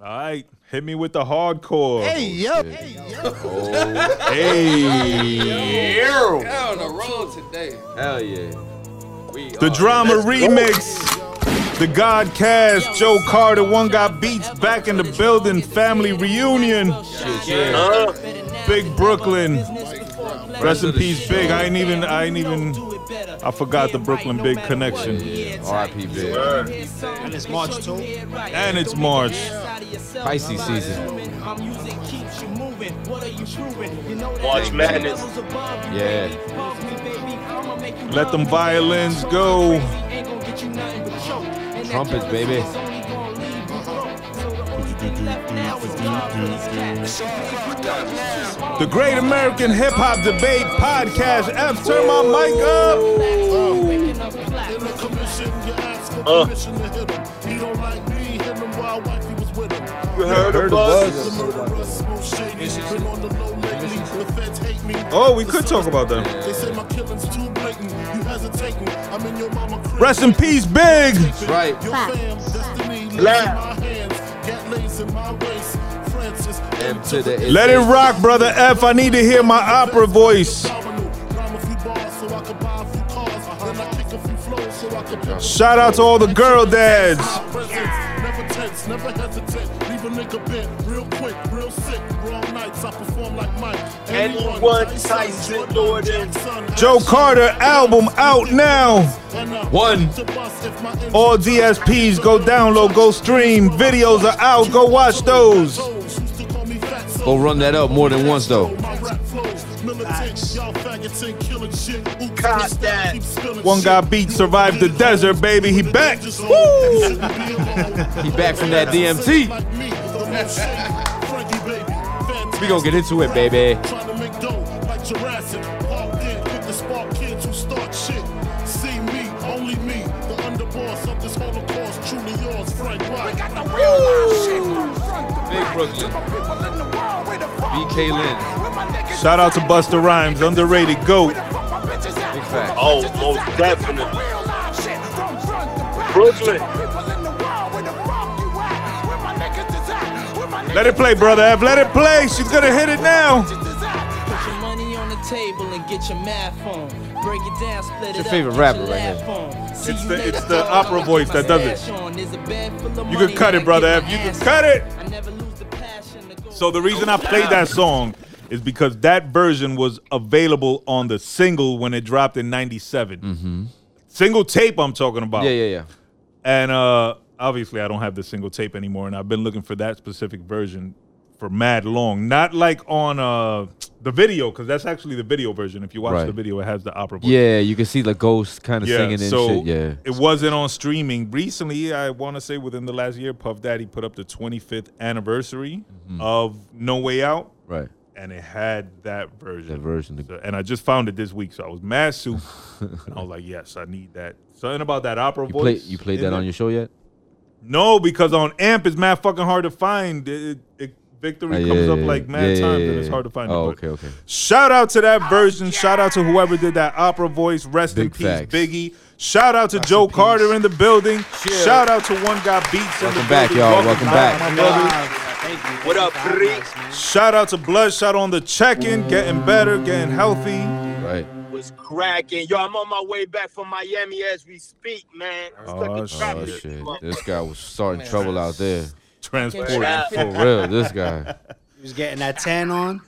All right, hit me with the hardcore. Hey, oh, yo. shit. Hey, yo. Oh. Hey, Yo. on the road today. Hell yeah. We the are- drama remix. The Gahhd Cast, Joe Carter, one got beats back in the building, family reunion. Shit, yeah. Big Brooklyn. Rest in peace, Big. I ain't even, I ain't even, I forgot the Brooklyn Big connection. R.I.P. Big. And it's March 2. And it's March. Pisces season. March Madness. Yeah. Let them violins go. Trumpets, baby. The Great American Hip Hop Debate Podcast. F, turn my mic up. You heard of us? Oh, we could talk about that. Rest in peace, Big. Right. Black. M to the Let it rock, brother F. I need to hear my opera voice. Shout out to all the girl dads. Anyone Tyson Jordan. Joe Carter album out now. One. All DSPs go download, go stream. Videos are out. Go watch those. Go run that up more than once though. Caught that. One guy beat, survived the desert, baby. He back. Woo! He back from that DMT. We gonna get into it, baby. Trying to make dough like Jurassic. Park in, quick to spark kids who start shit. See me, only me, the underboss of this Holocaust. Truly yours, Frank White. Big Brooklyn. BK Lynn. Shout out to Busta Rhymes, underrated goat. Big fact. Oh, most definitely. Brooklyn. Let it play, brother F. Let it play. She's gonna hit it now. Put your money on the table and get your math on. Break it down, split it your favorite get rapper your right laugh here? It's the- it's the opera voice that does it. Stash on. There's a bag full of You can cut it, brother I F. get You can cut it. I never lose the passion to go So the reason I played that song is because that version was available on the single when it dropped in '97. Single tape, I'm talking about. Yeah, yeah, yeah. And uh, obviously, I don't have the single tape anymore, and I've been looking for that specific version for mad long. Not like on uh, the video, because that's actually the video version. If you watch Right. the video, it has the opera. voice. Yeah, you can see the ghost kind of singing and so shit. Yeah. it wasn't on streaming recently. I want to say within the last year, Puff Daddy put up the 25th anniversary Mm-hmm. of No Way Out, Right. and it had that version. That version. So- and I just found it this week, so I was mad soup, and I was like, yes, I need that. Something about that opera You voice. play, you played that on your show yet? No, because on AMP it's mad fucking hard to find. It, it, victory Ah, yeah, comes yeah, up yeah. like mad Yeah, times, yeah, and it's hard to find. Oh, it. Okay, okay. Shout out to that version. Shout out to whoever did that opera voice. Rest in peace, facts. Biggie. Shout out to Joe Carter in the building. Shout out to One Got Beats in the Welcome back, building. y'all. Welcome back. my brother. What up, Bree? Shout out to Bludshot on the check-in, getting better, getting healthy. Right. Was cracking. Yo, I'm on my way back from Miami as we speak, man. Oh, in Oh shit. This guy was starting trouble out there. Transport. For real, this guy. He was getting that tan on.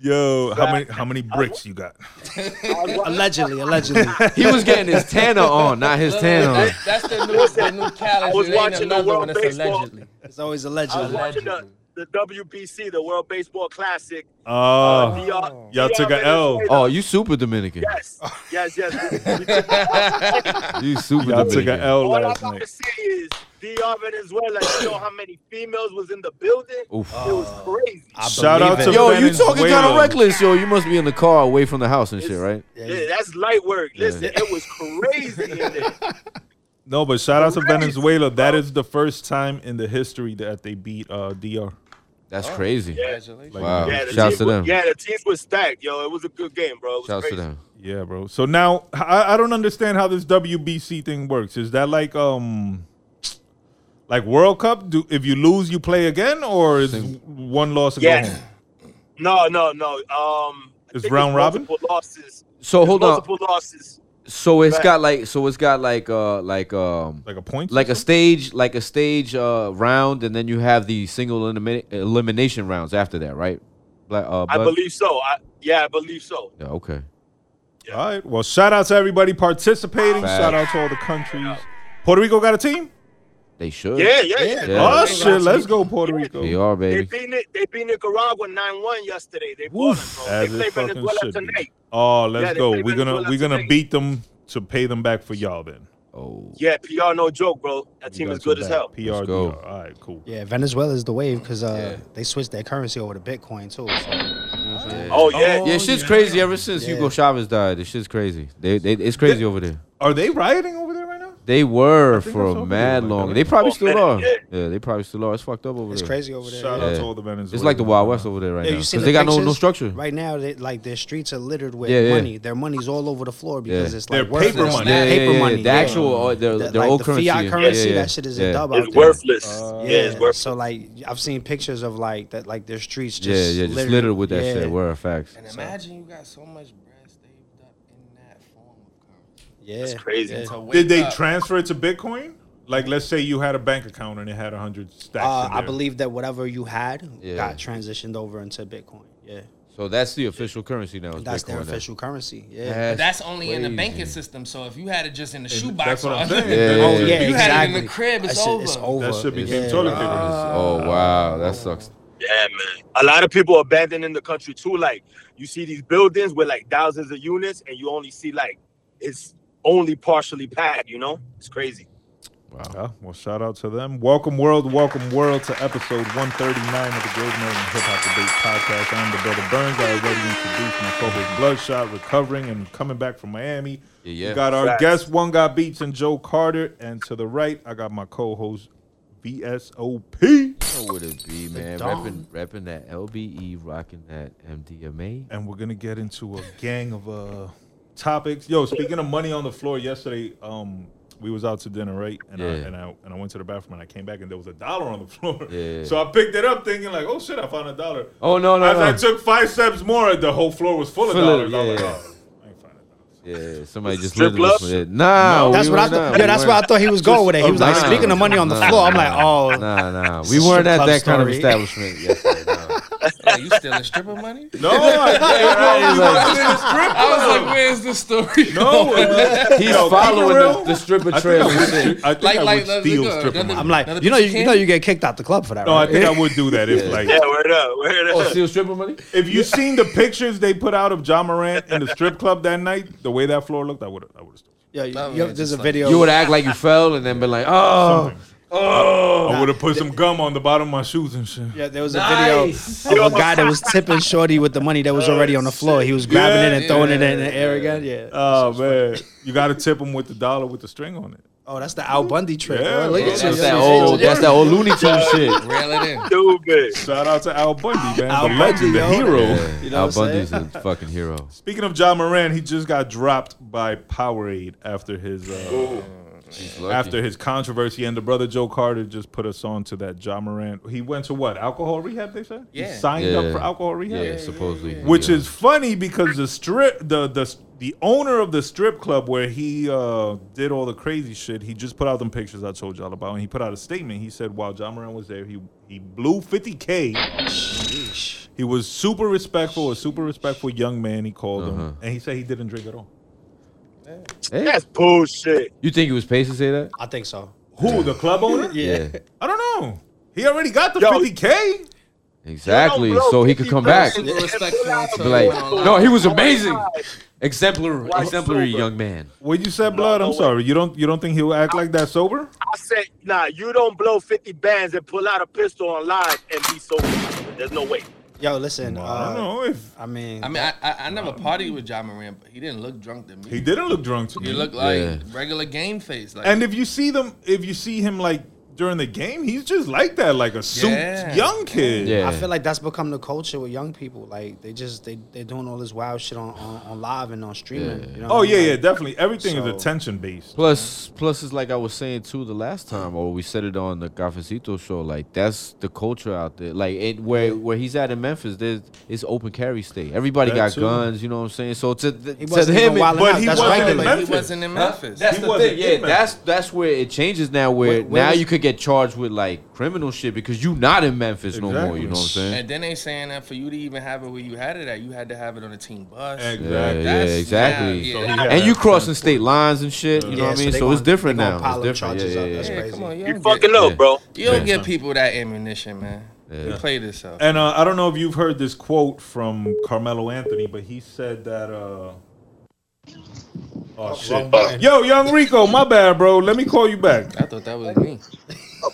Yo, how many how many bricks you got? Allegedly, allegedly. He was getting his tanner on, not his tan on. That's the new, the new calendar. was watching the World one that's Baseball- allegedly. It's always I was allegedly. Watching the, the WBC, the World Baseball Classic. Oh, Uh, DR y'all DR took a L. Venezuela. Oh, you super Dominican. Yes, yes, yes. You super y'all took a Dominican. L All I last got night. to say is DR Venezuela. You know how many females was in the building? Oof. It was crazy. I Shout out it. to Yo, you talking kind of reckless, yo. You must be in the car away from the house and shit, right? Yeah, that's light work. Listen, it was crazy in there. No, but shout out to Venezuela. That bro. is the first time in the history that they beat uh, DR. That's crazy. Congratulations. Wow. Yeah, the Shouts team to was- them. Yeah, the teams were stacked. Yo, it was a good game, bro. It was Shouts to them. Yeah, bro. So now I, I don't understand how this WBC thing works. Is that like um Like World Cup, do if you lose, you play again, or is one loss and Yeah. go? No, no, no. Um, I It's think round robin? multiple Losses. So It's hold on. multiple losses. So it's Right. got like so it's got like uh like um Like a point? like a stage like a stage uh round and then you have the single elimina- elimination rounds after that, right? Like uh I believe so. I, yeah, I believe so. Yeah, okay. All right. Well, shout out to everybody participating. Facts. Shout out to all the countries. Puerto Rico got a team? They should. Yeah, yeah, yeah. Yeah. Oh They shit! got Let's go Puerto Rico. They are, They baby. beat, they beat Nicaragua 9-1 yesterday. They bought them, bro. They play Venezuela tonight. be. Tonight. Oh, let's Yeah, go. We're gonna we're gonna today. beat them to pay them back for y'all. Then Oh. Yeah, PR no joke, bro. That team is good your as hell. PR. Let's go. DR. All right, cool. Yeah, Venezuela is the wave because uh, Yeah. they switched their currency over to Bitcoin too. So, you know what Oh, yeah. Yeah, shit's crazy ever since Yeah. Hugo Chavez died. This shit's crazy. They, they it's crazy over there. Are they rioting They were for a a mad long. They probably Oh, still are. yeah. Yeah, they probably still are. It's fucked up over there. It's there. crazy over there. Shout yeah. out Yeah. to all the Venezuelans. It's like the Wild West over there right Yeah, now. you seen Because the they got no no pictures? structure. Right now, they, like their streets are littered with Yeah, yeah. money. Their money's all over the floor because Yeah. it's They're like worthless. paper money. Yeah, yeah, paper yeah, money. The yeah. actual, uh, their, The- their like old the currency. fiat yeah, currency, yeah, that shit is a yeah. dub It's out there. worthless. Uh, yeah, it's worthless. So like I've seen pictures of like that like their streets Yeah, just yeah, just littered with that yeah. shit. Word facts. And imagine you got so much bread saved up in that form of currency. Yeah, That's crazy. yeah. Did they up- transfer it to Bitcoin? Like, let's say you had a bank account and it had a hundred stacks. Uh, in I believe that whatever you had Yeah. got transitioned over into Bitcoin. Yeah, So that's the official currency now. is that's their Bitcoin now. official currency. Yeah. But that's only in the banking system. So if you had it just in the shoebox, that's what I'm saying. Yeah, That yeah, be- You had it in the crib, it's That shit- over. It's over. That should became Yeah. toilet paper. Oh wow, that sucks. Yeah, man. A lot of people abandoning the country too. Like you see these buildings with like thousands of units, and you only see like it's only partially packed. You know, it's crazy. Yeah, well, shout out to them. Welcome, world. Welcome, world, to episode 139 of the Great American Hip Hop Debate Podcast. I'm the brother Burnz. I already introduced my co-host Bludshot, recovering and coming back from Miami. Yeah, yeah. We got our Facts. guest, One Got Beats, and Joe Carter. And to the right, I got my co-host VSOP. What would it be, man? Dawn. Repping, repping that LBE, rocking that MDMA. and we're gonna get into a gang of uh topics. Yo, speaking of money on the floor, yesterday um we was out to dinner, right? And I Yeah. and I and I went to the bathroom and I came back and there was a dollar on the floor. Yeah. So I picked it up thinking like, oh shit, I found a dollar. Oh no, no, As no. I took five steps more, the whole floor was full of Full of- dollars. I was like, yeah. oh, I ain't finding dollars. Yeah, somebody just strip literally club? yeah. Nah, That's we what I thought. that. Yeah, that's We where I thought he was going with it. He was like, Nah. speaking of money on the Nah, floor, I'm like, oh, Nah, nah. We weren't at club that kind of establishment yesterday. Nah. You stealing stripper money? No, I, I, I wasn't in a strip I was like, where's the story? no, He's Yo, keep it following the, the stripper I think trail. I and would, shit. I think Like- I like would the- steal the- stripper the- money. I'm like, you know, you, you know, you get kicked out the club for that. No, I think I would do that if like Yeah, word up, word Oh, up. steal stripper money? If you seen the pictures they put out of Ja Morant in the strip club that night, the way that floor looked, I would I would have stolen. Yeah, you, you- there's a video. You would act like you fell and then be like, oh, oh. I would have put some gum on the bottom of my shoes and shit. Yeah, there was a Nice. video of a guy that was tipping Shorty with the money that was already on the floor. He was grabbing it and Yeah, throwing it yeah, in the air again. Yeah. Oh man, you got to tip them with the dollar with the string on it. Oh, that's the Al Bundy trick. Yeah, bro. Look bro. at That's you. that old, that's that old Looney Tune shit. Reel it in. Stupid. Shout out to Al Bundy, man, Al the legend, Bundy, the yo. hero. Yeah, You know Al what I'm Bundy's a fucking hero. Speaking of Ja Morant, he just got dropped by Powerade after his uh, He's lucky. After his controversy, and the brother Joe Carter just put us on to that Ja Morant. He went to what alcohol rehab? They said he Yeah. signed Yeah. up for alcohol rehab. yeah, supposedly. which yeah. is funny because the strip the the the owner of the strip club where he uh did all the crazy shit he just put out them pictures i told y'all about and he put out a statement he said while Ja Morant was there he he blew 50k he was super respectful a super respectful young man he called Uh-huh. him and he said he didn't drink at all Hey, That's bullshit. you think he was paid to say that? I think so. who the club owner Yeah, i don't know he already got the Yo. 50k exactly. Yo, So he could come back. Super respectful until Be like, he went online. no, he was oh amazing. Exemplary, Why exemplary sober? young man. what you said blood i'm way. sorry you don't you don't think he'll act like that sober I said, nah, you don't blow 50 bands and pull out a pistol on live and be so. There's no way. Yo, listen. i Uh, don't know if I mean, I mean, I, I, I never partied with Ja Morant, but he didn't look drunk to me. he didn't look drunk to me He looked like Yeah. regular game face. Like, And if you see them, if you see him like during the game, he's just like that, like a souped Yeah. young kid. Yeah. I feel like that's become the culture with young people. Like they just they they're doing all this wild shit on on, on live and on streaming. You know Oh I yeah, mean? yeah, Like, definitely. Everything So- is attention based. Plus, plus, it's like I was saying too the last time, or we said it on the Cafecito show. Like that's the culture out there. Like it, where where he's at in Memphis, there's it's open carry state. Everybody That got too. guns. You know what I'm saying? So to, th- He to wasn't him, even it- wilding but out. he That's wasn't regular. in But Memphis. he wasn't in Memphis. That's He the wasn't thing. in Yeah, Memphis. that's that's where it changes now. Where, Where- where now was- you could get charged with like criminal shit because you not in Memphis no more. You know what I'm saying? And then they saying that for you to even have it where you had it at, you had to have it on a team bus. Exactly. Yeah, yeah, exactly. yeah, So yeah. and you crossing state lines and shit. You know what I so mean? they So, it's different they now. It's different. charges Yeah, up. yeah, That's yeah. Yeah, crazy. come on, you You don't fucking get, up, bro. you don't Yeah. give people that ammunition, man. You play this up. And uh, I don't know if you've heard this quote from Carmelo Anthony, but he said that. Uh, oh shit! Yo, young Rico, my bad, bro. Let me call you back. I thought that was me.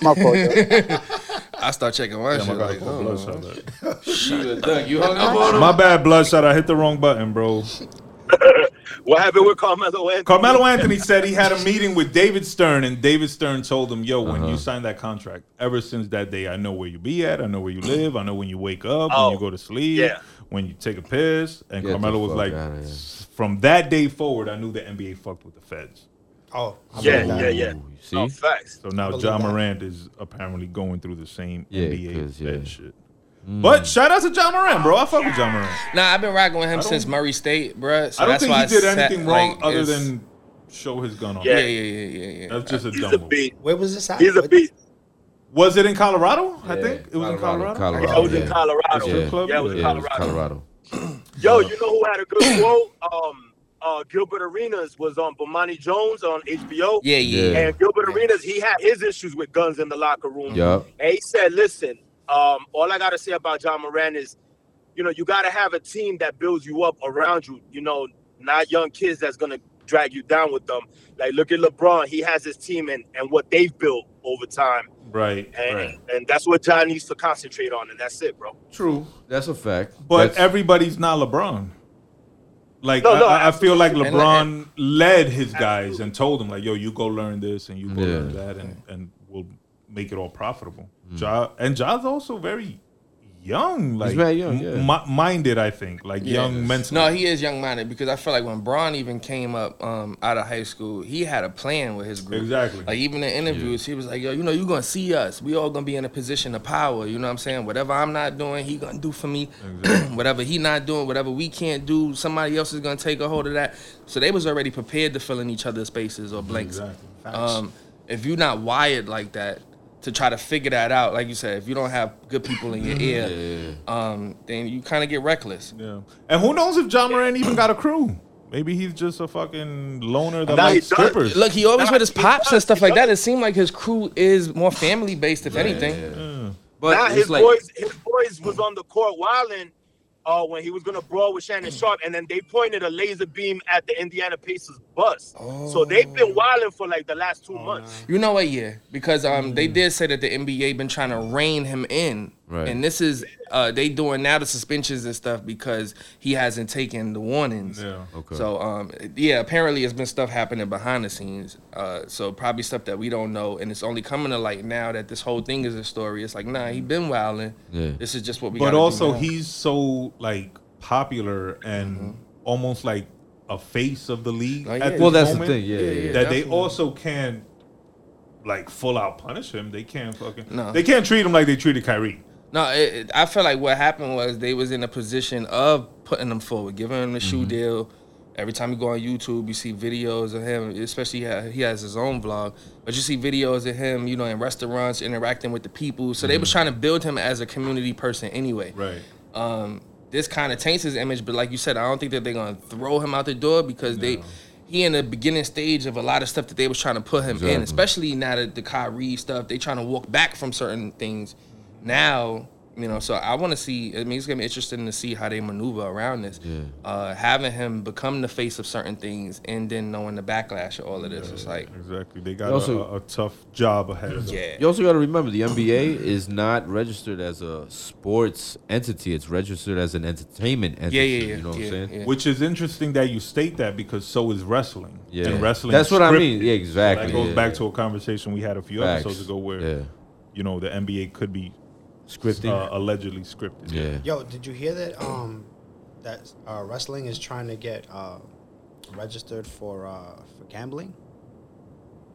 My fault. yo. I start checking my Damn, shit gotta like, oh, Bludshot back. Shit, Doug, you hung up on him? My bad, Bludshot. I hit the wrong button, bro. What happened with Carmelo Anthony? Carmelo Anthony said he had a meeting with David Stern, and David Stern told him, "Yo, when Uh-huh. you signed that contract, ever since that day, I know where you be at, I know where you live, I know when you wake up, Oh, when you go to sleep, yeah. when you take a piss." And Get the Carmelo was fuck like, outta here. "From that day forward, I knew the NBA fucked with the feds." Oh, I Yeah, believe that. yeah, yeah. Ooh, see? Oh, facts. So now John that. Morant is apparently going through the same Yeah, NBA 'cause, fed yeah. shit. But mm. shout out to Ja Morant, bro. I fuck with Ja Morant. Nah, I've been rocking with him since Murray State, bruh. So I don't that's think why he did sat- anything wrong like, other than show his gun on. yeah, Yeah. yeah, yeah, yeah, yeah. That's just a He's dumb a move. Where was this at? He's a What- beast. Was it in Colorado? I think it was in Colorado. Colorado. I was in yeah. Colorado. Strip? Yeah, it was Yeah, Colorado. Colorado. Yo, you know who had a good quote? Um, uh, Gilbert Arenas was on Bomani Jones on HBO. Yeah, yeah. Yeah. And Gilbert Arenas, he had his issues with guns in the locker room. Yeah. And he said, listen, um, all I gotta say about Ja Morant is, you know, you gotta have a team that builds you up around you. You know, not young kids that's gonna drag you down with them. Like look at LeBron, he has his team and, and what they've built over time. Right, And right. and that's what John needs to concentrate on, and that's it, bro. True, That's a fact. but That's- everybody's not LeBron. Like No, no, I, I feel like absolutely. LeBron led his guys and told them like, "Yo, you go learn this and you go Yeah. learn that, and and we'll make it all profitable." Mm. Ja and Ja's also very young, like very young, yeah. mi- minded. I think like young mentally. No, he is young minded because I feel like when Bron even came up um, out of high school, he had a plan with his group. Exactly. Like even in interviews, he was like, "Yo, you know, you're gonna see us. We all gonna be in a position of power. You know what I'm saying? Whatever I'm not doing, he gonna do for me. whatever he not doing, whatever we can't do, somebody else is gonna take a hold of that. So they was already prepared to fill in each other's spaces or blanks. Exactly. Um, if you're not wired like that to try to figure that out, like you said, if you don't have good people in your ear, um, then you kind of get reckless. Yeah. And who knows if Ja Morant even got a crew? Maybe he's just a fucking loner that Nah, he likes strippers. Look, he always Nah, with his he pops and stuff he like that. It seemed like his crew is more family based, if anything. But Nah, it's his like, boys, his boys was on the court wilding uh, when he was gonna brawl with Shannon Sharpe, and then they pointed a laser beam at the Indiana Pacers bus. So they've been wilding for like the last two months. You know what? Yeah, because um, they did say that the NBA been trying to rein him in, Right. and this is uh, they doing now the suspensions and stuff because he hasn't taken the warnings. Yeah. Okay. So um, yeah, apparently it's been stuff happening behind the scenes. Uh, so probably stuff that we don't know, and it's only coming to light now that this whole thing is a story. It's like nah, he been wilding. Yeah. This is just what we. but gotta do also now. he's so like popular and Mm-hmm. almost like a face of the league. Like, at yeah. this well, that's moment, the thing. Yeah, yeah. yeah. that they also can't like full out punish him. They can't fucking. No. They can't treat him like they treated Kyrie. No, it, it- I feel like what happened was they was in a position of putting him forward, giving him the Mm-hmm. shoe deal. Every time you go on YouTube, you see videos of him, especially he, ha- he has his own vlog, but you see videos of him, you know, in restaurants interacting with the people. So they was trying to build him as a community person anyway. Mm-hmm. Right. Um, this kind of taints his image, but like you said, I don't think that they're gonna throw him out the door because they he in the beginning stage of a lot of stuff that they was trying to put him in, especially now that the Kyrie stuff, they trying to walk back from certain things. Now You know, so I want to see. I mean, it's gonna be interesting to see how they maneuver around this. Yeah. Uh, having him become the face of certain things, and then knowing the backlash of all of this, it's like, Exactly. They got Also- a, a, a tough job ahead of them. yeah, You also got to remember the NBA is not registered as a sports entity. It's registered as an entertainment entity. yeah, yeah, yeah. You know what yeah, I'm saying? yeah. Which is interesting that you state that because so is wrestling. Yeah. And wrestling. That's is what I mean. Yeah, exactly. That goes yeah. back to a conversation we had a few Facts. episodes ago where, yeah. you know, the NBA could be Scripting. uh, allegedly scripted. yeah. Yo, did you hear that? Um, that uh, wrestling is trying to get uh, registered for uh, for gambling.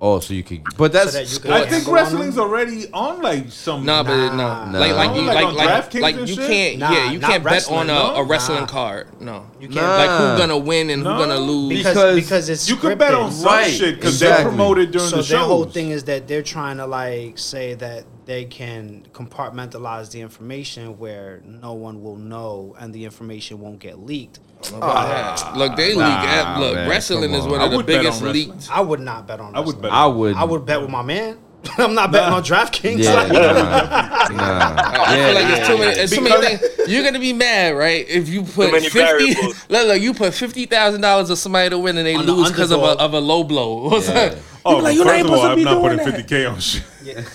Oh, so you could, but that's that you could- I think Gamble on wrestling's already on like some. No, but no, Nah. like like Nah. you Like like like like you can't Nah, yeah you can't bet on a, no. a wrestling Nah. card. No, You can't Nah. like who's gonna win and No. who's gonna lose. because Because because it's You could bet on scripted. some Right, shit because exactly. they promoted during so the their whole thing is that they're trying to like say that they can compartmentalize the information where no one will know and the information won't get leaked. Ah. look, they leak. Nah, look, man, wrestling come is on. one I of the would bet on biggest leaks. I would not bet on. I would bet. I would. I would bet with my man. I'm not betting Nah. on DraftKings. Yeah, Like, nah, nah. I Yeah, feel like yeah, it's too many. It's too many things. You're gonna be mad, right? If you put fifty, look, look, you put fifty thousand dollars of somebody to win and they On lose because of a of a low blow. Yeah. Oh, like, you're not first of supposed all, to be I'm not putting that. 50k on shit.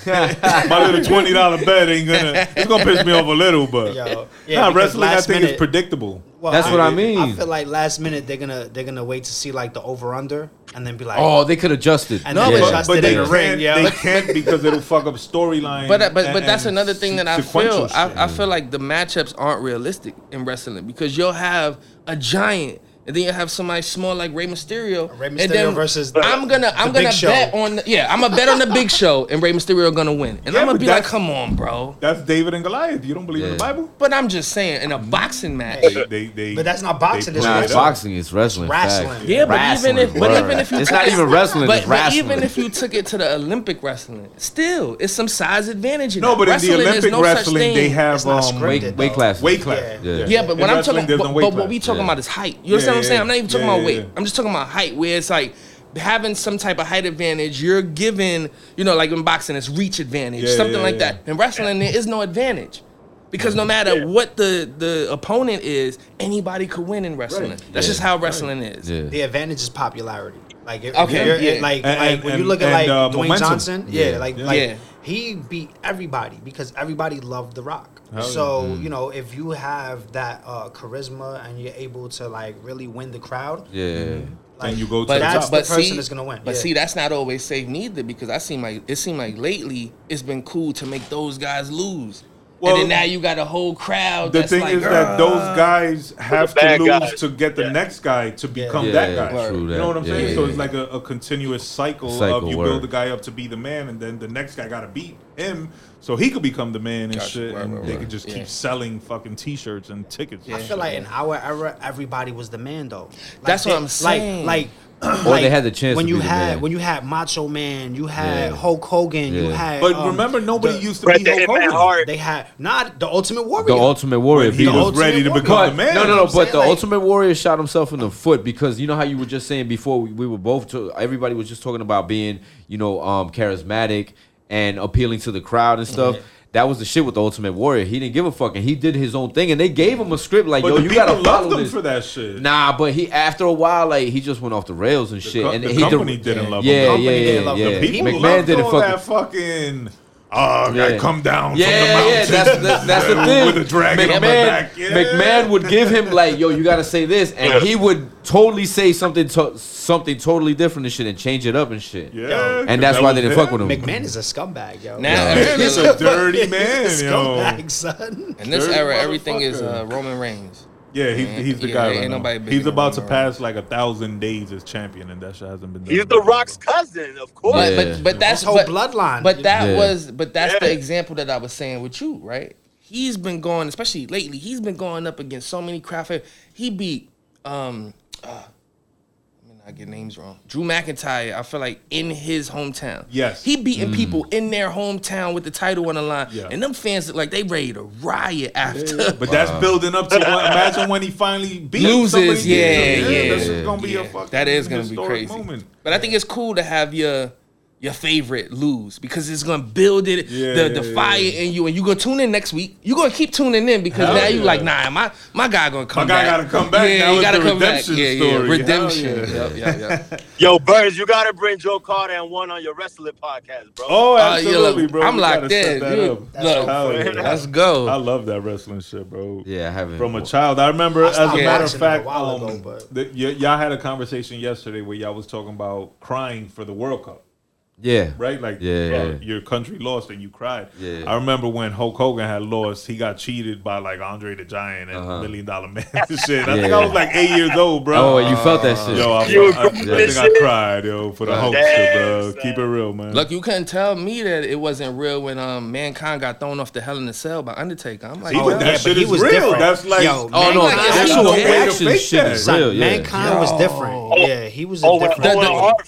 My little twenty dollar bet ain't gonna. It's gonna piss me off a little, but Yo, yeah, nah, wrestling I think minute- is predictable. Well, That's what I mean. I feel like last minute they're gonna they're gonna wait to see like the over under and then be like, Oh, they could adjust it. And No, then but- adjust but they can't. ring, yo. They can't because it'll fuck up storyline. But but and- but that's another thing that I feel. I. I feel like the matchups aren't realistic in wrestling because you'll have a giant. And then you have somebody small like Rey Mysterio. Rey and Mysterio then versus I'm gonna I'm the gonna Show. bet on the, yeah I'm gonna bet on the big show and Rey Mysterio is gonna win and Yeah, I'm gonna be like come on bro That's David and Goliath. You don't believe in the Bible? but I'm just saying in a boxing match They, they, they, But that's not boxing, they it's put Nah, it it's up. boxing. It's wrestling. wrestling. facts. Yeah, but Wrestling, even if but even if you it's took not it- even wrestling. but, it's but even if you took it to the Olympic wrestling, still it's some size advantage. In No, that. but in the Wrestling is Olympic no wrestling, they have um, weight, weight class. weight class. Yeah. Yeah, but In when I'm wrestling, talking, but, no but weight what class. we talking about is height. You understand what I'm saying? I'm not even talking yeah, about weight. yeah. I'm just talking about height, where it's like having some type of height advantage. You're given, you know, like in boxing, it's reach advantage, Yeah, something yeah, like yeah. that. In wrestling, there is no advantage. Because no matter what the, the opponent is, anybody could win in wrestling. Right. That's Yeah. just how wrestling is. Yeah. The advantage is popularity. Like if, Okay, if you're, yeah. like And- like and- when you look at like uh, Dwayne momentum. Johnson, yeah, Yeah. like Yeah. like Yeah. he beat everybody because everybody loved The Rock. Hell yeah. so you know if you have that uh, charisma and you're able to like really win the crowd, Yeah. and you go to But the that's top. the but person see, that's gonna win, But yeah. see, that's not always safe neither because I seem like it seemed like lately it's been cool to make those guys lose. Well, and then now you got a whole crowd. the that's thing like, is that those guys have to lose guys. to get the Yeah. next guy to become Yeah, that guy. true You that. know what I'm Yeah, saying? yeah, so yeah. it's like a, a continuous cycle, Cycle, of you word. build the guy up to be the man, and then the next guy got to beat him so he could become the man and Gotcha. shit, Right, and right, they right. could just Yeah. keep selling fucking T-shirts and tickets. I feel like in our era, everybody was the man though. Like, That's what they- I'm saying. Like, like, Or they had the chance when to you be the had man. when you had Macho Man, you had Yeah. Hulk Hogan, you had. But um, remember, nobody the- used to be the Hulk Hogan. Hart. They had not the Ultimate Warrior. The Ultimate Warrior When he was him. ready to Ultimate become Warrior. the man. No, no, You know no. what But the? Like- Ultimate Warrior shot himself in the foot because you know how you were just saying before we, we were both. To, everybody was just talking about being, you know, um, charismatic and appealing to the crowd and stuff. That was the shit with the Ultimate Warrior. He didn't give a fuck, and he did his own thing, and they gave him a script like, But "Yo, you gotta follow loved him this." for that shit. Nah, but he after a while, like he just went off the rails and shit. co- and the he company didn't love him. yeah, The company yeah, didn't yeah, love yeah. The people McMahon loved didn't all fucking. that fucking. Oh, Yeah. gotta come down Yeah, from the yeah, mountain. yeah. That's that's, that's the thing. With a dragon McMahon, on my back. Yeah. McMahon would give him like, "Yo, you gotta say this," and he would totally say something, to, something totally different and shit, and change it up and shit. Yeah, And that's that why they didn't him. fuck with him. McMahon is a scumbag, yo. Now, He's a dirty man, He's a yo. son. in this dirty era, everything is motherfucker. uh, Roman Reigns. Yeah, he's, he's the Yeah, guy ain't right now. nobody bigger He's about to Roman pass like a thousand days as champion, and that shit hasn't been done. He's the Rock's cousin, of course. But Yeah. but, but that's His whole but, bloodline. But that Yeah. was but that's the example that I was saying with you, right? He's been going, especially lately. He's been going up against so many craft. He beat um. Uh, let me not get names wrong. Drew McIntyre. I feel like in his hometown. Yes. He beating mm. people in their hometown with the title on the line, Yeah. and them fans look like they ready to riot after. But that's building up to when, imagine when he finally beats Loses, somebody. yeah, yeah, That's gonna be Yeah, a fucking that is gonna be crazy. moment. But I think it's cool to have your your favorite lose because it's gonna build it Yeah, the, yeah, the yeah, fire yeah. in you and you gonna tune in next week. You're gonna keep tuning in because Hell now you yeah. like nah my my guy gonna come guy back. gotta come back. Yeah, Now he gotta the come back. redemption Yeah, yeah, story. Hell redemption. yeah. Yep, yep, yep. Yo, Burnz, you gotta bring Joe Carter and one on your wrestling podcast, bro. Oh, Uh, yeah, absolutely, look, bro. I'm We locked gotta in. that dude. up. Look, Hell yeah. let's go. I love that wrestling shit, bro. Yeah, I haven't. From a child, I remember. I as a matter of watching it a fact, while um, ago, but- the- y- y'all had a conversation yesterday where y'all was talking about crying for the World Cup, Yeah. right? Like, Yeah, uh, yeah. your country lost and you cried. Yeah. I remember when Hulk Hogan had lost, he got cheated by like Andre the Giant and Uh-huh. Million Dollar Man and shit. I think Yeah. I was like eight years old, bro. Oh, you felt that shit. Yo, I, You I, I, cried think I cried, yo, for the Damn, Hulkster, bro. son. Keep it real, man. Look, you couldn't tell me that it wasn't real when um mankind got thrown off the Hell in a Cell by Undertaker. I'm like, See, yo, but that shit is was real. different. That's like, Yo, Oh no, Mankind- the There's actual no way to reaction fake shit that. is real. Yeah. mankind was different. Yeah, he was a Oh, when different.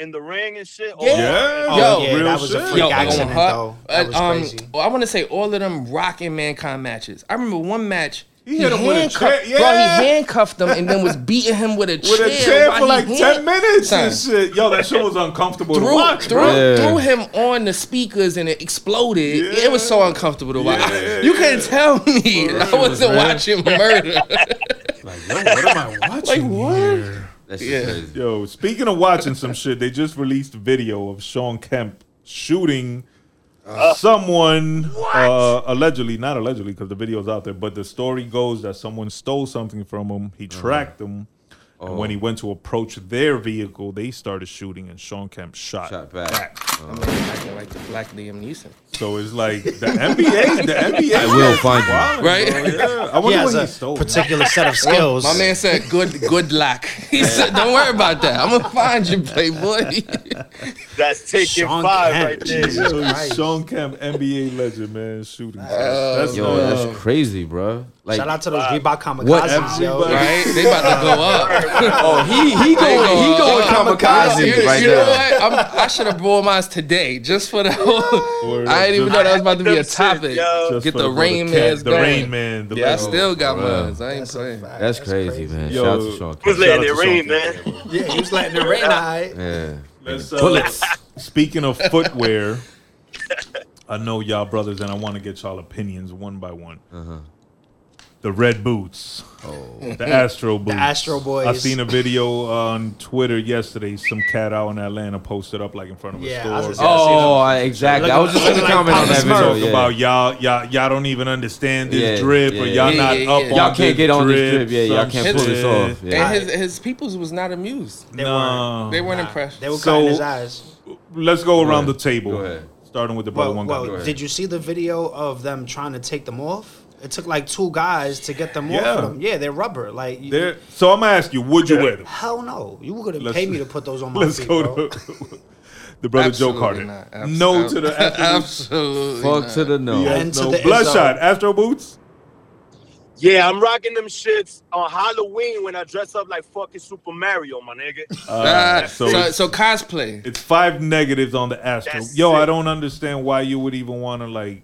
Owen the- Hart fell in the ring and shit. Oh, Yeah. yeah, Oh, Yo, yeah, real that was a freak Yo, accident, though. That was uh, um, crazy. well, I want to say all of them rocking mankind matches. I remember one match. He hit him with a handcuffed- chair, Bro, yeah. he handcuffed him and then was beating him with a with chair. a chair for like hand- 10 minutes and shit. Yo, that shit was uncomfortable to Threw, watch, threw, bro. Yeah. threw him on the speakers and it exploded. Yeah. It was so uncomfortable to watch. Yeah, you yeah. couldn't tell me I wasn't man. watching murder. Like, yo, what am I watching what? here? That's Yeah. crazy. Yo, speaking of watching some shit, they just released a video of Shawn Kemp shooting uh, uh. someone, uh, allegedly, not allegedly, because the video's out there, but the story goes that someone stole something from him. He uh-huh. tracked them. And when he oh. went to approach their vehicle, they started shooting, and Shawn Kemp shot, Shot back. I'm acting like the black Liam Neeson. So it's like the NBA, the NBA. I will find you. Right? bro, Yeah. I He wonder has what he a stole. particular set of skills. My man said, "Good, good luck." He said, "Don't worry about that. I'm gonna find you, playboy." That's taking Shawn five Kemp. right there. Jesus Yo, Shawn Kemp, NBA legend, man, shooting. that's Yo, uh, that's crazy, bro. Like, Shout out to those Reebok kamikazes, What- yo. right? They about to go up. oh, he he going he going kamikaze You, right you know now. what? I'm, I should have brought mine today just for the whole. I didn't even know that was about to be a topic. just Get the Rain cat- Man's the going. Rain Man, the Yeah, I still got Bruh. mine. I ain't That's a playing. fact. That's crazy, man. Yo, Shout out to Shawn Who's Kemp. letting Shout it rain, man? Yeah, he was letting it rain, all right. Yeah. Let's, uh, Bullets. Speaking of footwear, I know y'all brothers, and I want to get y'all opinions one by one. Uh-huh. The red boots, oh, the Astro boots. Astro Boys. I seen a video on Twitter yesterday. Some cat out in Atlanta posted up like in front of a Yeah, store. I say, Oh, I, exactly. I was just gonna Looking like comment on that video. Yeah. about y'all, y'all, y'all don't even understand this Yeah, drip, or y'all Yeah, not yeah, up yeah. on Y'all can't get on this drip. Yeah, y'all can't pull this off. Yeah. And his his peoples was not amused. They No. They weren't Nah, impressed. They were So- cutting his eyes. Let's go around ahead. the table, Go ahead. starting with the brother Well, one well guy. ahead. did you see the video of them trying to take them off? It took like two guys to get them off of them. Yeah, they're rubber. Like, you, There, so I'm gonna ask you, would you wear them? hell no. You were gonna Let's- pay me to put those on my Let's feet, go bro. to the brother Joe Absolutely Carter. not. Abs- no ab- to the Astro. Absolutely. Fuck not. to the no. Yes, And to no. the Bludshot, Izzo. Astro boots. Yeah, I'm rocking them shits on Halloween when I dress up like fucking Super Mario, my nigga. Uh, so so, so cosplay. it's five negatives on the Astro. That's Yo, I don't understand why you would even want to like.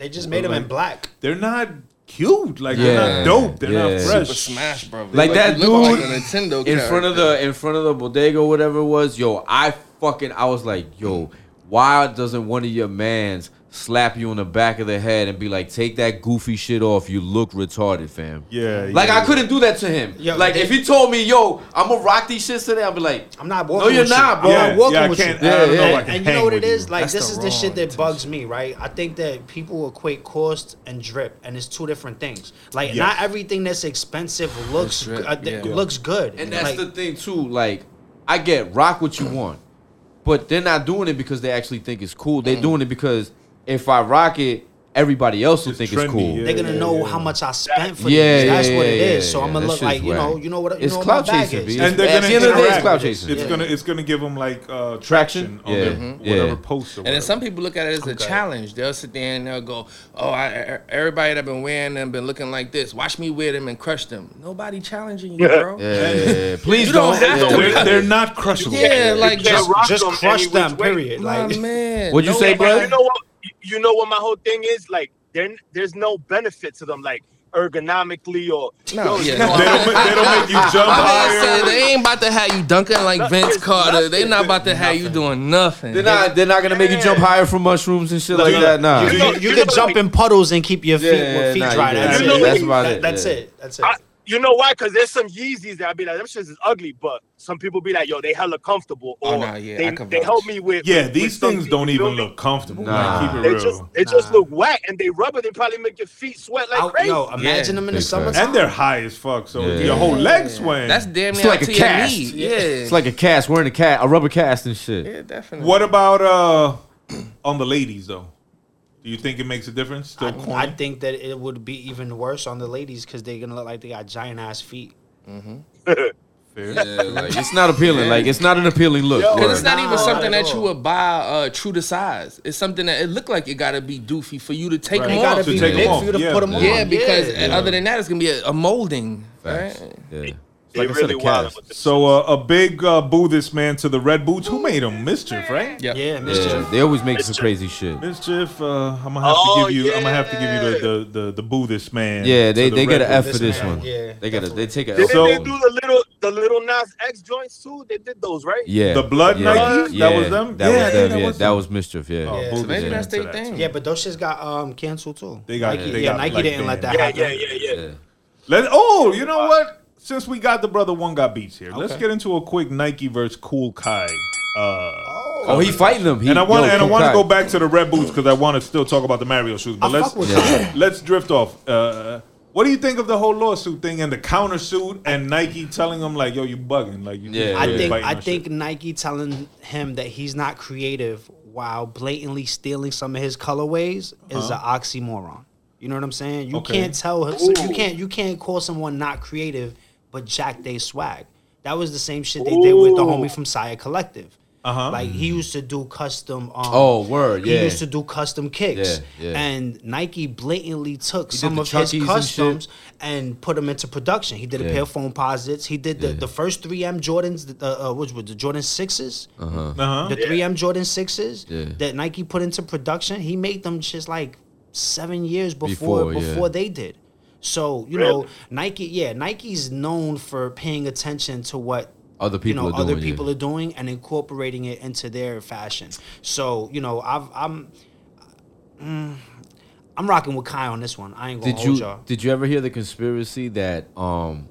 They just made them in black. They're not cute. Like Yeah. they're not dope. They're Yeah. not Super fresh. Smash, bro. They Like that dude like a Nintendo in front of the in front of the bodega, whatever it was. Yo, I fucking I was like, yo, why doesn't one of your mans slap you on the back of the head and be like, take that goofy shit off? You look retarded, fam. Yeah, Like yeah. I couldn't do that to him. Yo, like they- if he told me, yo, I'm gonna rock these shits today, I'll be like, I'm not No, walking you're with not, you. bro. I'm not walking yeah, I with can't. you. I don't know. Yeah, if yeah. And you know what it is? you. Like That's this the is the shit that intention. bugs me, right? I think that people equate cost and drip, and it's two different things. Like Yes. not everything that's expensive looks drip, uh, th- yeah. looks good. And that's like, the thing too. Like, I get rock what you want, but they're not doing it because they actually think it's cool. They're doing it because if I rock it, everybody else will It's think trendy, it's cool. yeah. they're gonna know how much I spent for Yeah, these. That's yeah, what it is. yeah. So yeah, I'm gonna look like you know, you know what, you It's know what clout chasing, is. And they're At gonna the end of the day, it's interact. clout chasing. It's gonna it's gonna give them like uh, Traction? traction on Yeah. their whatever Yeah. post. And then some people look at it as a challenge. They'll sit there and they'll go, "Oh, I, everybody that been wearing them been looking like this. Watch me wear them and crush them." Nobody challenging you, bro. Yeah, yeah, yeah. please You don't have to. they're, they're not crushable. Yeah, like just, Just crush them. Period. Like man. What'd you say, bro? You know what? You know what my whole thing is? Like, there, there's no benefit to them. Like, ergonomically or No, yo, yeah. you know, They don't, they don't make you jump I'm higher. saying they ain't about to have you dunking like Nothing. Vince Carter. They not about to have you doing nothing. They're not. They're not gonna make you jump higher from mushrooms and shit like you- that. Nah. You, know- you, you can jump like- in puddles and keep your feet Yeah, feet nah, dry. yeah, That's yeah, it. that's about That- it, That's yeah. it. That's it. I, you know why? Because there's some Yeezys that I be like, them shits is ugly, but some people be like, yo, they hella comfortable. Oh, Or nah, yeah, they, they help me with. Yeah, with- these with things don't even me? look comfortable. Nah. Nah. Keep it They real. just they just look whack, and they rubber. They probably make your feet sweat like Out- crazy. yo, imagine them in the summer. and they're high as fuck, so Yeah. your whole leg swing. That's damn It's near like up a to your cast. knee. Yeah, It's like a cast, wearing a cat, a rubber cast and shit. yeah, definitely. What about uh on the ladies though? Do you think it makes a difference? Still I, corny? I think that it would be even worse on the ladies because they're gonna look like they got giant ass feet. Fair. Yeah, like it's not appealing. Like it's not an appealing look. Yo. Because it's not Nah, even something that you would buy uh, true to size. It's something that it looked like it gotta be doofy for you to take Right. them They off. To be take 'em big off, to yeah. put them on. yeah, because Yeah. other than that, it's gonna be a, a molding. Facts. Right? Yeah. It's They like I said, really a wild cast. So uh, a big uh, boo this man to the red boots. Who made him? Mischief, right? Yeah. Yeah, mischief. Yeah, they always make some crazy shit. Mischief. Uh, I'm gonna have Oh, to give you. I'm gonna have to give you the the the, the boo this man. Yeah, they, the they get an F for this man, one. yeah, they got a they take a L. Didn't So- they do the little the Lil Nas X joints too? They did those, right? Yeah, The blood yeah, Nikes? Yeah, That was them? That Yeah, was yeah, them. that Yeah, was that was mischief. Yeah. Oh, Yeah, so maybe that's their thing. Yeah, but those shits got um canceled too. They got- Nike, yeah, Nike didn't let that happen. yeah, yeah, yeah. Yeah. Let oh, you know what? Since we got the brother one got beats here, let's Okay. get into a quick Nike versus Kool Kiy. Uh, Oh, he fighting them. He, and I want yo, and I want to Kiy. go back to the red boots because I want to still talk about the Mario shoes. But I let's fuck with Yeah. let's drift off. Uh, what do you think of the whole lawsuit thing and the countersuit and Nike telling him like, "Yo, you bugging"? Like, you Yeah, I really think I think shit. Nike telling him that he's not creative while blatantly stealing some of his colorways is an oxymoron. You know what I'm saying? You Okay. can't tell so you can't you can't call someone not creative but jack they swag. That was the same shit they did with the homie from Sire Collective. Uh-huh. Like he used to do custom. Um, Oh, word, Yeah. He used to do custom kicks, Yeah, yeah. and Nike blatantly took He some of his Chuckies and customs and, put them into production. He did a Yeah. pair of Foamposites. He did the, Yeah. the first 3M Jordans, the, uh, uh, which were the Jordan sixes, Uh-huh. the 3M Jordan sixes Yeah. that Nike put into production. He made them just like seven years before Before, before, yeah. they did. So you Really? know, Nike, yeah, Nike's known for paying attention to what Other people you know are other doing, people yeah. are doing and incorporating it into their fashion. So you know, I've, I'm. mm, I'm rocking with Kiy on this one. I ain't gonna Did hold you y'all. did you ever hear the conspiracy that um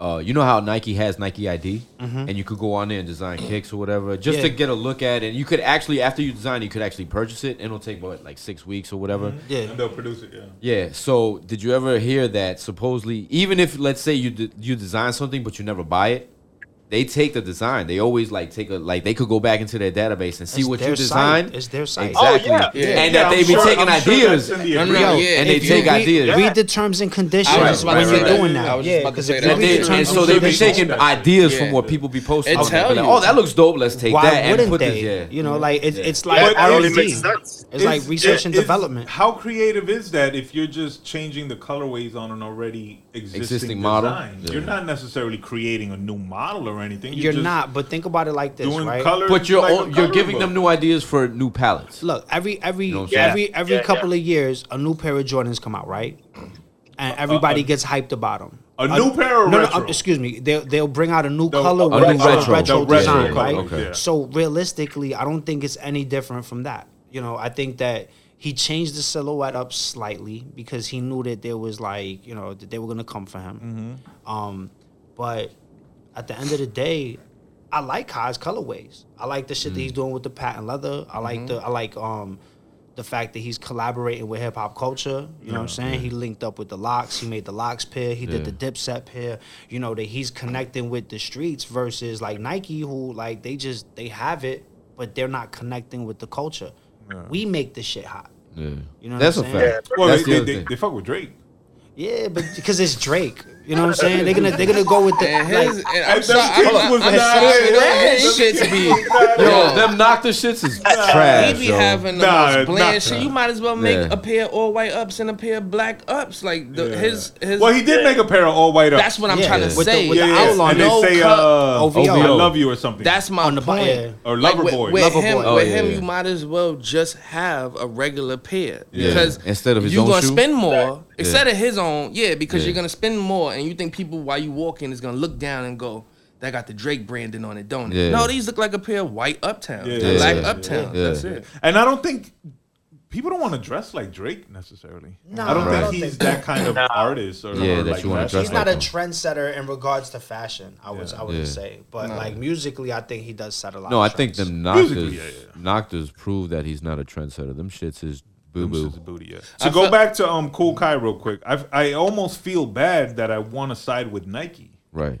uh, you know how Nike has Nike ID, and you could go on there and design kicks or whatever, just to Mm-hmm. Get a look at it. And you could actually, after you design, it, you could actually purchase it, and it'll take what, like six weeks or whatever. Yeah. And they'll produce it. Yeah. Yeah. So, did you ever hear that supposedly, even if let's say you de- you design something but you never buy it, they take the design. They always like take a like they could go back into their database and see It's what their you site. designed. It's their site. Oh, Exactly. yeah. Yeah. And Yeah, that they I'm be sure- taking I'm ideas. that's in the No, no, no, yeah, and they if take read- ideas. Read the terms and conditions I was when you're say doing that. that. I was yeah, just about to because if you read they, the and so they be conditions, taking ideas from what people be posting. It tell oh, you. oh, that looks dope. Let's take why that and put they? this. Yeah. You know, like it's it's like R and D. It's like research and development. How creative is that if you're just changing the colorways on an already existing, Existing model? design? You're not necessarily creating a new model or anything. You're just not, but think about it like this, doing right? colors. But you're like all, you're giving book. them new ideas for new palettes. Look, every every know what I'm every every Yeah, couple yeah. of years, a new pair of Jordans come out, right? And everybody gets hyped about them. A new pair of no, retro? no, um, excuse me. They'll they'll bring out a new The- color, a with new retro. retro, retro design, color, right? okay. Yeah. So realistically, I don't think it's any different from that. You know, I think that he changed the silhouette up slightly because he knew that there was like, you know, that they were gonna come for him. Mm-hmm. Um, but at the end of the day, I like Kiy's colorways. I like the shit that Mm. he's doing with the patent leather. I like the I like um the fact that he's collaborating with hip hop culture. You know what I'm saying? He linked up with the LOX. He made the LOX pair. He did Yeah. the dipset pair. You know that he's connecting with the streets versus like Nike, who like they just they have it, but they're not connecting with the culture. We make the shit hot. Yeah. You know what That's I'm a saying? fact. Well, That's they, the they, they, they fuck with Drake. Yeah, but because it's Drake. You know what I'm saying? They're gonna they're gonna go with the And like, his, and I'm them sorry, kicks I'm, was I'm not sorry, it. though, his shits be Yo, yo. them knock the shits is trash. He be yo. having the Nah, most bland shit. You might as well make Yeah. a pair of all white ups and a pair of black ups. Like the, Yeah. his his. Well, he did make a pair of all white ups. that's what I'm Yeah. trying to With the- say. with the yeah, yeah. outline. And they say uh, OVO. I love you or something. That's my On the point. or Like lover with, boy. with Lover him. Oh, with him, you might as well just have a regular pair because Instead of his you own gonna spend more instead of his own. Yeah, because Yeah. you're gonna spend more, and you think people while you walking is gonna look down and go. That got the Drake branding on it, don't it? Yeah. No, these look like a pair of white Uptown, Yeah. black Yeah. Uptown. Yeah. That's it. And I don't think people don't want to dress like Drake necessarily. No, I don't I think don't he's think- that kind of artist or Yeah, or that like you wanna dress he's not a like him. trendsetter in regards to fashion. I would I would Yeah. say, but like musically, I think he does set a lot. No, of I think trends. them Noctas, Musically, yeah, yeah. Noctas prove that he's not a trendsetter. Them shits is boo boo. shit's booty, yeah. To I go felt- back to um Kool Kiy real quick, I I almost feel bad that I want to side with Nike. Right.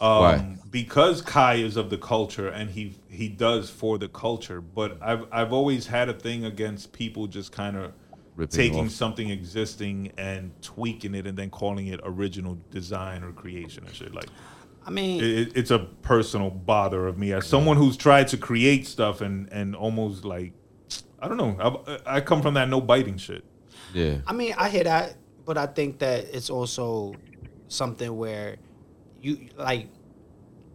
Um, Why? Because Kiy is of the culture and he he does for the culture, but I've I've always had a thing against people just kind of Ripping taking off. something existing and tweaking it and then calling it original design or creation and shit. Like I mean, it, it's a personal bother of me as someone who's tried to create stuff and and almost like I don't know. I, I come from that no biting shit. Yeah. I mean, I hear that, but I think that it's also something where you like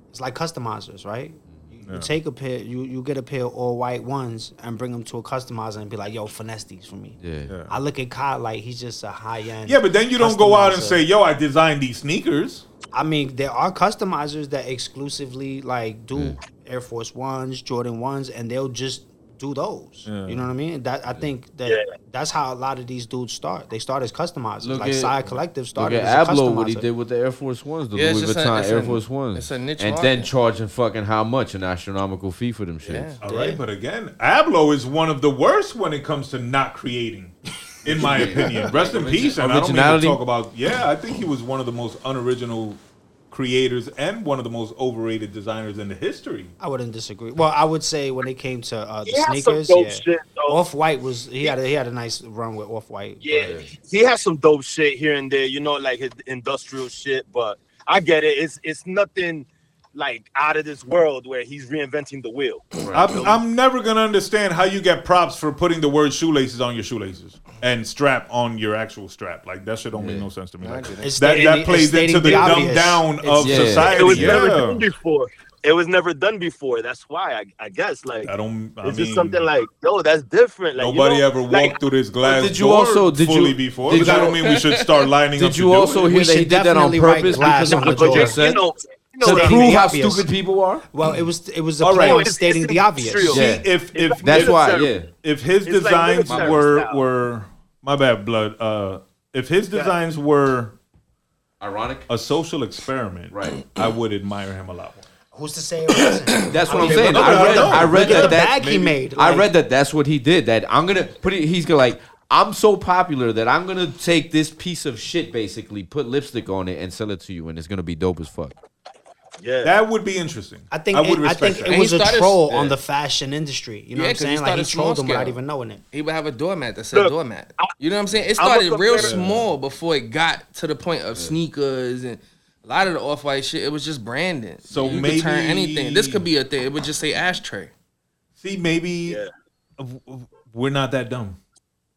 it's like customizers, right? You, you Yeah. take a pair, you you get a pair of all white ones and bring them to a customizer and be like, "Yo, finesse these for me." Yeah. Yeah. I look at Kyle like he's just a high end. Yeah, but then you don't go out and say, "Yo, I designed these sneakers." I mean, there are customizers that exclusively like do Air Force Ones, Jordan Ones, and they'll just do those. Yeah. You know what I mean? That I think that Yeah. that's how a lot of these dudes start. They start as customizers. Look like at- Side Collective Look started at as a Abloh, what he did with the Air Force Ones, the Yeah, Louis just a- Vuitton Air a- Force Ones. it's a niche And then charging fucking how much? An astronomical fee for them shits. Yeah. All right, but again, Abloh is one of the worst when it comes to not creating, in my opinion. Rest in peace, and I don't even Originality? talk about. Yeah, I think he was one of the most unoriginal creators and one of the most overrated designers in the history. I wouldn't disagree. Well, I would say when it came to uh, the He had some sneakers, yeah. Off White was he had a, he had a nice run with Off White. Yeah, he has some dope shit here and there, you know, like his industrial shit. But I get it. It's it's nothing like out of this world where he's reinventing the wheel. I'm, I'm never gonna understand how you get props for putting the word shoelaces on your shoelaces and strap on your actual strap. Like that shit don't make no sense to me. Like, that stating that the- plays into the, the dumb down It's- of Yeah. society. It was yeah. never done before. It was never done before. That's why I, I guess like I don't. I it's mean, just something like yo, that's different. Like you Nobody know, ever walked like, through this glass Did you door also- did fully you- before, did but that you- don't mean we should start lining up. Did you do also it. hear We that he did that on purpose glass because of what the you door. said? You know, you To what I stating mean? prove the how obvious. stupid people are? Well, it was it was a All play right. on It's- stating it's the obvious. industrial. Yeah. See, if if That's why, yeah. if his It's like designs military were style. were my bad blood. Uh, if his designs were Ironic. a social experiment, Right. I would admire him a lot more. Who's to say? That's what I I'm saying. look I at- read, know. I read that the that bag he maybe- made. I read that that's what he did. That I'm gonna put it. He's gonna like. I'm so popular that I'm gonna take this piece of shit, basically, put lipstick on it, and sell it to you, and it's gonna be dope as fuck. Yeah. That would be interesting. I think I it, I think that. it was a started- troll yeah. on the fashion industry. You know Yeah, what I'm 'cause he saying? Like he started small trolled them without scale. even knowing it. He would have a doormat that said Look, doormat. You know what I'm saying? It started real small before it got to the point of sneakers and a lot of the off white shit. It was just branding. So you maybe- could turn anything. This could be a thing. It would just say ashtray. See, maybe Yeah. w- w- we're not that dumb,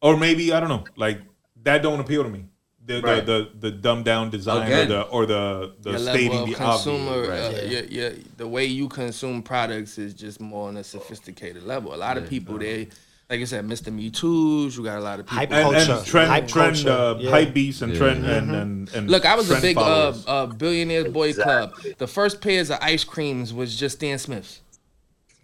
or maybe I don't know. Like that don't appeal to me. The Right. the, the the dumbed down design Again. or the or the the stating level the of consumer, obvious. uh, Right. your, your, the way you consume products is just more on a sophisticated level. A lot of people, they like I said, Mr. Me Too's. You got a lot of people. Hype And, and trend, Hype trend, culture. uh, Yeah. hype beats and Yeah. trend and, and and Look, I was a big uh, uh, billionaires boy Exactly. club. The first pairs of ice creams was just Stan Smith's.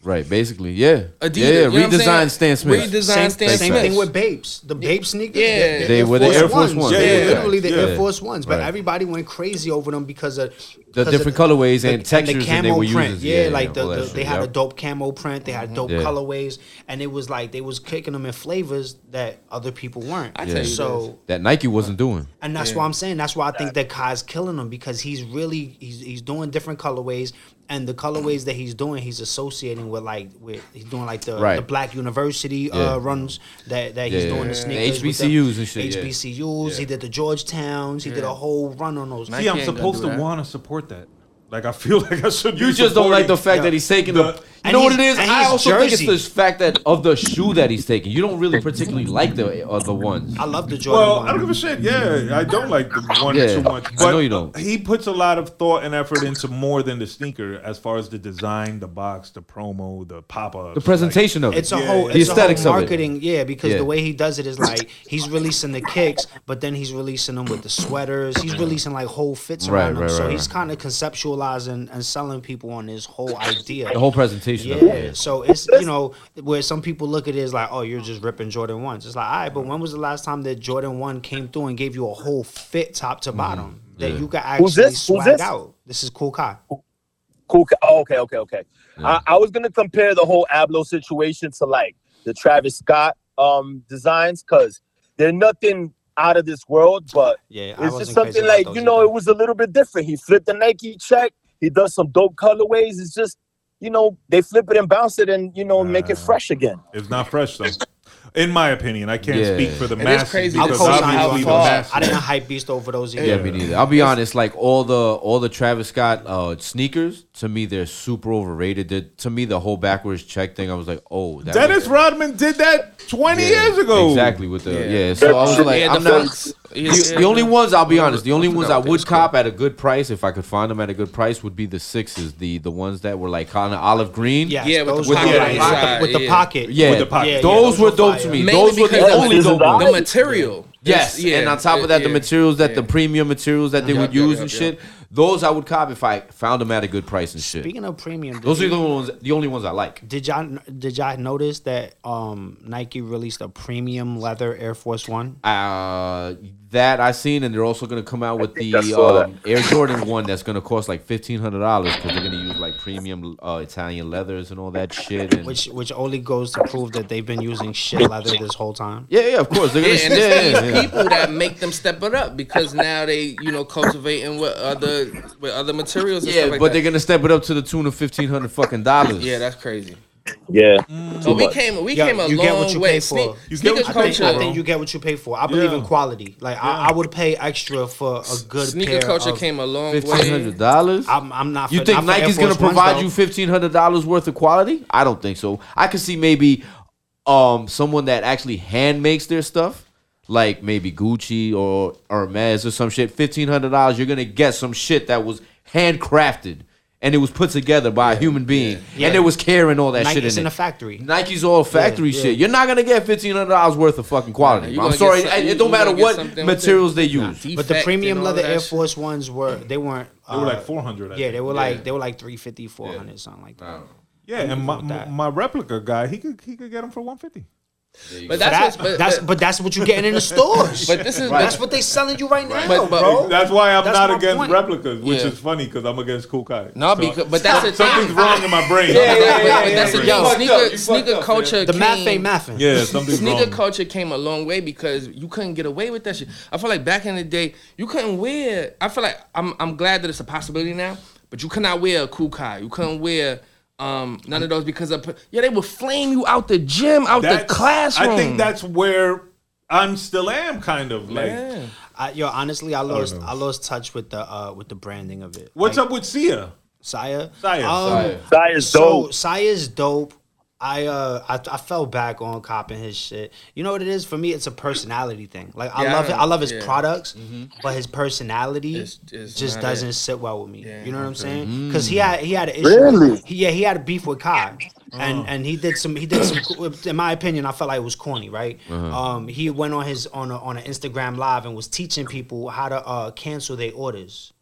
Right, basically, yeah, Adidas. yeah, you know what I'm saying? redesigned Stan Smith. Redesigned Same, Stan same Smith. thing with Bapes. The Bape sneakers. Yeah. they're- they're They were the Air Force Ones. Yeah, They're yeah, literally the yeah. Air Force Ones. But Right. everybody went crazy over them because of The different of colorways and textures that they camo were print. using. Yeah, Yeah, like yeah, the, the- they had a dope camo print. They had dope Yeah. colorways, and it was like they was kicking them in flavors that other people weren't. I tell you so. that Nike wasn't doing. And that's why I'm saying that's why I think that Kiy's killing them because he's really he's he's doing different colorways. And the colorways that he's doing, he's associating with like with he's doing like the, Right. the Black University Yeah. uh, runs that that he's Yeah, doing yeah. the sneakers. The with them. HBCUs and shit, yeah. HBCUs. He did the Georgetowns. He did a whole run on those. See, Nike I'm supposed to want to support that. Like I feel like I should. You be just don't like the supporting- fact that he's taking The- the. You know what it he's- is? and I he's also think it's the fact that of the shoe that he's taking. You don't really particularly like the uh, other ones. I love the Jordan. Well, one. I don't give a shit. Yeah, I don't like the one Yeah, too much. I But know you don't. He puts a lot of thought and effort into more than the sneaker, as far as the design, the box, the promo, the pop up, The presentation of it. It's a Yeah, whole, yeah. The it's a whole aesthetics of it. marketing, yeah. Because Yeah. the way he does it is like he's releasing the kicks, but then he's releasing them with the sweaters. He's releasing like whole fits Right, around them. right, so right, he's kind of conceptualizing and selling people on this whole idea. the whole presentation. Of Yeah, it. so it's you know where some people look at it as like, oh, you're just ripping Jordan ones. It's like, all right, but when was the last time that Jordan one came through and gave you a whole fit top to bottom that you could actually Who's this? Who's swag this? out? This is Kool Kiy. Cool. ca- Oh, okay, okay, okay. I, I was gonna compare the whole Abloh situation to like the Travis Scott um designs because they're nothing out of this world, but Yeah, it's just something like you know, either. it was a little bit different. He flipped the Nike check. He does some dope colorways. It's just you know they flip it and bounce it and you know make it fresh again. It's not fresh though. In my opinion, I can't Yeah. speak for the It is crazy I'll because to see how obviously you the on far- masses. I didn't hype beast over those either. Yeah, me neither. I'll be honest. Like all the all the Travis Scott uh, sneakers, to me they're super overrated. They're, to me, the whole backwards check thing, I was like, oh, that Dennis Rodman did that 20 yeah, years ago. Exactly with the yeah. Yeah. So I was like, Yeah, I'm not. Fox- The, yeah, the only ones I'll be honest, the only ones I would it's called. cop at a good price if I could find them at a good price would be the sixes, the the ones that were like kind of olive green. Yes, Yeah, with the those pocket were on nice. the with, side, the, with the yeah. pocket. Yeah, With the pocket. Yeah, yeah, those, those were were dope fire. to me. Mainly those were the only dope the- ones. the material. Yes, yeah, and on top of that, the materials that yeah. the premium materials that they Yup, would yup, use yup, and yup. shit, those I would cop if I found them at a good price and shit. Speaking of premium, did Those are you- the ones, the only ones I like. Did y'all did y'all notice that um, Nike released a premium leather Air Force One? Uh, that I seen, and they're also gonna come out with the um, Air Jordan one that's gonna cost like fifteen hundred dollars because they're gonna use like premium uh, Italian leathers and all that shit. And Which which only goes to prove that they've been using shit leather this whole time. yeah, yeah, of course they're gonna. Yeah, and yeah, it's yeah, these yeah. people that make them step it up because now they, you know, cultivating with other with other materials. And Yeah, stuff like but that. they're gonna step it up to the tune of fifteen hundred fucking dollars. yeah, that's crazy. Yeah. So we came, we Yeah, came a you long get what you way. pay for. Sneak, You get sneaker what you I pay think, for, I think you get what you pay for. I believe Yeah. in quality. Like I, I would pay extra for a good sneaker pair culture of, came a long fifteen way. hundred dollars. I'm, I'm not. You for, think not for Nike's gonna Force Ones, provide though. you fifteen hundred dollars worth of quality? I don't think so. I could see maybe um someone that actually hand makes their stuff, like maybe Gucci or Hermes or some shit. Fifteen hundred dollars, you're gonna get some shit that was handcrafted and it was put together by a human being, Yeah. and it was care and all that shit Nike's in in it. a factory. Nike's all factory yeah. shit. You're not gonna get fifteen hundred dollars worth of fucking quality. you I'm sorry, some- it, you- it don't you matter what materials it. they Nah, use. But the premium leather that Air shit. Force Ones were they weren't. They were uh, like 400. Yeah, they were like they were like 350, 400, something like that. Yeah, and my, with that. my replica guy, he could he could get them for 150. But that's that- but, that's but, but that's what you're getting in the stores. but this is That's what they selling you right now, But- but- bro. That's why I'm That's not against point. replicas, which Yeah. is funny because I'm against Kool Kiy. No, because- but that's the thing. something's wrong in my brain. But that- but that's the yeah. You thing. fucked. Sneaker, You sneaker up, culture. the math ain't mathing. Yeah, something's Sneaker wrong. culture came a long way because you couldn't get away with that shit. I feel like back in the day, you couldn't wear. I feel like I'm I'm glad that it's a possibility now, but you cannot wear a Kool Kiy. You couldn't wear um none of those because of yeah they would flame you out the gym, out the That's- classroom. I think that's where I'm still am kind of like. yeah. I, yo, honestly, I lost know. I, lost touch with the uh with the branding of it. What's Like, up with Sia? Saya? Saya, Um, Saya. Sire's So dope. Saya's dope. I uh I, I fell back on copping his shit. You know what it is for me? It's a personality thing. Like I Yeah, I love it. I love his Yeah. products, but his personality It's- it's just doesn't it. sit well with me. Yeah, you know what I'm saying? Because he had he had an issue. Really? He, yeah, he had a beef with Kiy, and and he did some he did some. In my opinion, I felt like it was corny. Right? Um, he went on his on a, on an Instagram live and was teaching people how to uh cancel their orders.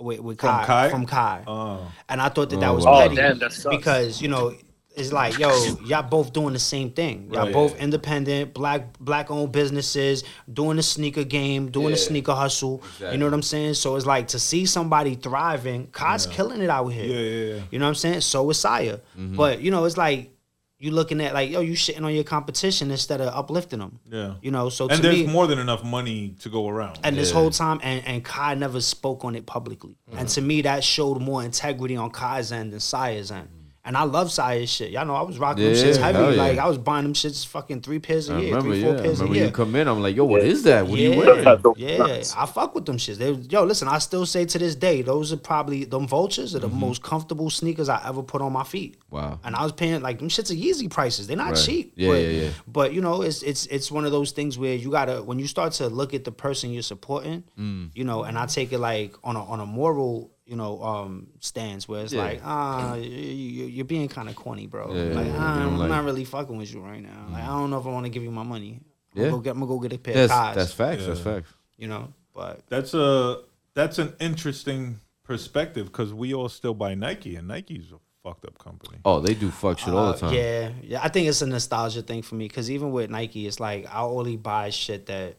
With, with From Kiy, Kiy? from Kiy, Oh. and I thought that that Oh, was wow. petty Oh, damn, that because you know it's like yo y'all both doing the same thing y'all Right. both independent black black owned businesses doing the sneaker game doing the Yeah. sneaker hustle you know what i'm saying so it's like to see somebody thriving Kiy's killing it out here Yeah, yeah, yeah. you know what i'm saying so is Saya mm-hmm. but you know it's like you looking at like yo, you shitting on your competition instead of uplifting them. Yeah. You know, so and there's me, more than enough money to go around. and this whole time, and, and Kiy never spoke on it publicly. And to me, that showed more integrity on Kiy's end than Sire's end. And I love Sire's shit. Y'all know I was rocking them Yeah, shits heavy. yeah. Like I was buying them shits fucking three pairs a I year, remember, three, yeah. four I pairs a remember year. you come in, I'm like, yo, what is that? What are you wearing? Yeah, I fuck with them shits. They, yo, listen, I still say to this day, those are probably them vultures are the most comfortable sneakers I ever put on my feet. Wow. And I was paying like them shits are Yeezy prices. They're not Right. cheap. Yeah, but, yeah, yeah. But you know, it's it's it's one of those things where you gotta when you start to look at the person you're supporting, Mm. you know, and I take it like on a on a moral. You know, um, stance where it's Yeah. like, ah, you, you, you're being kind of corny, bro. Yeah, like, yeah, ah. I'm Like- not really fucking with you right now. Like, I don't know if I want to give you my money. I'm Yeah. gonna go get, I'm gonna go get a pair That's of ties. that's facts. That's facts. you know, but That's a that's an interesting perspective because we all still buy Nike, and Nike's a fucked up company. Oh, they do fuck shit all the Uh, time. Yeah, yeah. I think it's a nostalgia thing for me because even with Nike, it's like I only buy shit that,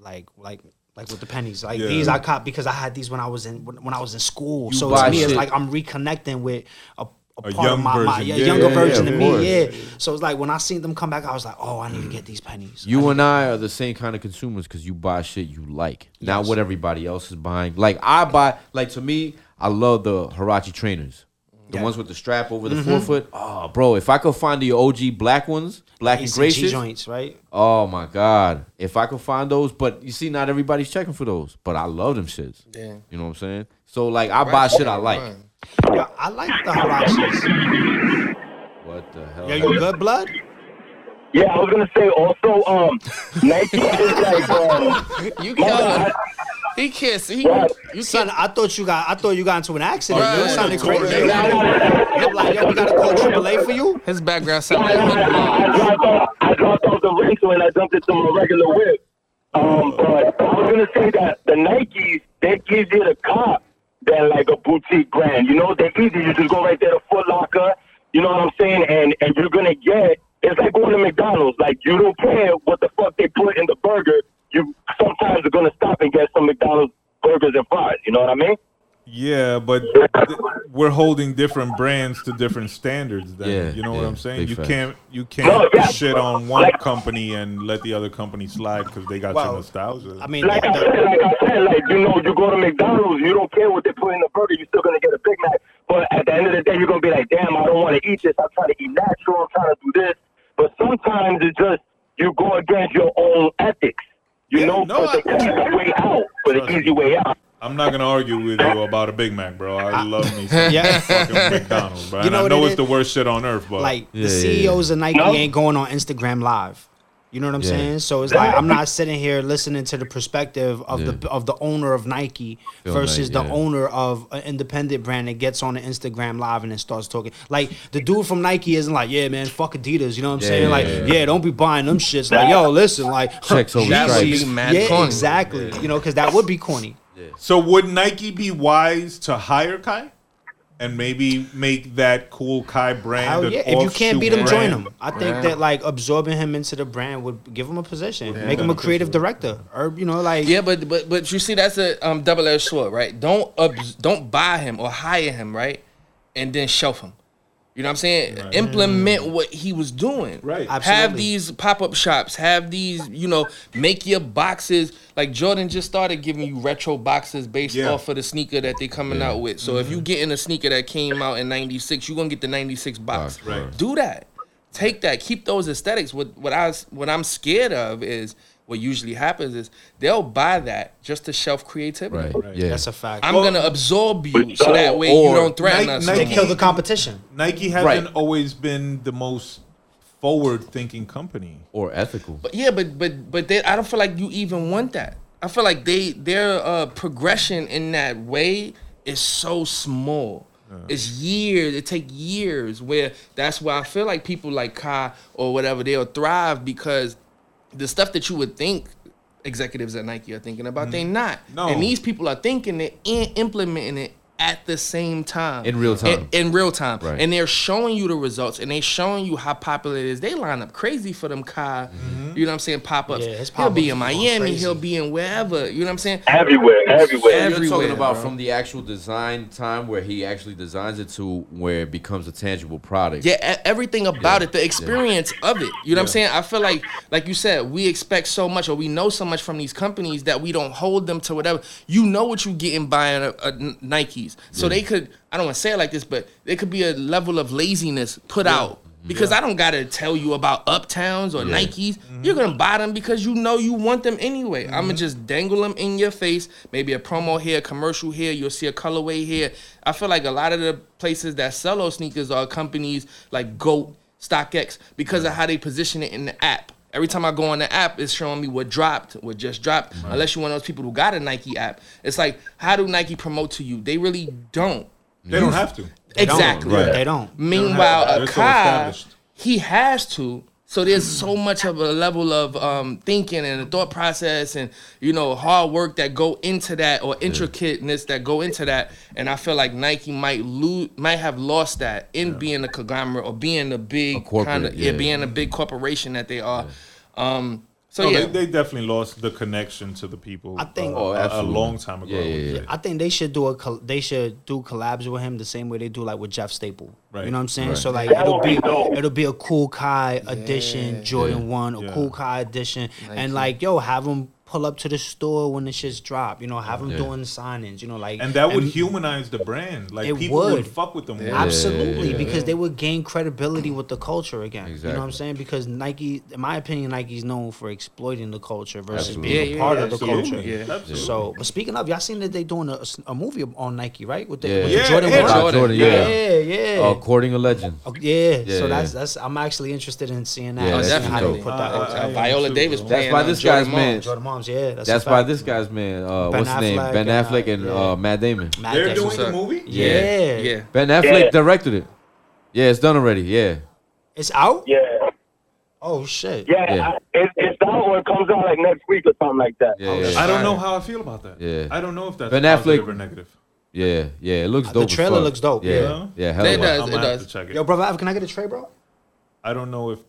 like, like, like with the pennies. Like Yeah. these, I caught because I had these when I was in when, when I was in school. You so buy to me, it's like I'm reconnecting with a. A, A part of my, my version. yeah, Yeah, younger yeah, version yeah, of of me, yeah. So it's like when I seen them come back, I was like, oh, I need to mm. get these pennies. You and I are the same kind of consumers because you buy shit you like, not what everybody else is buying. Like I buy, like to me, I love the Huarache trainers, the Yeah. ones with the strap over the mm-hmm. forefoot. Oh, bro, if I could find the OG black ones, black and gray joints, right? oh my god, if I could find those. But you see, not everybody's checking for those. But I love them shits. Yeah. You know what I'm saying? So like, I buy shit I like. Yeah, I like the Huaraches. What the hell? Yo, you good, blood? Yeah, I was gonna say also, um, Nike is like, um, You can't. He can't see. You Son. I thought you got I thought you got into an accident. Right. You sounded crazy. I'm like, yo, we gotta call AAA for you. His background sound like I hood dropped off, I dropped off the rental and I dumped it to my regular whip. Um, but I was gonna say that the Nikes they easier to cop than like a boutique brand. You know, they're easy. You just go right there to Foot Locker. You know what I'm saying? And and you're gonna get. It's like going to McDonald's. Like you don't care what the fuck they put in the burger. You sometimes are gonna stop and get some McDonald's burgers and fries. You know what I mean? Yeah, but th- we're holding different brands to different standards. Then Yeah, you know what I'm saying. You fact. can't you can't yeah. shit on one Like- company and let the other company slide because they got Well, some nostalgia. I mean, Like I said, like I said, like you know, you go to McDonald's, you don't care what they put in the burger, you're still gonna get a Big Mac. But at the end of the day, you're gonna be like, damn, I don't want to eat this. I'm trying to eat natural. I'm trying to do this. But sometimes it's just you go against your own ethics. You Yeah, know, no, for the easy way out, for the easy way out. I'm not gonna argue with you about a Big Mac, bro. I love me some Yeah. fucking McDonald's, bro. You and I know it it's is? the worst shit on earth, but like Yeah, the yeah, CEOs of Nike No. ain't going on Instagram Live. You know what I'm Yeah. saying? So it's like I'm not sitting here listening to the perspective of Yeah. the of the owner of Nike Feel versus like, the yeah. owner of an independent brand that gets on the Instagram Live and then starts talking. Like the dude from Nike isn't like, yeah, man, fuck Adidas. You know what I'm Yeah, saying? yeah, Like, yeah. yeah, don't be buying them shits. Like, yo, listen, like, Checks over stripes. yeah, corny. exactly. You know, because that would be corny. So would Nike be wise to hire Kiy and maybe make that Kool Kiy brand? Hell an yeah! If you can't beat him, join brand? him. I think Yeah. that like absorbing him into the brand would give him a position, make him a creative director, or you know, like Yeah, but but but you see, that's a um, double edged sword, right? Don't abs- don't buy him or hire him, right, and then shelf him. You know what I'm saying? Implement what he was doing. Right. Absolutely. Have these pop up shops. Have these, you know, make your boxes. Like Jordan just started giving you retro boxes based Yeah. off of the sneaker that they're coming out with. So if mm-hmm. you getting a sneaker that came out in '96, you're gonna get the '96 box. Box, right. Do that. Take that. Keep those aesthetics. What what I what I'm scared of is what usually happens is they'll buy that just to shelf creativity. Right. Yeah. that's a fact. I'm Well- gonna absorb you so that way you don't threaten Nike- us. they Nike- kill the competition. Nike hasn't Right. always been the most forward-thinking company. Or ethical. But yeah, but but but they, I don't feel like you even want that. I feel like they their uh, progression in that way is so small. It's years. It take years. Where that's why I feel like people like Kiy or whatever they'll thrive because the stuff that you would think executives at Nike are thinking about, they're mm. not. No. And these people are thinking it and implementing it at the same time In real time. In, in real time, Right. and they're showing you the results, and they're showing you how popular it is. They line up crazy for them Kiy. Mm-hmm. You know what I'm saying? Pop ups. Yeah, he'll be in Miami. He'll be in wherever. You know what I'm saying? Everywhere, everywhere. everywhere You're talking about bro. from the actual design time where he actually designs it to where it becomes a tangible product. Yeah, everything about it, the experience of it. You know what I'm saying? I feel like, like you said, we expect so much or we know so much from these companies that we don't hold them to whatever. You know what you getting buying a, a N- Nikes. So they could, I don't want to say it like this, but there could be a level of laziness put out. Because I don't gotta tell you about Uptowns or Nikes. Mm-hmm. You're gonna buy them because you know you want them anyway. I'm gonna mm-hmm. just dangle them in your face. Maybe a promo here, a commercial here. You'll see a colorway here. I feel like a lot of the places that sell those sneakers are companies like Goat, StockX, because of how they position it in the app. Every time I go on the app, it's showing me what dropped, what just dropped. Unless you're one of those people who got a Nike app, it's like, how do Nike promote to you? They really don't. They don't have to. They don't. Exactly. Right. They don't. Meanwhile, They're a so Kiy, established. he has to. So there's so much of a level of um, thinking and a thought process and you know hard work that go into that or intricateness that go into that. And I feel like Nike might lose, might have lost that in being a conglomerate or being a big kind of yeah, yeah. being a big corporation that they are. Um, so No, yeah, they, they definitely lost the connection to the people. I think- uh, Oh, a- a, long time ago. Yeah, I yeah. I think they should do a col- they should do collabs with him the same way they do like with Jeff Staple. Right. You know what I'm saying? Right. So like That it'll be be dope. it'll be a Kool Kiy edition, Jordan One, a Yeah. Kool Kiy edition, Nike. and like yo, have them pull up to the store when the shit's drop. You know, have them Yeah. doing signings. You know, like and that would humanize the brand. Like people would. would. fuck with them. more. Absolutely, yeah, because they would gain credibility with the culture again. You know what I'm saying? Because Nike, in my opinion, Nike's known for exploiting the culture versus Absolutely. being Yeah, a yeah, part yeah, of the culture. Yeah. Absolutely. So, but speaking of, y'all seen that they doing a, a movie on Nike, right? With the, Yeah. with the Yeah, Jordan yeah. one? About Jordan, yeah. yeah, yeah. Uh, courting a legend. Oh, yeah. Yeah, so that's yeah. that's I'm actually interested in seeing that. Yeah, and that's how they put that. Uh, out I- there. I- Viola Davis. That's why uh, this guy's man. Jordan Moms, yeah. That's, That's a by this guy's man. Uh, Ben what's his name? Affleck Ben and, uh, Affleck and yeah. uh, Matt Damon. Matt They're Damon. doing what's the movie. Yeah. Yeah. Ben Affleck Yeah. directed it. Yeah, it's done already. Yeah. It's out. Yeah, Oh shit. yeah. Yeah. I, it, it's out or it comes out like next week or something like that. Yeah, yeah, I don't know how I feel about that. Yeah. I don't know if that's Ben positive Affleck- or negative. yeah, yeah. It looks dope. as trailer looks dope, Yeah, yeah. yeah. Hell It does. I'm gonna have does. to check it. Yo, brother, can I get a tray, bro? I don't know if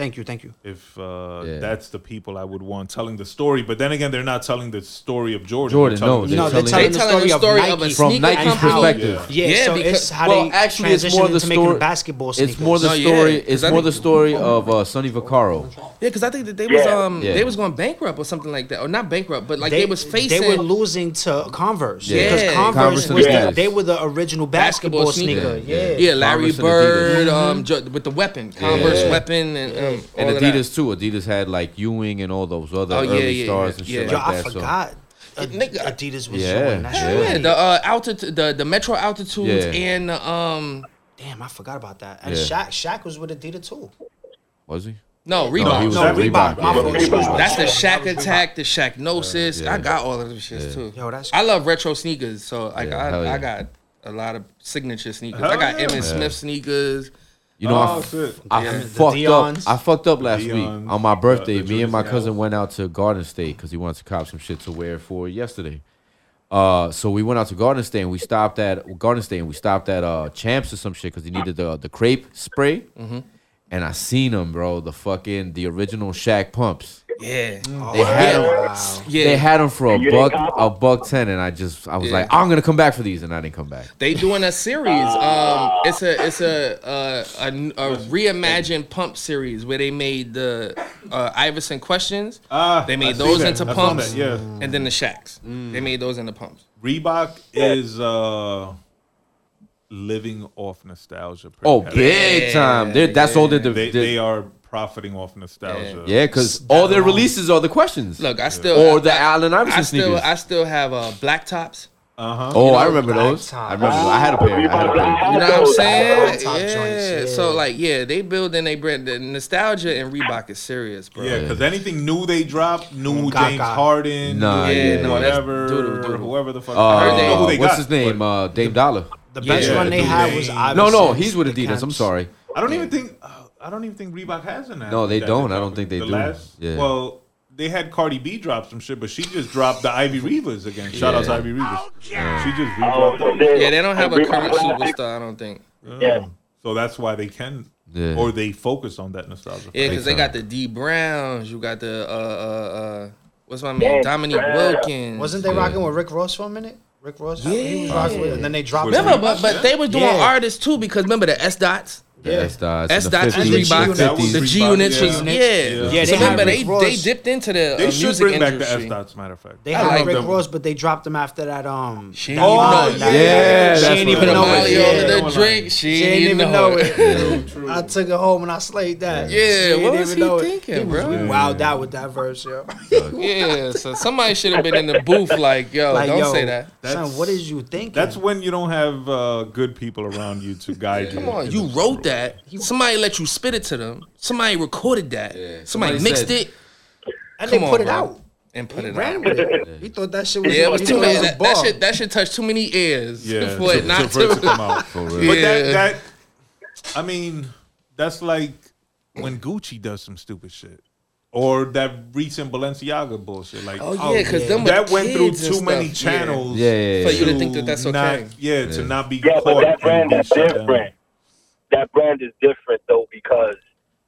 Thank you, thank you. if uh, Yeah. that's the people I would want telling the story. But then again, they're not telling the story of Jordan. Jordan, They're telling no, they're No, story- they're telling- telling, They telling the the story, story of of a Nike. From Nike's company. perspective. Yeah, Yeah, so because- it's how well, they actually, it's more the story- basketball sneakers. It's more the No, yeah, it's more the story of uh, Sonny Vaccaro. Yeah, because I think that they was um Yeah. they was going bankrupt or something like that, or not bankrupt, but like they, they, was facing. They were losing to Converse. Yeah. Because Yeah. Converse, Converse was the, they were the original basketball, Basketball sneaker. sneaker. Yeah. yeah, Larry Bird, um, with the weapon, Converse weapon, and um, And all that. Adidas too. Adidas had like Ewing and all those other Oh, yeah, early yeah, stars yeah, and yeah. shit Yo, like I that. So forgot. Yeah, Ad- Adidas was Yeah, doing that yeah. shit. Yeah, the uh, altitude, the the Metro Attitudes, Yeah. and the, um, Damn, I forgot about that. And Yeah. Shaq, Shaq was with Adidas too. was he? no No, Reebok. he was No, Reebok. Reebok. Yeah. fault, excuse me. That's the That Shaq. Attack, the Shaqnosis. Yeah. I got all of them shits too. Yo, that's I love retro sneakers, so like Yeah, I, yeah. I got a lot of signature sneakers. Hell I got yeah. Emmitt Smith sneakers. You know, Oh, I, shit. I Yeah. Fucked Deion's. up. I fucked up last Deion's, week on my birthday. uh, Me and my Jordan cousin went out to Garden State because he wanted to cop some shit to wear for yesterday. Uh, so we went out to Garden State and we stopped at Garden State and we stopped at uh Champs or some shit because he needed the the crepe spray. Mm-hmm. And I seen them, bro. The fucking the original Shaq pumps. Yeah, They had them. wow. yeah. They had them for a buck, a buck ten, and I just, I was Yeah. like, I'm gonna come back for these, and I didn't come back. They doing a series. Um, it's a it's a uh, a, a reimagined pump series where they made the uh, Iverson questions. Ah, They made see those into I pumps. that, Yeah, and then the Shaqs. They made those into pumps. Reebok is uh, living off nostalgia. Oh, heavy. big time! They're, that's all they're. They, They, they are profiting off nostalgia. yeah, because all their releases are the questions. Look, I still or the Allen I Iverson still sneakers. I still have uh, black tops. Uh huh. oh, I know, remember those. top. I remember. those. I had a pair. I had a pair. You know what I'm saying? Yeah. yeah. So like, yeah, they building they brand. The nostalgia and Reebok is serious, bro. Yeah, because anything new they drop, new Gaga. James Harden, Nah, new yeah, no, whatever, doodle, doodle. whoever the fuck. Uh, I don't know who they what's got, his name? but Uh, Dame Dollar. The best Yeah, one they had was No, No, no, he's with Adidas. I'm sorry. I don't Yeah. even think. Uh, I don't even think Reebok has an. No, they don't. I don't think they the do. Last, Yeah. Well, they had Cardi B drop some shit, but she just dropped the Ivy Rivas again. Shout out to Yeah. Ivy Rivas. She just Oh, re-dropped so them. they- Yeah, they don't have a current superstar. I don't think. Yeah. So that's why they can, Yeah. or they focus on that nostalgia. Yeah, because they got the Dee Browns. You got the uh uh uh. What's my Yeah, man? Dominique Wilkins. Wasn't they rocking with Rick Ross for a minute? Rick Ross, Yeah. he was rocking with, and then they dropped. Was. Remember, but but they were doing Yeah. artists too because remember the S dots. The S dots, S and the dots and 50s, Reebok. Reebok, That was the G units yeah. was yeah. Yeah, they so had remember they Ross. they dipped into the They uh, should music bring back the industry. S dots. Matter of fact, They I had like Rick them. Ross, but they dropped him after that. Um, She that ain't Oh, line, yeah, yeah, she that's ain't even know was. it. Molly Yeah, over that the one drink. She She ain't ain't even know it. True, true. I took it home and I slayed that. Yeah, She what was he thinking, He was bro? Wild out with that verse, yo. Yeah, so somebody should have been in the booth like, yo, don't say that. Son, That's- what is you thinking? That's when you don't have uh, good people around you to guide you. Come on, you wrote that. Somebody let you spit it to them. Somebody recorded that. Somebody, Somebody mixed said- it and come they on, put it bro. out. and put He it ran out. with it. He thought that shit was. Yeah, it was too many. was That, a that bar. shit that shit touched too many ears Yeah, for it not to. to come out. For real. But that, Yeah. that, I mean, that's like when Gucci does some stupid shit, or that recent Balenciaga bullshit. Like, Oh yeah, oh, because yeah. that went through kids and too many stuff. Yeah. channels. Yeah, yeah, yeah. For you to think that that's not- okay. yeah, to not be Yeah, caught. but that brand be is down. different. That brand is different though because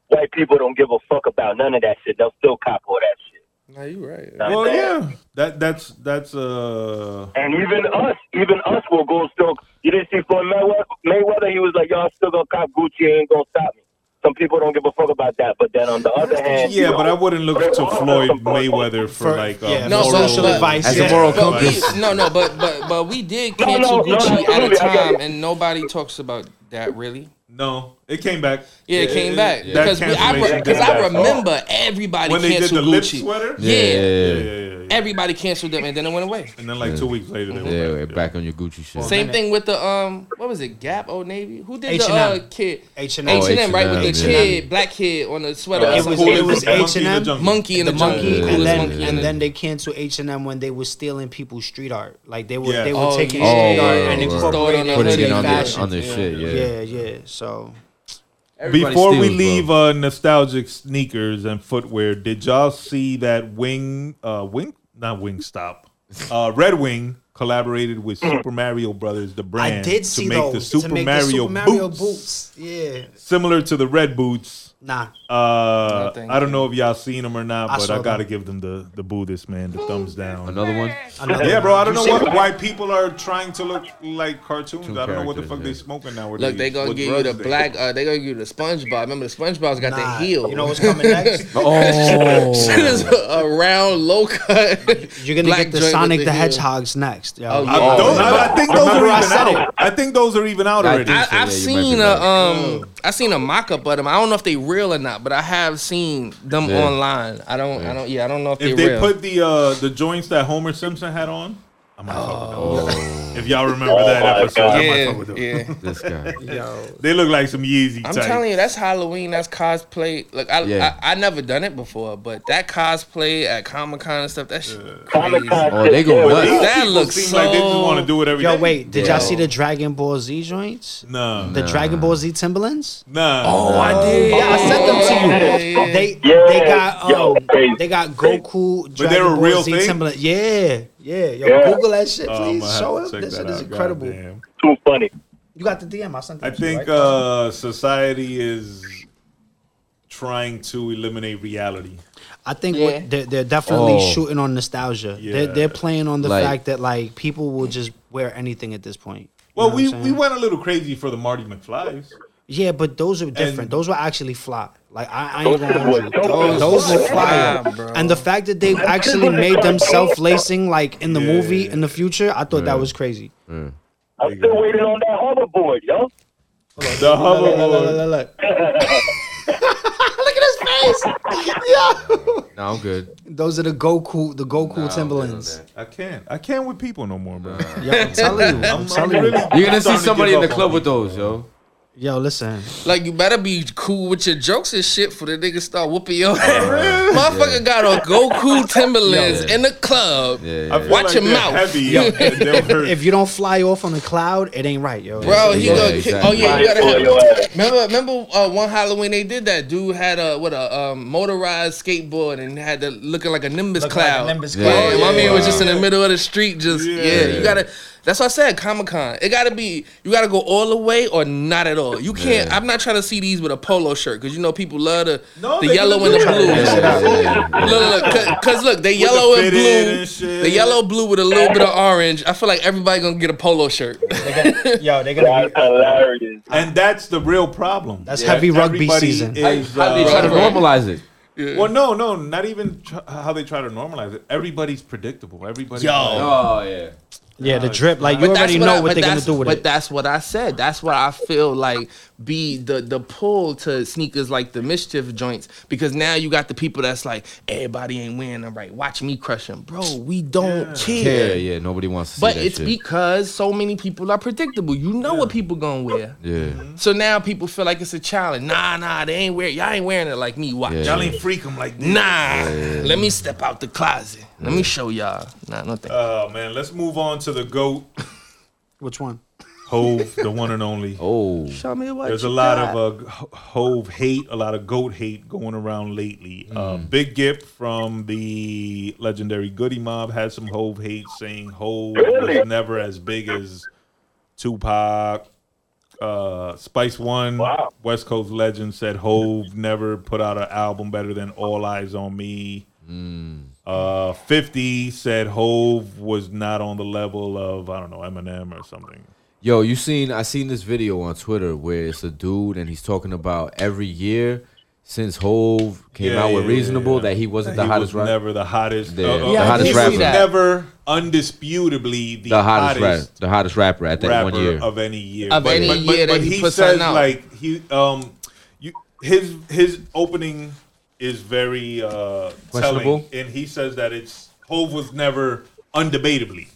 white people don't give a fuck about none of that shit. They'll still cop all that shit. No, you right. Well, yeah, that that's that's uh. And even us, even us will go still. You didn't see Floyd Mayweather? Mayweather, he was like, "Y'all still gonna cop Gucci? Ain't gonna stop me." Some people don't give a fuck about that, but then on the other hand, Yeah, you but I wouldn't look to Floyd Mayweather for, For- like uh, yeah, No, moral- social advice. As yeah. a moral But we, compass. no, no, but but but we did cancel no, no, Gucci at a absolutely, I get time, and nobody talks about that really. No, it came back. Yeah, it came back because we, I cancellation because came I back. remember everybody when they did canceled the lip Gucci. sweater. Yeah. Yeah, yeah, yeah, yeah, yeah, yeah. Everybody canceled them, and then it went away. And then like two weeks later, they were Yeah, back. we're back on your Gucci shit. Same thing with the um, what was it? Gap Old Navy. Who did the H&M. uh, kid? H and H M. and M, right? With the kid, black kid on the sweater. Uh, It was it was monkey H in and the M. Monkey in the, the monkey, and then and then they canceled H and M when they were stealing people's street art. Like they were they were Oh, taking street Oh, art and right. incorporating it Put Putting into it their on fashion. their, on their shit, yeah. yeah, yeah. So Everybody Before we steals, bro. leave uh, nostalgic sneakers and footwear, did y'all see that Wing, uh, Wing, not Wingstop, uh, Red Wing collaborated with Super Mario Brothers, the brand, I did see to make those the Super, to make Mario, the Super Mario boots, boots. Yeah, similar to the red boots. Nah. Uh, No, thank I don't know if y'all seen them or not, I but saw I gotta them. give them the the Buddhist man, the thumbs down. Another one? Another Yeah, bro. I don't You know what, them? why people are trying to look like cartoons. Two I don't know what the fuck yeah. they smoking nowadays. Look, they gonna What give you the they- black. Uh, they gonna give you the SpongeBob. Remember the SpongeBob's got Nah, the heel. You know what's coming next? Oh. Shit is a round low cut. You're gonna black get the joint with Sonic the, heel. Hedgehogs next. Yo. Oh, I, yeah. those- I- I think those Remember are I even said out. I think those are even out I already. I, I've yeah, you might seen be a right. um, I seen a mock up of them. I don't know if they real or not, but I have seen them Yeah. online. I don't, I don't, yeah, I don't know if, if they they real. put the uh, the joints that Homer Simpson had on, I might fuck with Oh, those. If y'all remember Oh that my episode, I might yeah, fuck with those. yeah. this guy. Yo. They look like some Yeezy I'm type. telling you, that's Halloween. That's cosplay. Look, I, Yeah. I, I never done it before, but that cosplay at Comic Con and stuff, that shit crazy. Comic-Con Oh, they go shit, nuts. yeah, That looks seem like they just so- want to do it every day. Yo, wait. Did Yeah. y'all see the Dragon Ball Z joints? No. The Dragon Ball Z Timberlands? No. Oh, I did. Yeah, I sent them to you. Yeah. They Yeah. they got Yo, um, crazy. they got Goku. Dragon they were Ball real Z thing? Timberland. Yeah, yeah. Yo, Yeah. Google that shit, Oh, please. gonna Show to him. check This that shit is incredible. Goddamn. Too funny. You got the DM. I sent it. I to you, think right? uh, society is trying to eliminate reality. I think Yeah. what, they're, they're definitely Oh. shooting on nostalgia. They're, they're playing on the Like- fact that like people will just wear anything at this point. You Well, know we, we went a little crazy for the Marty McFlys. Yeah, but those are different. And- those were actually fly. Like I, I ain't gonna Those hold you. were- Those, those those were were fire. fire, bro. And the fact that they actually made them self-lacing like in the Yeah. movie in the future, I thought Yeah. that was crazy. Mm. I'm still waiting on that hoverboard, yo. The hoverboard. Look at his face. Yo. No, I'm good. Those are the Goku, the Goku Nah, I'm good on Timberlands. I can't. I can't with people no more, bro. Yeah, I'm telling you. I'm I'm telling really- you. You're gonna see starting to somebody give in the club with those, yo. Yo, listen. Like you better be cool with your jokes and shit for the niggas start whooping your ass. Motherfucker got on Goku Timberlands Yeah. in the club. Yeah, yeah. Watch like your mouth. Heavy. and they'll. If you don't fly off on the cloud, it ain't right, yo. Bro, he Yeah, gonna kick. exactly. Oh yeah, you gotta have. Remember, remember uh, one Halloween they did that. Dude had a what a um, motorized skateboard and had the looking like a Nimbus Look like a cloud. Nimbus yeah, cloud. my Yeah, man was just in the middle of the street. Just yeah, Yeah. you gotta. That's what I said. Comic Con. It gotta be. You gotta go all the way or not at all. You can't. Yeah. I'm not trying to see these with a polo shirt because you know people love the No, the yellow gonna and the blue. Yeah, yeah. Look, look, cause look, they the yellow and fitted blue, and the yellow blue with a little bit of orange. I feel like everybody gonna get a polo shirt. Yo, they're gonna That's hilarious. and that's the real problem. That's heavy rugby Everybody season. Is, How they try to uh, normalize it? well, no, no, not even tr- how they try to normalize it. Everybody's predictable. Everybody. Yo. Oh yeah. Yeah, the drip. Like you already that's know I- what they're gonna do with but it. But that's what I said. That's what I feel like be the the pull to sneakers like the mischief joints because now you got the people that's like everybody ain't wearing them right. Watch me crush them, bro. We don't care. Yeah, yeah. Nobody wants to see that. But that it's shit. because so many people are predictable. You know what people gonna wear. yeah. So now people feel like it's a challenge. Nah, nah, they ain't wear. Y'all ain't wearing it like me. Watch. Yeah. Y'all ain't freak them like this. Nah, let me step out the closet. Let me show y'all. Nah, no thank Oh man, let's move on to the goat Which one? Hove, the one and only. Oh. Show me what There's a you lot got. of uh, Ho- Hove hate, a lot of goat hate going around lately. Uh, Big Gipp from the legendary Goodie Mob had some Hove hate, saying Hove Really? was never as big as Tupac. Uh, Spice One, Wow. West Coast legend, said Hove never put out an album better than All Eyez on Me. Uh, 50 said Hove was not on the level of I don't know Eminem or something. Yo, you seen? I seen this video on Twitter where it's a dude and he's talking about every year since Hove came Yeah, out with yeah, yeah, Reasonable yeah. that he wasn't the he hottest was rapper. never the hottest. The- uh, the uh, hottest he rapper. was never undisputably the, The hottest, hottest, rap, the hottest rapper at that rapper one year. of any year. Of any year that he puts says something out. like he um you his his opening is very uh telling, and he says that it's Hove was never undebatably.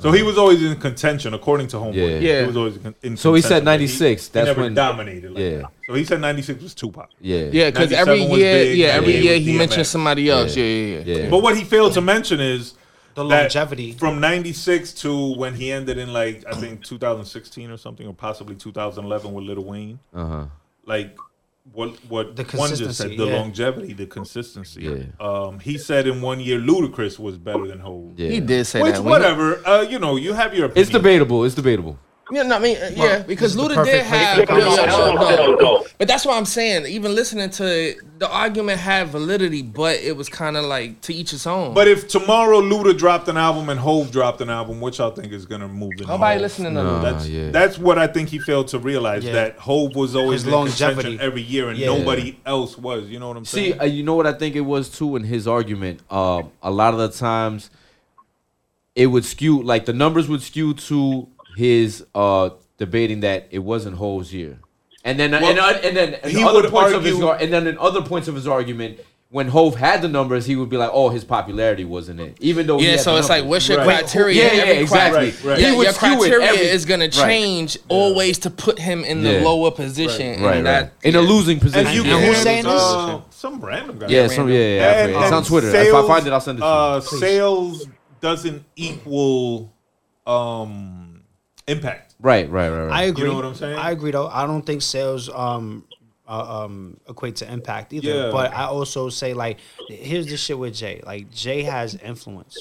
So he was always in contention, according to Homeboy. Yeah. Yeah. He was always in in So he said contention, but 96, He, that's never when- dominated. Like Yeah. that. So he said 96 was Tupac. yeah, Yeah, because every year, big, yeah, every year he DMX. mentioned somebody else. Yeah. Yeah, yeah, yeah. yeah. But what he failed to mention is The that longevity. from 96 to when he ended in like I think 2016 or something or possibly 2011 with Lil Wayne. Uh huh. Like what what The one just said consistency, the yeah. longevity, the consistency. Yeah. Um he said in one year Ludacris was better than Hov. Yeah. He did say Which that. whatever, uh, you know, you have your opinion. It's debatable. It's debatable. Yeah, no, I mean, uh, yeah, because this is the Luda did have. for the yo, yo, no, no. But that's what I'm saying. Even listening to the argument had validity, but it was kind of like to each his own. But if tomorrow Luda dropped an album and Hove dropped an album, which I think is gonna move the nobody needle? listening to No. Luda. That's yeah. that's what I think he failed to realize Yeah. that Hove was always His in longevity. contention every year and Yeah. nobody else was. You know what I'm See, saying? uh, you know what I think it was too in his argument. Um, a lot of the times, it would skew like the numbers would skew to his uh debating that it wasn't Ho's year, and then and, Well, uh, and then in he other would points of his and then in other points of his argument. When Hove had the numbers, he would be like, "Oh, his popularity wasn't it." Even though he yeah, had so the it's like, what's your Right. criteria? Yeah, yeah, Every exactly. Right, right. Yeah, your criteria every- is gonna Right. change always to put him in the lower position. and right, right, that, in a losing position. And you And can who's saying this? uh, some random guy. yeah, some, yeah, yeah, yeah, I And- forget. it's and on Twitter. if sales, I find it, I'll send it to you. Uh, sales doesn't equal um, impact. right, right, right, right. I agree. know what I'm saying? I agree though. I don't think sales um uh, um equate to impact either. Yeah. But I also say like here's the shit with Jay. Like Jay has influence.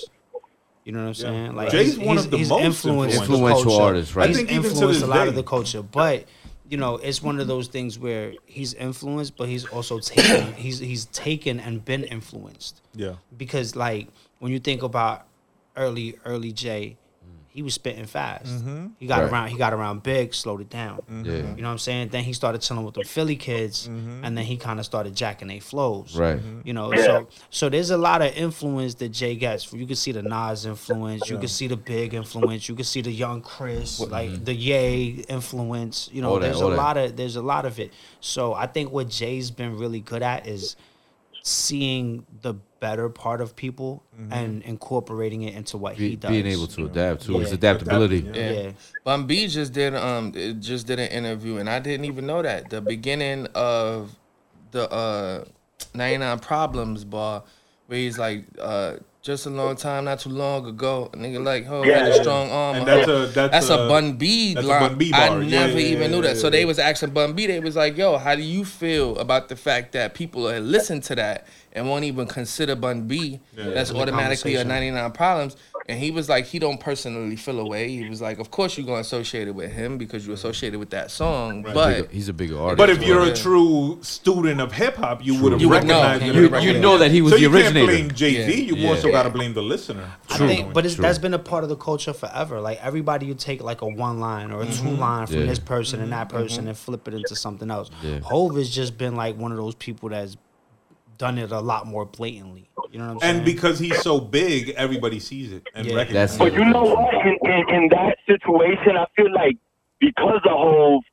You know what I'm saying? Like Jay's he's, one he's, of the he's most influenced influential artists, right? He's I think influenced a lot day. of the culture, but you know, it's one of those things where he's influenced, but he's also taken. he's he's taken and been influenced Yeah. because like when you think about early early Jay, he was spitting fast. Mm-hmm. He got Right. around he got around big, slowed it down. Mm-hmm. Yeah. You know what I'm saying? Then he started chilling with the Philly kids, mm-hmm. and then he kind of started jacking their flows. Right. You know, so so there's a lot of influence that Jay gets. You can see the Nas influence, you can see the Big influence, you can see the Young Chris, like the Ye influence. You know, All that, there's all a that. lot of there's a lot of it. So I think what Jay's been really good at is seeing the better part of people and incorporating it into what Be- he does. being able to adapt to his adaptability. Adapting, yeah. Bun B just did um just did an interview and I didn't even know that the beginning of the uh 99 Problems bar where he's like uh just a long time not too long ago. A nigga like oh Yeah. had a strong arm And that's a- that's a, a- Bun B that's a line. Bun B I bar. Yeah, never yeah, even yeah, knew that. Yeah, so they was asking Bun B they was like yo how do you feel about the fact that people are listen to that and won't even consider Bun B? That's automatically a 99 Problems and he was like he don't personally feel away he was like of course you're going to associate it with him because you associated with that song Bigger- but he's a bigger artist. But if you're Yeah. a true student of hip hop, you would have You know. recognized You you, you know that he was so the you originator. can't blame Jay Z. Yeah. You more so Yeah. got to blame the listener. I True. think, but it's, True. that's been a part of the culture forever. Like everybody, you take like a one line or a two mm-hmm. line from Yeah. this person and that mm-hmm. person mm-hmm. and flip it into something else. Yeah. Hove has just been like one of those people that's done it a lot more blatantly. You know what I'm saying? And because he's so big, everybody sees it and Yeah. recognizes That's it. But you know what? In, in, in that situation, I feel like because of Hove,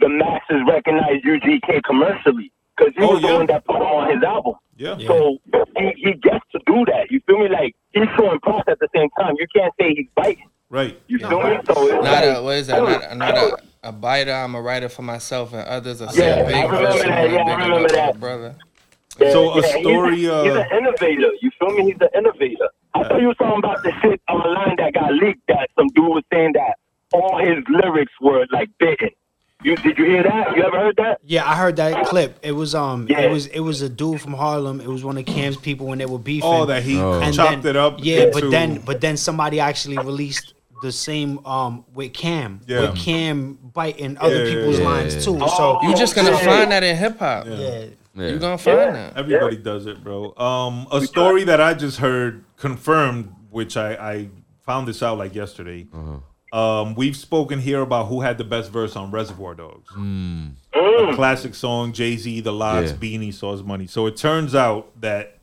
the masses recognize UGK commercially because he Oh, was the one that put on his album. Yeah. So he, he gets to do that. You feel me? Like he's showing props at the same time. You can't say he's biting. Right. You feel me? So it's not like, a what is that not, not a, a biter i'm a writer for myself and others are Yeah, saying I big remember that, yeah, I remember that. brother Yeah, So a yeah, he's story, He's, uh, an innovator. You feel me? He's an innovator. I thought you were talking about the shit online that got leaked. That some dude was saying that all his lyrics were like bitten. You did you hear that? You ever heard that? yeah, I heard that clip. It was um, Yeah. it was it was a dude from Harlem. It was one of Cam's people when they were beefing. Oh, that he Oh. and chopped then, it up. Yeah, into, but then but then somebody actually released the same um with Cam. Yeah. With Cam biting other Yeah, people's yeah, lines yeah. too. Oh, So you're just gonna Yeah. find that in hip-hop Yeah. yeah. Yeah. you're gonna find that everybody does it, bro. Um, a story that I just heard confirmed, which I, I found this out like yesterday. Um, we've spoken here about who had the best verse on Reservoir Dogs. A classic song, Jay Z, The LOX, Yeah. Beanie, Sauce Money. So it turns out that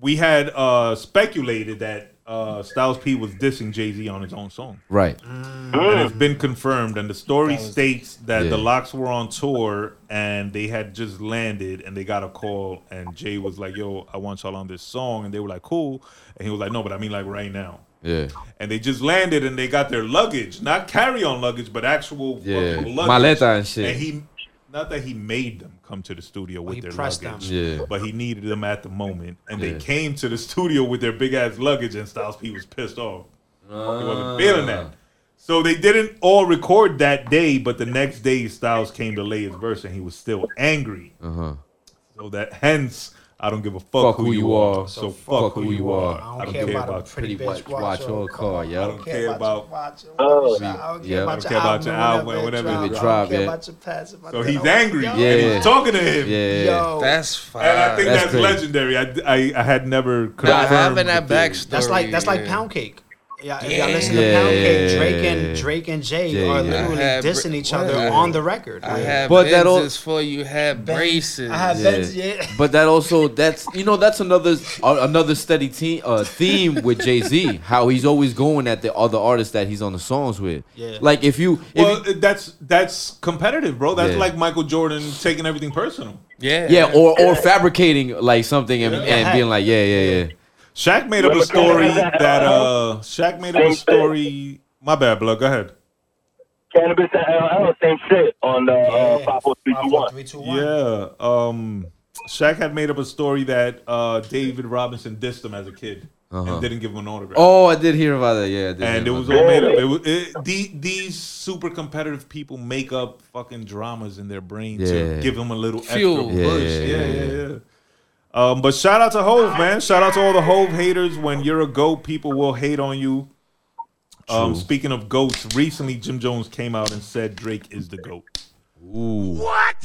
we had uh, speculated that uh, Styles P was dissing Jay Z on his own song. Right. And it's been confirmed. And the story states that Yeah. the LOX were on tour and they had just landed and they got a call. And Jay was like, Yo, I want y'all on this song. And they were like, Cool. And he was like, No, but I mean like right now. Yeah. And they just landed and they got their luggage, not carry on luggage, but actual Yeah. fucking luggage. Maleta and shit. And he, not that he made them come to the studio with he their luggage, them. Yeah. but he needed them at the moment. And Yeah. they came to the studio with their big ass luggage, and Styles P was pissed off. He Ah. wasn't feeling that. So they didn't all record that day, but the next day Styles came to lay his verse, and he was still angry. Uh huh. So that hence, I don't give a fuck, Fuck who, you are. So, fuck, who you are. I don't, care, about, a pretty, Pretty bitch watch- watch your car, yo. I I don't don't care, care about, about- your watch. Oh. I don't care Yeah. about I don't your care about album your whenever album, it whenever it I don't drop, care yeah. about your past. if So he's angry, and Yeah. he's talking to him. Yeah. Yo, that's fine And I think That's that's, legendary. I, I, I had never Not confirmed having that backstory that's like that's like pound cake. Yeah, if Yeah. y'all listen to Yeah. Pound Cake, Drake and Drake and Jay Jay, are yeah. literally I dissing each other I- on the record. I Like, had But that all- for you had braces I had Yeah. Benz, yeah. But that also that's you know that's another uh, another steady team uh, theme with Jay Z. How he's always going at the other artists that he's on the songs with. Yeah. Like if you if Well, that's that's competitive, bro. That's Yeah. like Michael Jordan taking everything personal. yeah yeah, or or fabricating like something and, Yeah. and being like yeah yeah yeah. Shaq made up a story that uh Shaq made up a story. My bad, blood. Go ahead. Canibus and LL, same shit on the uh, Yeah. five four three two one. 54321. Yeah. Um Shaq had made up a story that uh David Robinson dissed him as a kid Uh-huh. and didn't give him an autograph. Oh, I did hear about that. Yeah, I did and it was all made up. It was it, the, these super competitive people make up fucking dramas in their brain Yeah. to give them a little Fuel. extra push. yeah, Yeah, yeah, yeah, yeah. Um, but shout out to Hove, man. Shout out to all the Hove haters. When you're a goat, people will hate on you. Um, speaking of goats, recently Jim Jones came out and said Drake is the goat. Ooh.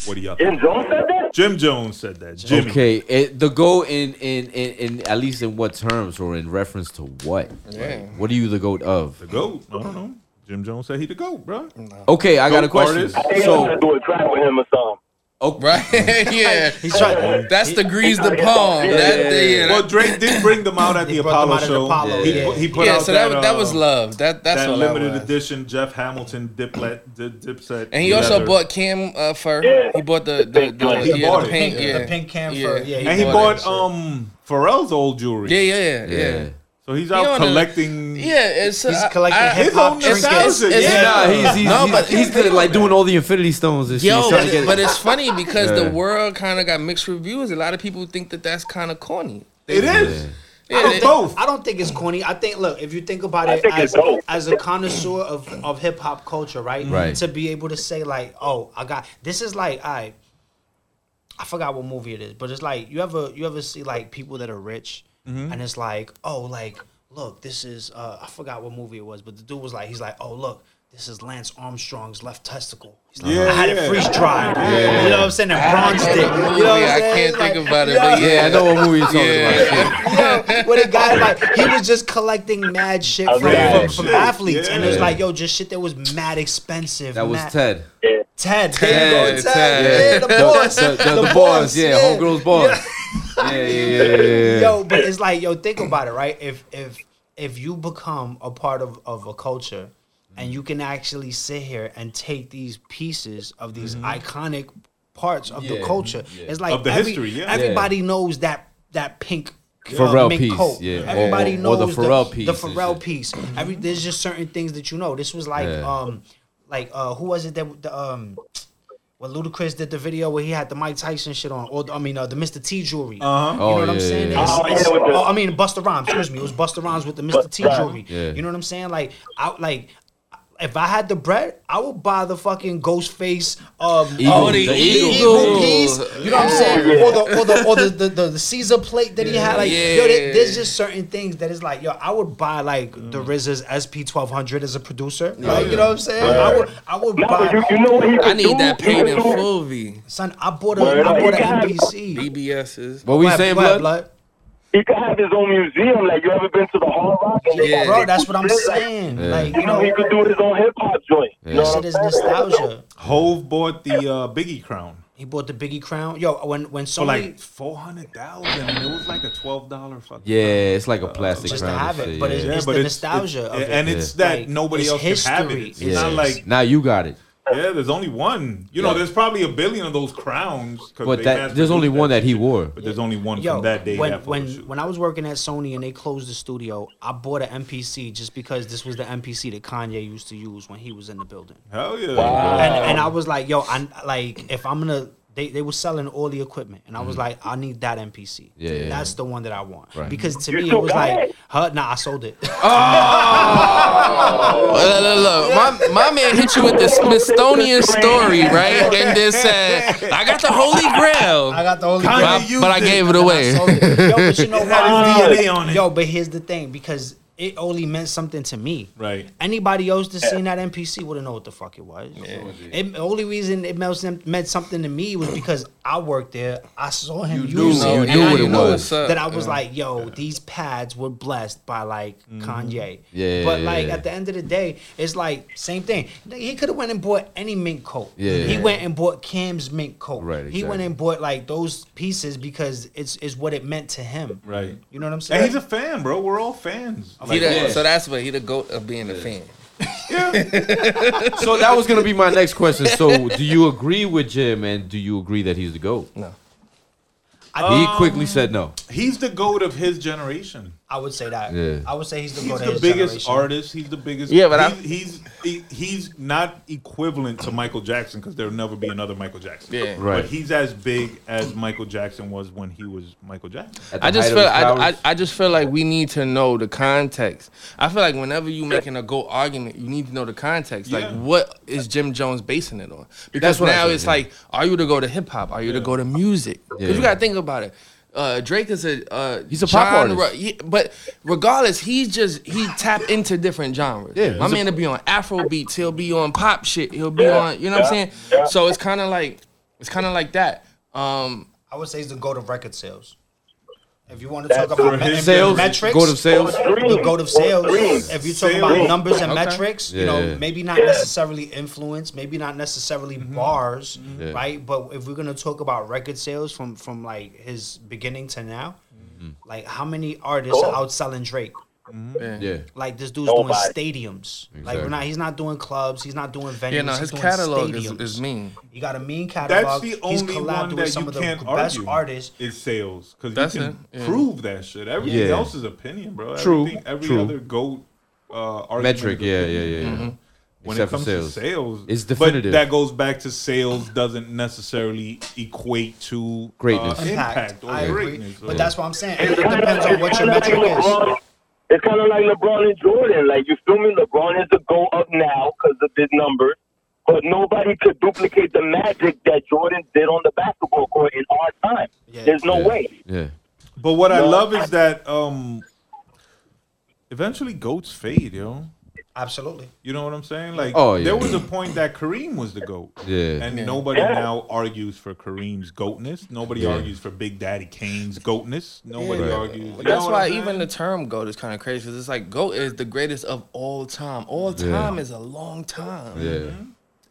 What do y'all Jim? Jones said that? Jim Jones said that. Jimmy. Okay, it, the goat in, in in in at least in what terms or in reference to what? Yeah. What are you the goat of? The goat. I don't know. Jim Jones said he the goat, bro. Okay, I got a question. artist. I think I'm gonna So do a track with him or something. Oh, Right? yeah. He's trying. That's the grease the palm. That, yeah, Well, Drake did bring them out at the Apollo out the show. Apollo, he, yeah. he put yeah, out so that, that, that uh, was love. That that's that what limited that was. edition Jeff Hamilton Diplet, dip, Dipset. And he also leather. bought Cam uh, fur. Yeah. He bought the the, the, He yeah, bought the it. pink, The yeah. pink cam Yeah. fur. Yeah, and he bought bought that shit. um Pharrell's old jewelry. Yeah, yeah, yeah. Yeah. So he's He out a- collecting. Yeah, it's He's uh, collecting I- hip hop trinkets. nostalgia, It's- yeah. Nah, he's he's, No, he's, but- he's good, like doing all the Infinity Stones and shit. Yo, but, trying to get- but it's funny because Yeah. the world kind of got mixed reviews. A lot of people think that that's kind of corny. It is. Yeah, I don't they- both. I don't think it's corny. I think, look, if you think about it think as, as a connoisseur of, of hip hop culture, right? Right. To be able to say like, oh, I got this is like, I, I forgot what movie it is, but it's like you ever you ever see like people that are rich, and it's like, oh, like look, this is uh, I forgot what movie it was, but the dude was like, he's like, oh, look. This is Lance Armstrong's left testicle. He's like, Yeah, I had yeah. it freeze dried. Yeah. You know what I'm saying? And bronzed it. You know what I'm Movie, I can't It's think about it, you know but yeah. yeah, I know what movie you're talking Yeah. about. Yo, where the guy like he was just collecting mad shit from, Mad from, from shit, athletes, and it was like, yo, just shit that was mad expensive. That was mad- Ted. Ted. There you go, Ted, Ted. Ted. Yeah, the The, boss. the, the, the boss, yeah, homegirl's boss. Yeah. Yeah, yeah, yeah, yeah, yeah. Yo, but it's like, yo, think about it, right? If if if you become a part of, of a culture and you can actually sit here and take these pieces of these iconic parts of the culture, yeah. it's like Of the every- history, yeah. everybody knows that that pink uh, Pharrell mink piece, coat. yeah. Everybody Or- or knows the Pharrell piece The Pharrell piece. Every there's just certain things that you know. This was like Yeah. um like uh who was it that the um when Ludacris did the video where he had the Mike Tyson shit on, or I mean uh, the Mr. T jewelry. Uh-huh. You know Oh, what I'm saying? yeah, yeah. it's- Oh, yeah, with the- oh, I mean Busta Rhymes. Excuse me, it was Busta Rhymes with the Mr. T jewelry. Yeah. You know what I'm saying? Like out like. If I had the bread, I would buy the fucking Ghostface um, Eagle. uh, The eagle, eagle. piece. You know what I'm saying? Or the or the or the, the, the, the Caesar plate that he had. Like yo, there- there's just certain things that is like yo. I would buy like the RZA's SP 1200 as a producer. Like you know what I'm saying? I would I would No, but you, buy. you know what he could I need do? that He paid could in do- full V. Son, I bought a Word I bought an got- NBC. BBS's. What we Go ahead, saying, go blood? He could have his own museum. Like you ever been to the Hard Rock? And Yeah. Bro, that's what I'm Like, saying. Yeah. Like, You you know, he could do his own hip hop joint. You know that what shit I'm is saying? nostalgia. Hove bought the uh, Biggie crown He bought the Biggie crown. Yo, when when for like four hundred thousand, it was like a twelve dollar fucking. Yeah, it's like a plastic just to crown and have it, shit, but yeah. it's, Yeah, it's but the it's- nostalgia it's- of it. and it's that Like, nobody it's else can have it. It's Yeah. not like now you got it. Yeah, there's only one. You know, there's probably a billion of those crowns. But that there's only produced one that he wore. But there's only one Yo, from that day. when when when I was working at Sony and they closed the studio, I bought an MPC just because this was the MPC that Kanye used to use when he was in the building. hell yeah, And and I was like, yo, I like if I'm gonna. They, they were selling all the equipment, and I was like, I need that MPC. Mm-hmm. Yeah, yeah, that's yeah. the one that I want Right. because to You me it was like, it? huh? Nah, I sold it. Look, look, look. My, my man hit you with the Smithsonian story, right? And then said, I got the Holy Grail. I got the Holy Grail. But, but I gave it And I away. sold it. Yo, but you know what? DNA on it. Yo, but here's the thing, because it only meant something to me. Right. Anybody else that seen that MPC wouldn't know what the fuck it was. It, the only reason it meant, meant something to me was because I worked there. I saw him You knew- use you it. knew and I what it knew was. That I was like, yo, these pads were blessed by like mm-hmm. Kanye. Yeah, But yeah, like yeah. at the end of the day, it's like same thing. He could have went and bought any mink coat. Yeah. He went and bought Cam's mink coat. Right, He went and bought like those pieces because it's is what it meant to him. right. You know what I'm saying? And he's a fan, bro. We're all fans. He Like, the- Yeah. So that's what he the goat of being a fan. So that was gonna be my next question. So do you agree with Jim and do you agree that he's the GOAT? No. He quickly said no. Um, he's the goat of his generation. I would say that. Yeah. I would say he's the He's the biggest generation. artist. He's the biggest. Yeah, but I- he's he's, he, he's not equivalent to Michael Jackson because there'll never be another Michael Jackson. Yeah. Right. But he's as big as Michael Jackson was when he was Michael Jackson. I just feel I, I. I just feel like we need to know the context. I feel like whenever you're making a go argument, you need to know the context. Like Yeah. what is Jim Jones basing it on? Because That's what now said, it's yeah. like, are you to go to hip hop? Are you to go to music? Because Yeah. you gotta think about it. Uh, Drake is a uh, He's a pop genre- artist. yeah, but regardless, he's just he tap into different genres. Yeah, my he's a- man will be on Afro beats. He'll be on pop shit. He'll be on. You know what I'm saying? yeah. So it's kind of like it's kind of like that. Um, I would say he's the goat of record sales. If you want to That's talk about for me- his Sales, metrics, go to sales. the go to sales. If you talk about numbers and Okay. metrics, you know, yeah. maybe not necessarily influence, maybe not necessarily mm-hmm. bars, mm-hmm. Yeah. right? But if we're gonna talk about record sales from from like his beginning to now, mm-hmm. like how many artists are outselling Drake? Yeah. Yeah. Like this dude's Nobody. doing stadiums. Like we're not. He's not doing clubs. He's not doing venues. Yeah, no, he's his doing catalog is, is mean. He got a mean catalog. That's the He's only collabed one with that some you of the can't best argue. artists. Is sales because you That's can it, yeah. prove that shit. Everything Yeah. else is opinion, bro. True, Everything, every true. other goat uh, Metric, is yeah, opinion. yeah, yeah, yeah. When Except it for comes sales. to sales, It's but that goes back to sales doesn't necessarily equate to Greatness. uh, Impact. impact or I agree. greatness. But or- that's what I'm saying. It It's depends on what your metric is. LeBron. It's kind of like LeBron and Jordan. Like you feel me? LeBron is the go up now because of his numbers, but nobody could duplicate the magic that Jordan did on the basketball court in our time. Yeah. There's no Yeah. way. Yeah. But what I love I- is that um eventually goats fade, yo. Absolutely. You know what I'm saying? Like Oh, yeah. there was a point that Kareem was the GOAT. Yeah. And Yeah. nobody Yeah. now argues for Kareem's goatness. Nobody Yeah. argues for Big Daddy Kane's goatness. Nobody Yeah. argues. But that's why even the term GOAT is kind of crazy. Because it's like GOAT is the greatest of all time. All Yeah. time is a long time. Yeah.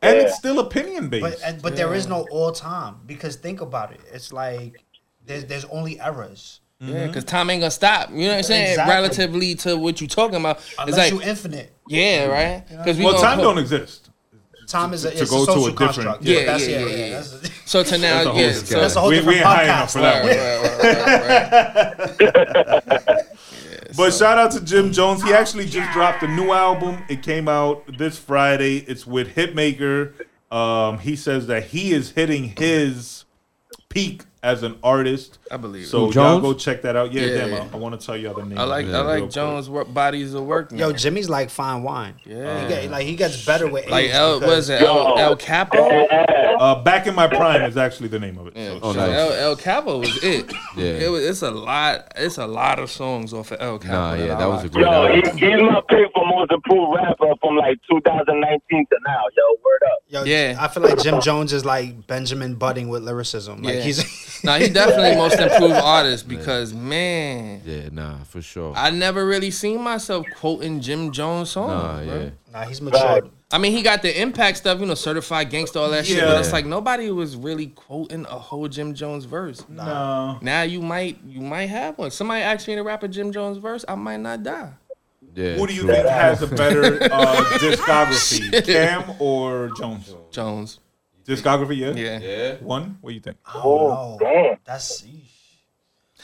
and it's still opinion based. But and- but there is no all time because think about it. It's like there's there's only eras. Yeah, because time ain't gonna stop. You know what I'm saying? Exactly. Relatively to what you're talking about, Unless it's like you infinite. yeah, right? Because we well, time put- don't exist. Time is a, to it's go a to a social different- construct. Yeah, that's, yeah, yeah, yeah. That's, So to now, That's a whole yeah, so, that's a whole We- different we ain't high enough for that right, one. right, right, right, right. But shout out to Jim Jones. He actually just dropped a new album. It came out this Friday. It's with Hitmaka. Um, he says that he is hitting his peak as an artist. I believe So Who, y'all Jones? go check that out. Yeah, Yeah, damn. yeah. I, I want to tell you other names. I like I like. Jones' work bodies of work. Yo. Jimmy's like fine wine. Yeah. He get, like he gets better with like age. El, what because- it? El, El Capo. Uh, Back in My Prime is actually the name of it. Yeah. So Oh, nice. El, El Capo was it. Yeah. It was, it's a lot. It's a lot of songs off of El Capo. Nah, yeah, I that was a great Yo, album. he, he's my pick for most improved rapper from like 2019 to now. Yo, word up. Yo, Yeah. I feel like Jim Jones is like Benjamin Button with lyricism. Like Yeah. he's Nah, he definitely most improved artist because man, Yeah, nah, for sure. I never really seen myself quoting Jim Jones songs. Nah, bro. yeah. nah, he's matured. I mean, he got the impact stuff, you know, certified gangster, all that shit. Yeah. But it's like nobody was really quoting a whole Jim Jones verse. No. Now you might, you might have one. Somebody asked me to rap a Jim Jones verse, I might not die. Yeah. Who do you true. think has a better uh, discography, Cam or Jones? Jones. Discography, yeah. Yeah. Yeah. One. What do you think? Oh, Oh, damn. that's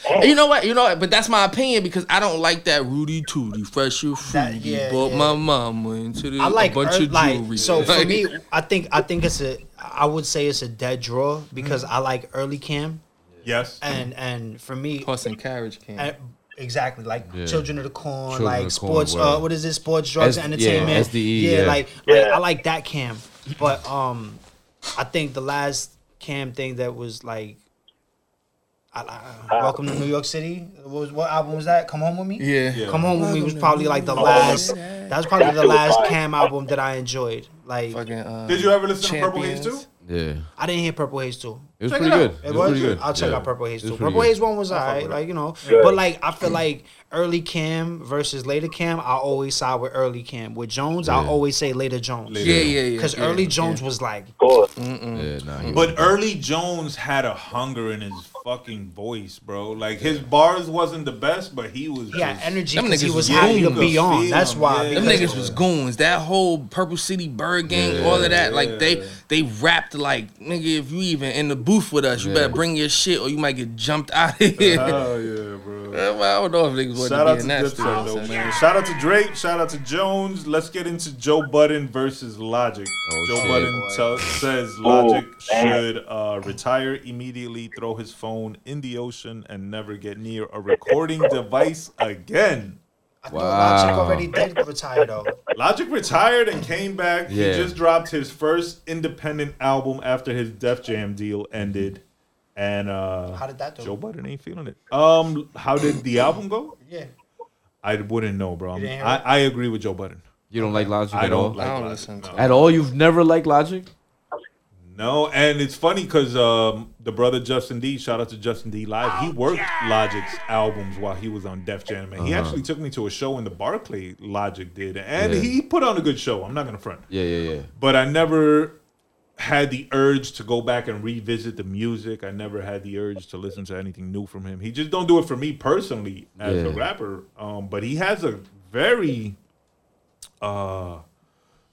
And you know what? You know what? But that's my opinion because I don't like that Rudy Tooty, fresh or That- fruity. yeah, bought yeah. my mama into the I like a bunch ear- of like jewelry. so for me. I think I think it's a I would say it's a dead draw because Mm-hmm. I like early cam Yes. and and for me horse and carriage cam. Uh, exactly like Yeah. children of the corn Children like of the Corn, sports word. uh what is it sports drugs S- and yeah, entertainment SDE, yeah, yeah. like like i like that cam but um i think the last cam thing that was like I, I, welcome to new york city what, was, what album was that come home with me yeah. Yeah. come home with me was probably like the last that was probably the last cam album that i enjoyed like Fucking, uh, Did you ever listen to Purple Haze too? Yeah. i didn't hear purple haze too It was Check pretty it good. It, It was, was pretty good. I'll check Yeah. out Purple Haze It was too. pretty Purple good. Haze one was alright, like you know. Good. But like I feel like early Cam versus later Cam, I always side with early Cam. With Jones, I always say later Jones. Later. Yeah, yeah, yeah. Because yeah, early yeah. Jones was like, Of course. Yeah, nah, But early Jones had a hunger in his fucking voice, bro. Like his bars wasn't the best, but he was. Yeah, just- energy Them because he was was happy to be on. Feel That's him, why. yeah. Them niggas was goons. That whole Purple City Byrd Gang, Yeah, all of that, like yeah. they they rapped like nigga. If you even in the booth with us, you Yeah. better bring your shit or you might get jumped out of here. Oh yeah, bro. Well, I don't know if niggas want Shout to out be to in that Dipset studio. though, so- man. Shout out to Drake. Shout out to Jones. Let's get into Joe Budden versus Logic. Oh, Joe shit. Budden tell, says Logic man. should uh, retire immediately, throw his phone in the ocean, and never get near a recording device again. I thought Logic already did retire though. Logic retired and came back. Yeah. He just dropped his first independent album after his Def Jam deal ended. And uh, How did that do? Joe Budden ain't feeling it. Um, how did the album go? Yeah. I wouldn't know, bro. I'm- You didn't hear I. I agree with Joe Budden. You don't like Logic I at all? don't like I don't Logic, listen to no. At all? You've never liked Logic? No, and it's funny because um, the brother Justin D, shout out to Justin D Live, he worked Logic's albums while he was on Def Jam, and he Uh-huh. actually took me to a show in the Barclay Logic did, and Yeah. he put on a good show. I'm not gonna front, Yeah, yeah, yeah. but I never had the urge to go back and revisit the music. I never had the urge to listen to anything new from him. He just don't do it for me personally as a rapper. Um, but he has a very uh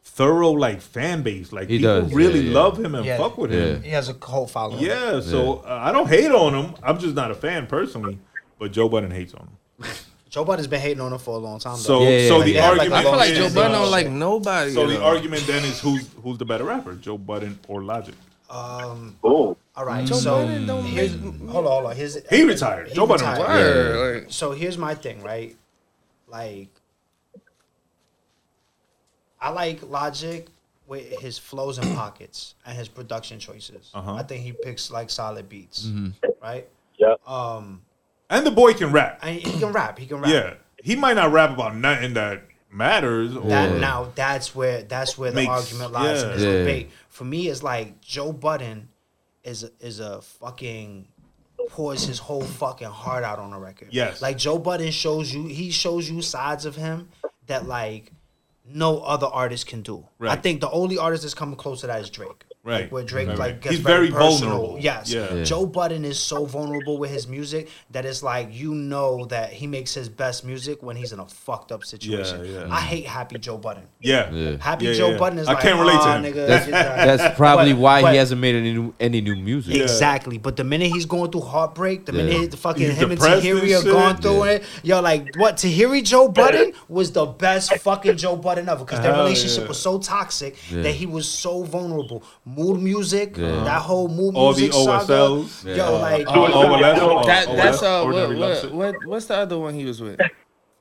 thorough like fan base. Like He people does, really yeah, yeah. love him and Yeah. fuck with Yeah. him. He has a cult following. Yeah, so uh, I don't hate on him. I'm just not a fan personally. But Joe Budden hates on him. Joe Budden's been hating on him for a long time. So though. Yeah, yeah, so like the they like, argument I feel like Joe Budden don't like nobody. So the though. argument then is who's who's the better rapper, Joe Budden or Logic? Um, Oh, all right. Joe so Budden don't here's hold on, hold on. Here's He retired. He Joe Budden retired. retired. Word, like, So here's my thing, right? Like, I like Logic with his flows and pockets and his production choices. Uh-huh. I think he picks like solid beats, right? yeah. Um, And the boy can rap. and he can rap. He can rap. Yeah, he might not rap about nothing that matters. Or, That Yeah. now that's where that's where the Makes- argument lies in this Yeah. debate. For me, it's like Joe Budden is a, is a fucking pours his whole fucking heart out on a record. Yes. like Joe Budden shows you he shows you sides of him that like no other artist can do. I think the only artist that's coming close to that is Drake. Right. Like, where Drake Right, like gets He's very, very personal. vulnerable. Yes. Yeah. Yeah. Joe Budden is so vulnerable with his music that it's like you know that he makes his best music when he's in a fucked up situation. yeah. I hate Happy Joe Budden. yeah, Yeah. Happy Yeah, Joe yeah. Budden is I like, can't relate to him." nigga, That's, that's probably But- why but- he hasn't made any new any new music. Exactly, but the minute he's going through heartbreak, the Yeah. minute the fucking He's him and depressed and Tahiry are shit. going through Yeah. it, yo, like what Tahiry Joe Budden was the best fucking Joe Budden ever because their relationship yeah. was so toxic Yeah. that he was so vulnerable. Mood music, Yeah. that whole mood All the music saga, OSLs. yo, like Uh, OLS, uh, that, that's OLS, uh, what, what, what, what's the other one he was with?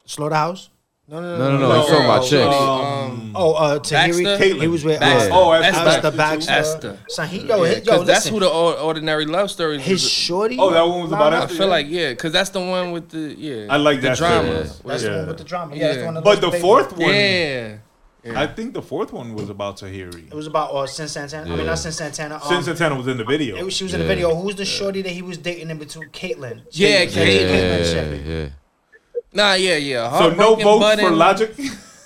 Slaughterhouse. No, no, No, no, no, he's talking about chicks. Um, Oh, uh, Tahiry, Baxter? he was with Baxter. uh, Oh, Esther, Esther. Baxter. Esther. Son, he, yo, yeah, his- yo, 'cause that's who the ordinary love stories. his shorty. Oh, that one was about Nah, I feel like yeah, because that's the one with the yeah. I like that the that drama. That's the one with the drama. Yeah, that's the one that But the fourth one, Yeah. I think the fourth one was about Tahiry. It was about uh, Cyn Santana. I mean, Yeah. not Cyn Santana. Um, Cyn Santana was in the video. It was, she was in the video. Who was the shorty that he was dating in between? Caitlyn. Yeah, Caitlyn, Caitlyn. Yeah, shit. yeah. Nah, yeah, yeah. so no Heartbroken votes for Logic.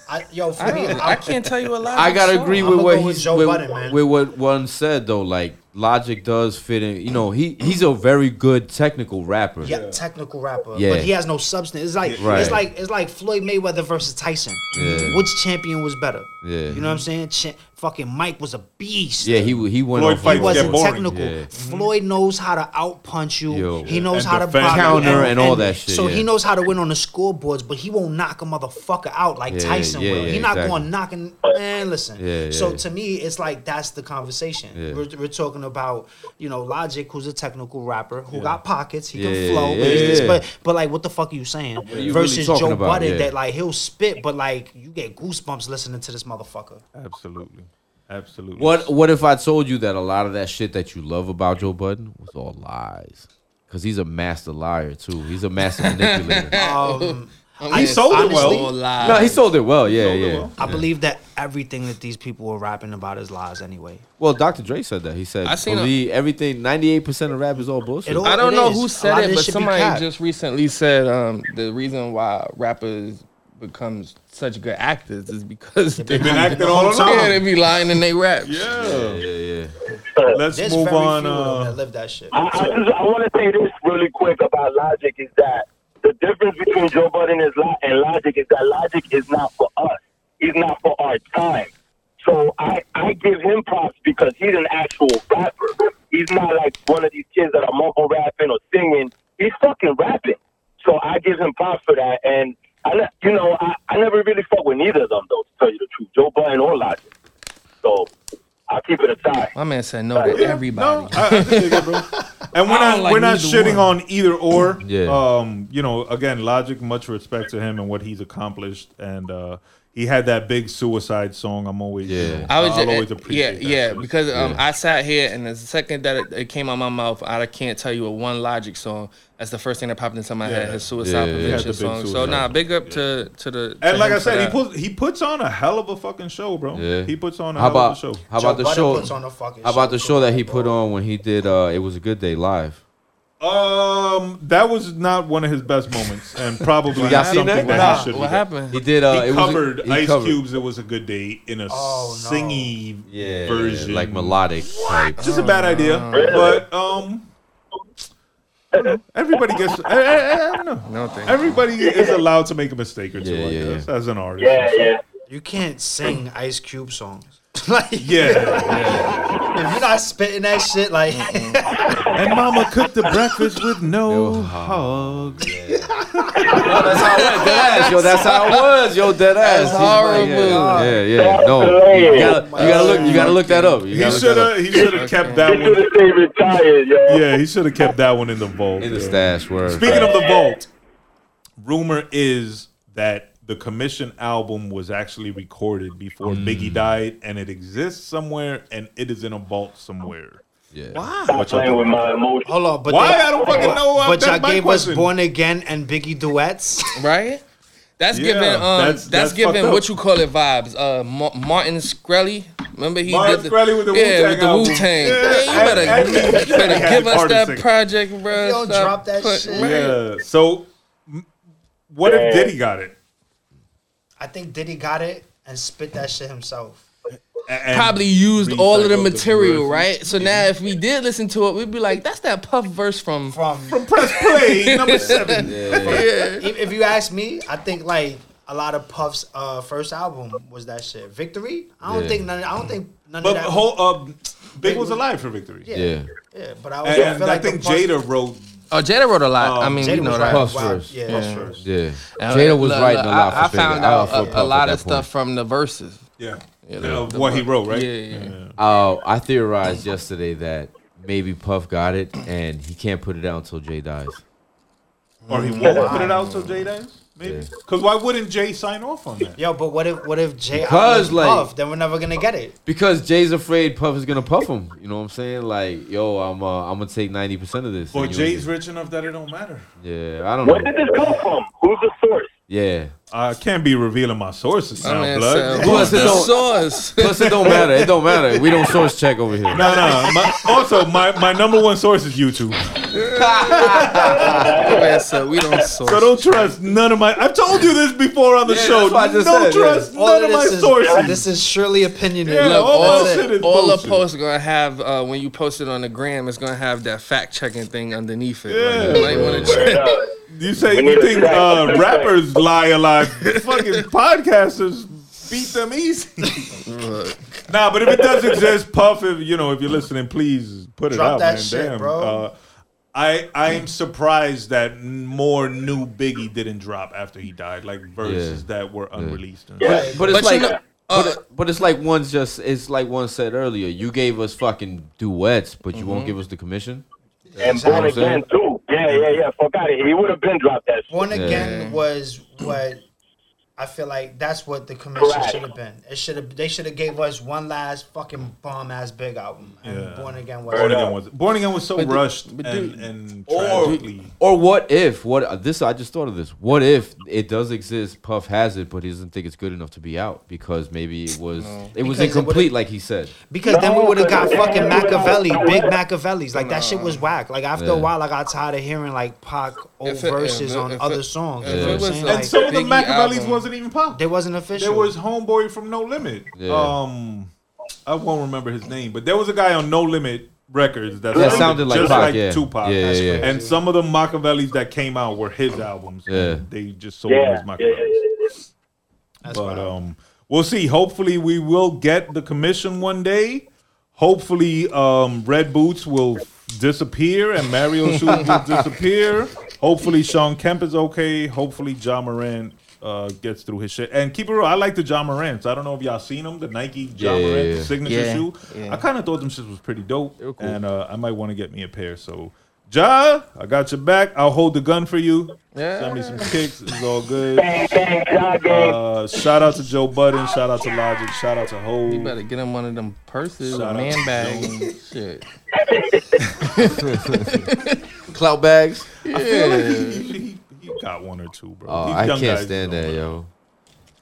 I, yo, for I, me, I, I can't tell you a lot. I gotta songs. agree with what go he's Joe with, man. with what one said though. Like Logic does fit in. You know, he he's a very good technical rapper. yeah, technical rapper, Yeah. but he has no substance. It's like Right. it's like it's like Floyd Mayweather versus Tyson. Yeah. Which champion was better? Yeah. You know what I'm saying? Cha- fucking Mike was a beast. Yeah, he he went Floyd off fights He wasn't boring. technical. Yeah. Floyd knows how to out punch you. Yo. he knows how to defend. block. Counter and all that shit, So yeah. he knows how to win on the scoreboards, but he won't knock a motherfucker out like Yeah, Tyson yeah, will. yeah, He's not exactly. going knocking. Man, listen. Yeah, so yeah. to me, it's like that's the conversation. Yeah. We're, we're talking about you know Logic, who's a technical rapper who got pockets. He Yeah, can flow. yeah, but, yeah. but but like, what the fuck are you saying? are you Versus talking Joe about? Budden, Yeah. that like he'll spit, but like you get goosebumps listening to this motherfucker. Absolutely, absolutely. What what if I told you that a lot of that shit that you love about Joe Budden was all lies? Because he's a master liar too. He's a master manipulator. Um, He sold it well. no, he sold it well. Yeah, yeah. well. I believe that everything that these people were rapping about is lies anyway. Well, Dr. Dre said that. He said, I seen a- believe everything. Ninety eight percent of rap is all bullshit. All- I don't know is. who said it, but somebody just recently said um, the reason why rappers become such good actors is because they They've been acting all whole along. yeah, they be lying in they raps. Yeah. yeah, yeah. Let's There's move very on. few of Uh, that live that shit. I, I, I want to say this really quick about Logic is that the difference between Joe Budden is and Logic is that Logic is not for us. He's not for our time. So I, I give him props because he's an actual rapper. He's not like one of these kids that are mumble rapping or singing. He's fucking rapping. So I give him props for that. And I, you know, I, I never really fuck with neither of them though, to tell you the truth, Joe Budden or Logic. So I'll keep it aside. My man said no to everybody. no, I, I dig it, bro. And we're I not don't like we're not neither shitting one. on either or. Yeah. Um, you know, again, Logic, much respect to him and what he's accomplished, and uh, he he had that big suicide song. I'm always Yeah. you know, I was I'll just, always yeah, appreciate that yeah, shit. because um, Yeah. I sat here and the second that it, it came out my mouth, I can't tell you a one Logic song. That's the first thing that popped into my head. Yeah. His suicide Yeah, yeah, yeah. Prevention the big song. So suicide. nah, big up to to the. to and like I said, he puts he puts on a hell of a fucking show, bro. Yeah. He puts on a How hell about of a show. how about Joe the Budden show? puts on a fucking How about show the show that he bro. put on when he did uh It Was a Good Day live? Um, that was not one of his best moments, and probably Y'all something that? that, he should. what happened? He did uh he it was a- covered he Ice covered- Cube's "It Was a Good Day" in a Oh, no. singy yeah, version, like melodic type. Just a bad idea, but um, everybody gets. I, I, I don't know. No thank Everybody is allowed to make a mistake or two, Yeah, I yeah, guess, as an artist. Yeah, yeah. You can't sing Ice Cube songs. like, Yeah. if you're not spitting that shit, like, mm-hmm. and Mama cooked the breakfast with no hugs. that's how it was. Dead ass, yo. That's how it was, yo. Dead ass. That's He's like, horrible. yeah, yeah, yeah. No, you gotta, you gotta look. You gotta look that up. You He should have. He should have kept He that should one. have stayed retired, yo. Yeah, he should have kept that one in the vault. in the stash. Word. Speaking of the vault, rumor is that the commission album was actually recorded before Mm. Biggie died, and it exists somewhere, and it is in a vault somewhere. yeah. Stop playing with my emotions. hold on, but Why they- I don't fucking know. but that's y'all my gave question. us Born Again and Biggie duets. right? That's Yeah, giving um that's- that's, that's giving what you call it vibes. Uh, Ma- Martin Shkreli, remember he Martin did the, Shkreli with the yeah Wu-Tang with the album. Wu Tang. Yeah, Yeah, you better, and- you better give us that sing. project, bro. You don't Stop drop that put- shit. right. Yeah. So, m- what if Diddy got it? I think Diddy got it and spit that shit himself. And Probably used all of the material, verses? right? So now, if we did listen to it, we'd be like, "That's that Puff verse from." From, From press play number seven. if, if you ask me, I think like a lot of Puff's uh, first album was that shit. Victory. I don't Yeah. think none. I don't think none But of that. whole uh, Big was alive for victory. yeah, Yeah. yeah, But I, was, And, I feel I like the think Jada wrote. Oh, Jada wrote a lot. I Um, mean, Jada we know that. right. Puff's Wow, first. Yeah, Yeah. first. Yeah. And Jada was look, writing look, a lot I, I found out a, a lot of stuff point. from the verses. Yeah. Yeah, Yeah, the- what he wrote, right? Yeah, yeah. Uh, I theorized yesterday that maybe Puff got it and he can't put it out until Jay dies. Or he won't put it out until Jay dies? Maybe. Because why wouldn't Jay sign off on that? Yo, but what if what if Jay Because, outlives like- Puff? Then we're never gonna get it. Because Jay's afraid Puff is gonna puff him. You know what I'm saying? Like, yo, I'm uh, I'm gonna take ninety percent of this. But Jay's rich enough that it don't matter. Yeah, I don't Where know. Where did this come from? Who's the source? Yeah. I can't be revealing my sources My now, man blood. said, Plus, "Who's it the don't- source?" Plus, it don't matter. It don't matter. We don't source check over here. No, no. My, also, my, my number one source is YouTube. My man said, "We don't source." So don't trust none of my. I've told you this before on the Yeah, show. that's what I just don't said, yeah. trust All none of of my this is sources. this is surely opinionated. Yeah, Look, all all, that is all the bullshit. posts gonna have uh, when you post it on the gram, it's gonna have that fact checking thing underneath it. Yeah. Like, you might wanna check. You say We you think uh, rappers lie a lot? Fucking podcasters beat them easy. nah, but if it does exist, Puff, if you know, if you're listening, please put it Drop out, that man. shit, Damn, bro. Uh, I I am surprised that more new Biggie didn't drop after he died, like verses that were unreleased. And Yeah. shit. But it's But you like, know, uh, but, but it's like one's just. It's like one said earlier. You gave us fucking duets, but you won't give us the commission. And what born I'm again too. Yeah, yeah, yeah. Fuck out of here. He would have been dropped that shit. Born Yeah. Again was what I feel like that's what the commission should have been. It should have they should have gave us one last fucking bomb ass big album. And Yeah. Born Again was Born Again was Born Again was so But rushed but and, dude- and Or, or what if what this I just thought of this. What if it does exist? Puff has it, but he doesn't think it's good enough to be out because maybe it was it was Because incomplete, would've- like he said. Because then we would have got fucking Machiavelli, big Machiavellis. Like that shit was whack. Like after a while, I got tired of hearing like Pac old it- verses it- on if other songs. if You know it what I'm was saying? like- and some of the Biggie Machiavellis album. Wasn't even pop. they wasn't official. There was homeboy from No Limit. Yeah. Um, I won't remember his name, but there was a guy on No Limit Records that, That sounded like just Pac, like yeah. Tupac. Yeah, yeah, yeah. And some of the Machiavellis that came out were his albums. Yeah. they just sold them Yeah, as yeah, Machiavellis. yeah, yeah. That's But wild. um, we'll see. Hopefully, we will get the commission one day. Hopefully, um, Red Boots will disappear and Mario shoes will disappear. Hopefully, Shawn Kemp is okay. Hopefully, Ja Morant uh, gets through his shit. And keep it real, I like the Ja Morants. I don't know if y'all seen them, the Nike Ja Yeah, yeah, Morant yeah. signature Yeah, shoe. yeah. I kind of thought them shits was pretty dope, were cool. and uh, I might want to get me a pair. So Ja, I got your back. I'll hold the gun for you. Yeah. Send me some kicks. It's all good. Bang, bang, Ja gang. Uh, shout out to Joe Budden. Shout out to Logic. Shout out to You better get him one of them purses, Shout a out man to bag, Joe. and shit. Clout bags. I feel like he, he, he got one or two, bro. Oh, I young can't guys stand don't that, know. yo.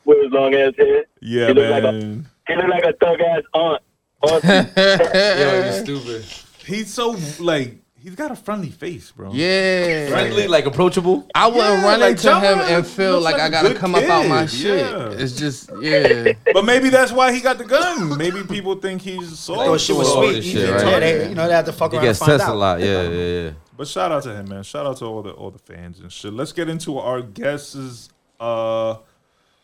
With his long ass head. Yeah, He look like a- man. He look like a thug ass aunt. Auntie. Yo, you stupid. He's so like he's got a friendly face, bro. Yeah. Friendly, like approachable. I wouldn't Yeah, run like into him and feel like, like I a gotta good come up out my shit. yeah. It's just, yeah. But maybe that's why he got the gun. Maybe people think he's soft. Thought she was sweet. shit, know, right? they, you know, they had to fuck He around and gets tested a lot. Yeah, yeah, yeah. But shout out to him, man. Shout out to all the all the fans and shit. Let's get into our guesses. Uh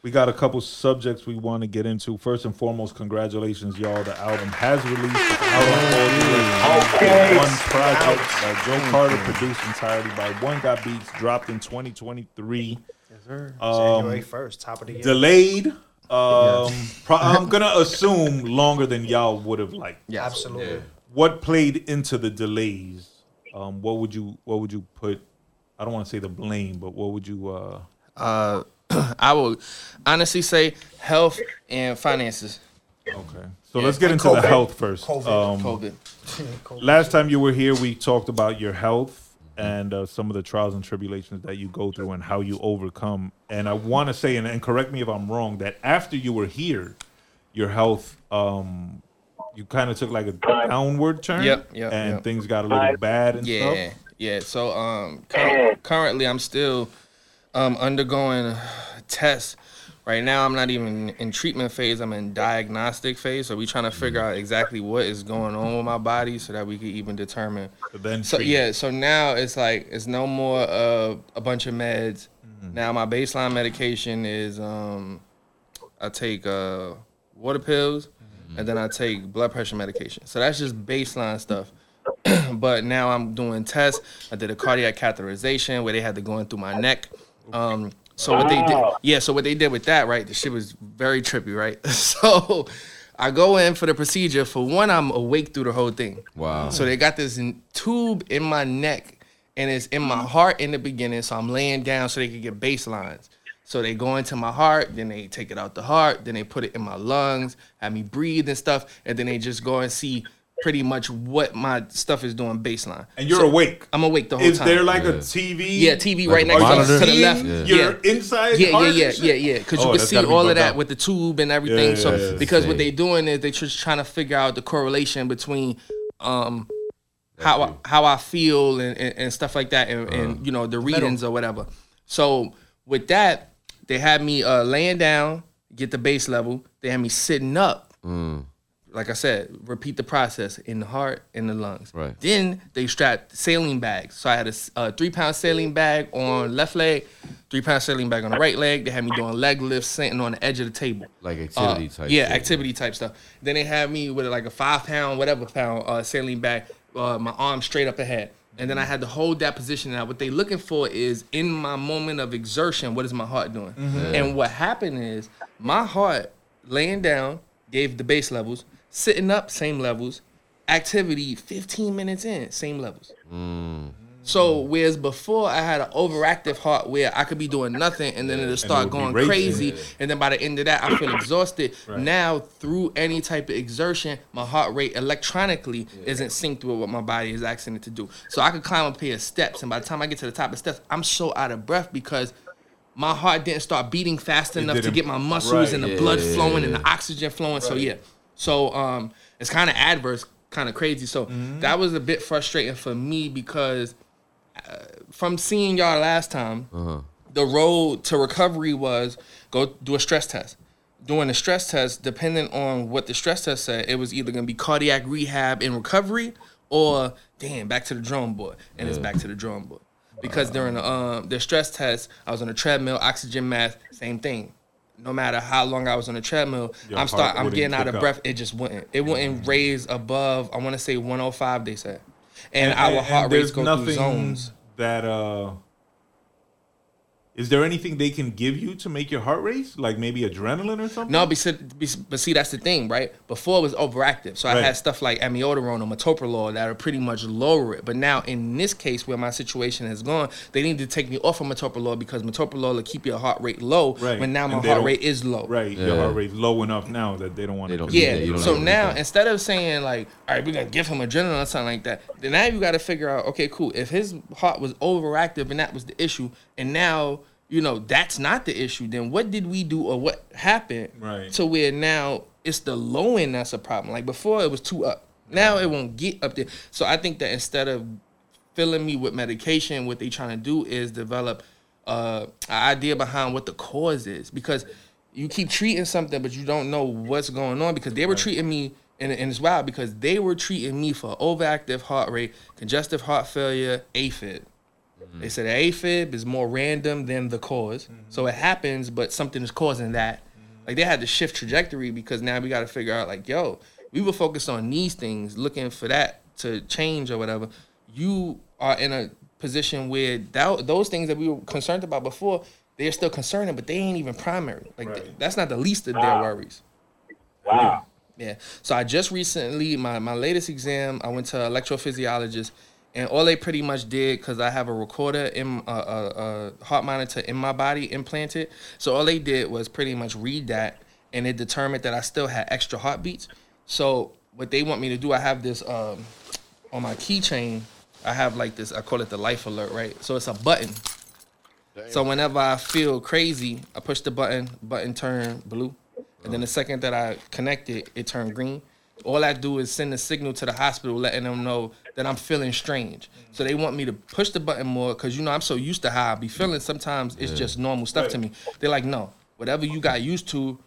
we got a couple subjects we want to get into. First and foremost, congratulations, y'all. The album has released. It's out all Okay. One project by Joe Crtr, produced entirely by One Got Beats, dropped in 2023. January Um, first, top of the year. delayed. Um, pro- I'm gonna assume longer than y'all would have liked. Yeah. Absolutely. What played into the delays? Um, what would you What would you put? I don't want to say the blame, but what would you? Uh, Uh, I will honestly say health and finances. okay, so let's get into the health first. COVID. Um, COVID. last time you were here, we talked about your health and uh, some of the trials and tribulations that you go through and how you overcome. And I want to say, and, and correct me if I'm wrong, that after you were here, your health, um, you kind of took like a downward turn. Yep, yep, and yep. things got a little bad and Yeah, stuff. yeah. So um, cur- currently I'm still um undergoing tests. Right now I'm not even in treatment phase. I'm in diagnostic phase. So we trying to figure out exactly what is going on with my body so that we can even determine. But then So treat. yeah, so now it's like it's no more uh, a bunch of meds. Now my baseline medication is um, I take uh, water pills and then I take blood pressure medication. So that's just baseline stuff. but now I'm doing tests. I did a cardiac catheterization where they had to go in through my neck. Um, so what they did, yeah. So what they did with that, right? The shit was very trippy, right? So I go in for the procedure. For one, I'm awake through the whole thing. Wow. So they got this tube in my neck, and it's in my heart in the beginning. So I'm laying down so they could get baselines. So they go into my heart, then they take it out the heart, then they put it in my lungs, have me breathe and stuff, and then they just go and see pretty much what my stuff is doing baseline. and you're So awake. I'm awake the whole Is time. Is there like a TV? yeah, TV Like right next to, monitor? to the left. Yeah. Your inside. Yeah, yeah, yeah, yeah, yeah. Because Oh, you can see all of that out. with the tube and everything. Yeah, so yeah, yeah. because what they're doing is they're just trying to figure out the correlation between um how I, how I feel and, and, and stuff like that and, and you know the readings or whatever. So with that, they had me uh, laying down, get the base level. They had me sitting up. Like I said, repeat the process in the heart and the lungs. Right. Then they strapped saline bags. So I had a three pound saline bag on left leg, three pound saline bag on the right leg. They had me doing leg lifts, sitting on the edge of the table. Like Uh, activity type. Yeah, shit. activity type stuff. Then they had me with like a five pound, whatever pound uh, saline bag, uh, my arm straight up ahead. And then I had to hold that position. Now, what they looking for is in my moment of exertion, what is my heart doing? Mm-hmm. And what happened is my heart laying down gave the base levels, sitting up same levels, activity 15 minutes in same levels. Mm. So whereas before I had an overactive heart where I could be doing nothing and then it'll start be going crazy and then by the end of that I feel exhausted. Now through any type of exertion, my heart rate electronically isn't synced with what my body is asking it to do. So I could climb a pair of steps and by the time I get to the top of steps, I'm so out of breath because my heart didn't start beating fast enough to get my muscles right, and the yeah, blood flowing and the oxygen flowing. So yeah. So um it's kind of adverse, kind of crazy. So that was a bit frustrating for me because from seeing y'all last time, the road to recovery was go do a stress test. Doing a stress test, depending on what the stress test said, it was either gonna be cardiac rehab and recovery, or damn, back to the drawing board, and it's back to the drawing board. Because during the um the stress test, I was on a treadmill, oxygen mask, same thing. No matter how long I was on the treadmill, Your I'm start I'm getting out of up. breath. It just wouldn't. It wouldn't raise above. I want to say 105. They said, and, And- our and- heart and rates go through zones. That uh is there anything they can give you to make your heart race? Like maybe adrenaline or something? No, but see, but see, that's the thing, right? Before it was overactive, so I Right. had stuff like amiodarone or metoprolol that are pretty much lower it. But now in this case, where my situation has gone, they need to take me off of metoprolol because metoprolol will keep your heart rate low. Right. When now my heart rate is low. Right. Your Yeah. heart rate's low enough now that they don't want They to. don't- Yeah. so now do instead of saying like, all right, we're gonna give him adrenaline or something like that, then now you got to figure out, okay, cool. If his heart was overactive and that was the issue, and now you know that's not the issue, then what did we do or what happened Right. to where now it's the low end that's a problem? Like before, it was too up. Now it won't get up there. So I think that instead of filling me with medication, what they trying to do is develop uh, an idea behind what the cause is because you keep treating something, but you don't know what's going on because they were treating me. And, and it's wild because they were treating me for overactive heart rate, congestive heart failure, AFib. They said AFib is more random than the because So it happens, but something is causing that. Like they had to shift trajectory because now we got to figure out, like, yo, we were focused on these things, looking for that to change or whatever. You are in a position where that, those things that we were concerned about before, they're still concerning, but they ain't even primary. Like th- that's not the least of their worries. Wow. Yeah. So I just recently my my latest exam. I went to electrophysiologist, and all they pretty much did because I have a recorder in a, a, a heart monitor in my body implanted. So all they did was pretty much read that, and it determined that I still had extra heartbeats. So what they want me to do, I have this um, on my keychain. I have like this. I call it the life alert, right? So it's a button. So whenever I feel crazy, I push the button, button turn blue. And then the second that I connect it, it turned green. All I do is send a signal to the hospital letting them know that I'm feeling strange. So they want me to push the button more because you know I'm so used to how I be feeling. Sometimes it's just normal stuff to me. They're like, no, whatever you got used to,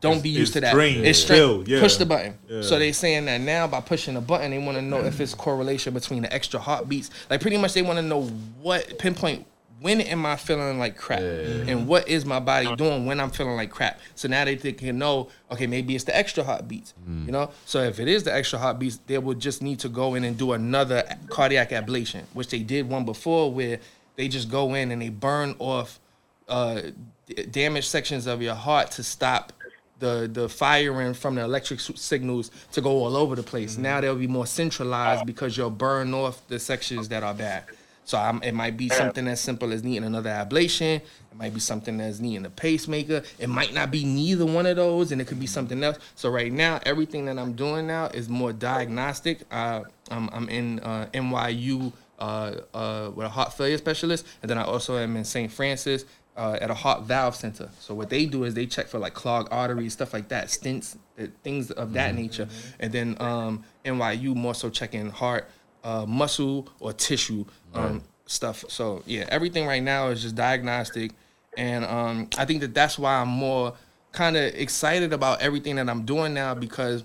don't be used to that. strange. It's straight. Chill, yeah. Push the button. Yeah. So they saying that now by pushing the button, they want to know if it's correlation between the extra heartbeats. Like pretty much they want to know what pinpoint when am I feeling like crap and what is my body uh-huh. doing when I'm feeling like crap. So now they think- can know, okay, maybe it's the extra heartbeats. Mm. You know? So if it is the extra heartbeats, they would just need to go in and do another cardiac ablation, which they did one before where they just go in and they burn off uh, d- damaged sections of your heart to stop the the firing from the electric signals to go all over the place. Mm. Now they'll be more centralized because you'll burn off the sections that are bad. So I'm, it might be something as simple as needing another ablation. It might be something as needing a pacemaker. It might not be neither one of those, and it could be something else. So right now, everything that I'm doing now is more diagnostic. Uh, I'm, I'm in uh, NYU uh, uh, with a heart failure specialist, and then I also am in St. Francis uh, at a heart valve center. So what they do is they check for like clogged arteries, stuff like that, stents, uh, things of that nature. And then um, NYU more so checking heart, uh, muscle or tissue um, stuff. So yeah, everything right now is just diagnostic, and um, I think that that's why I'm more kind of excited about everything that I'm doing now because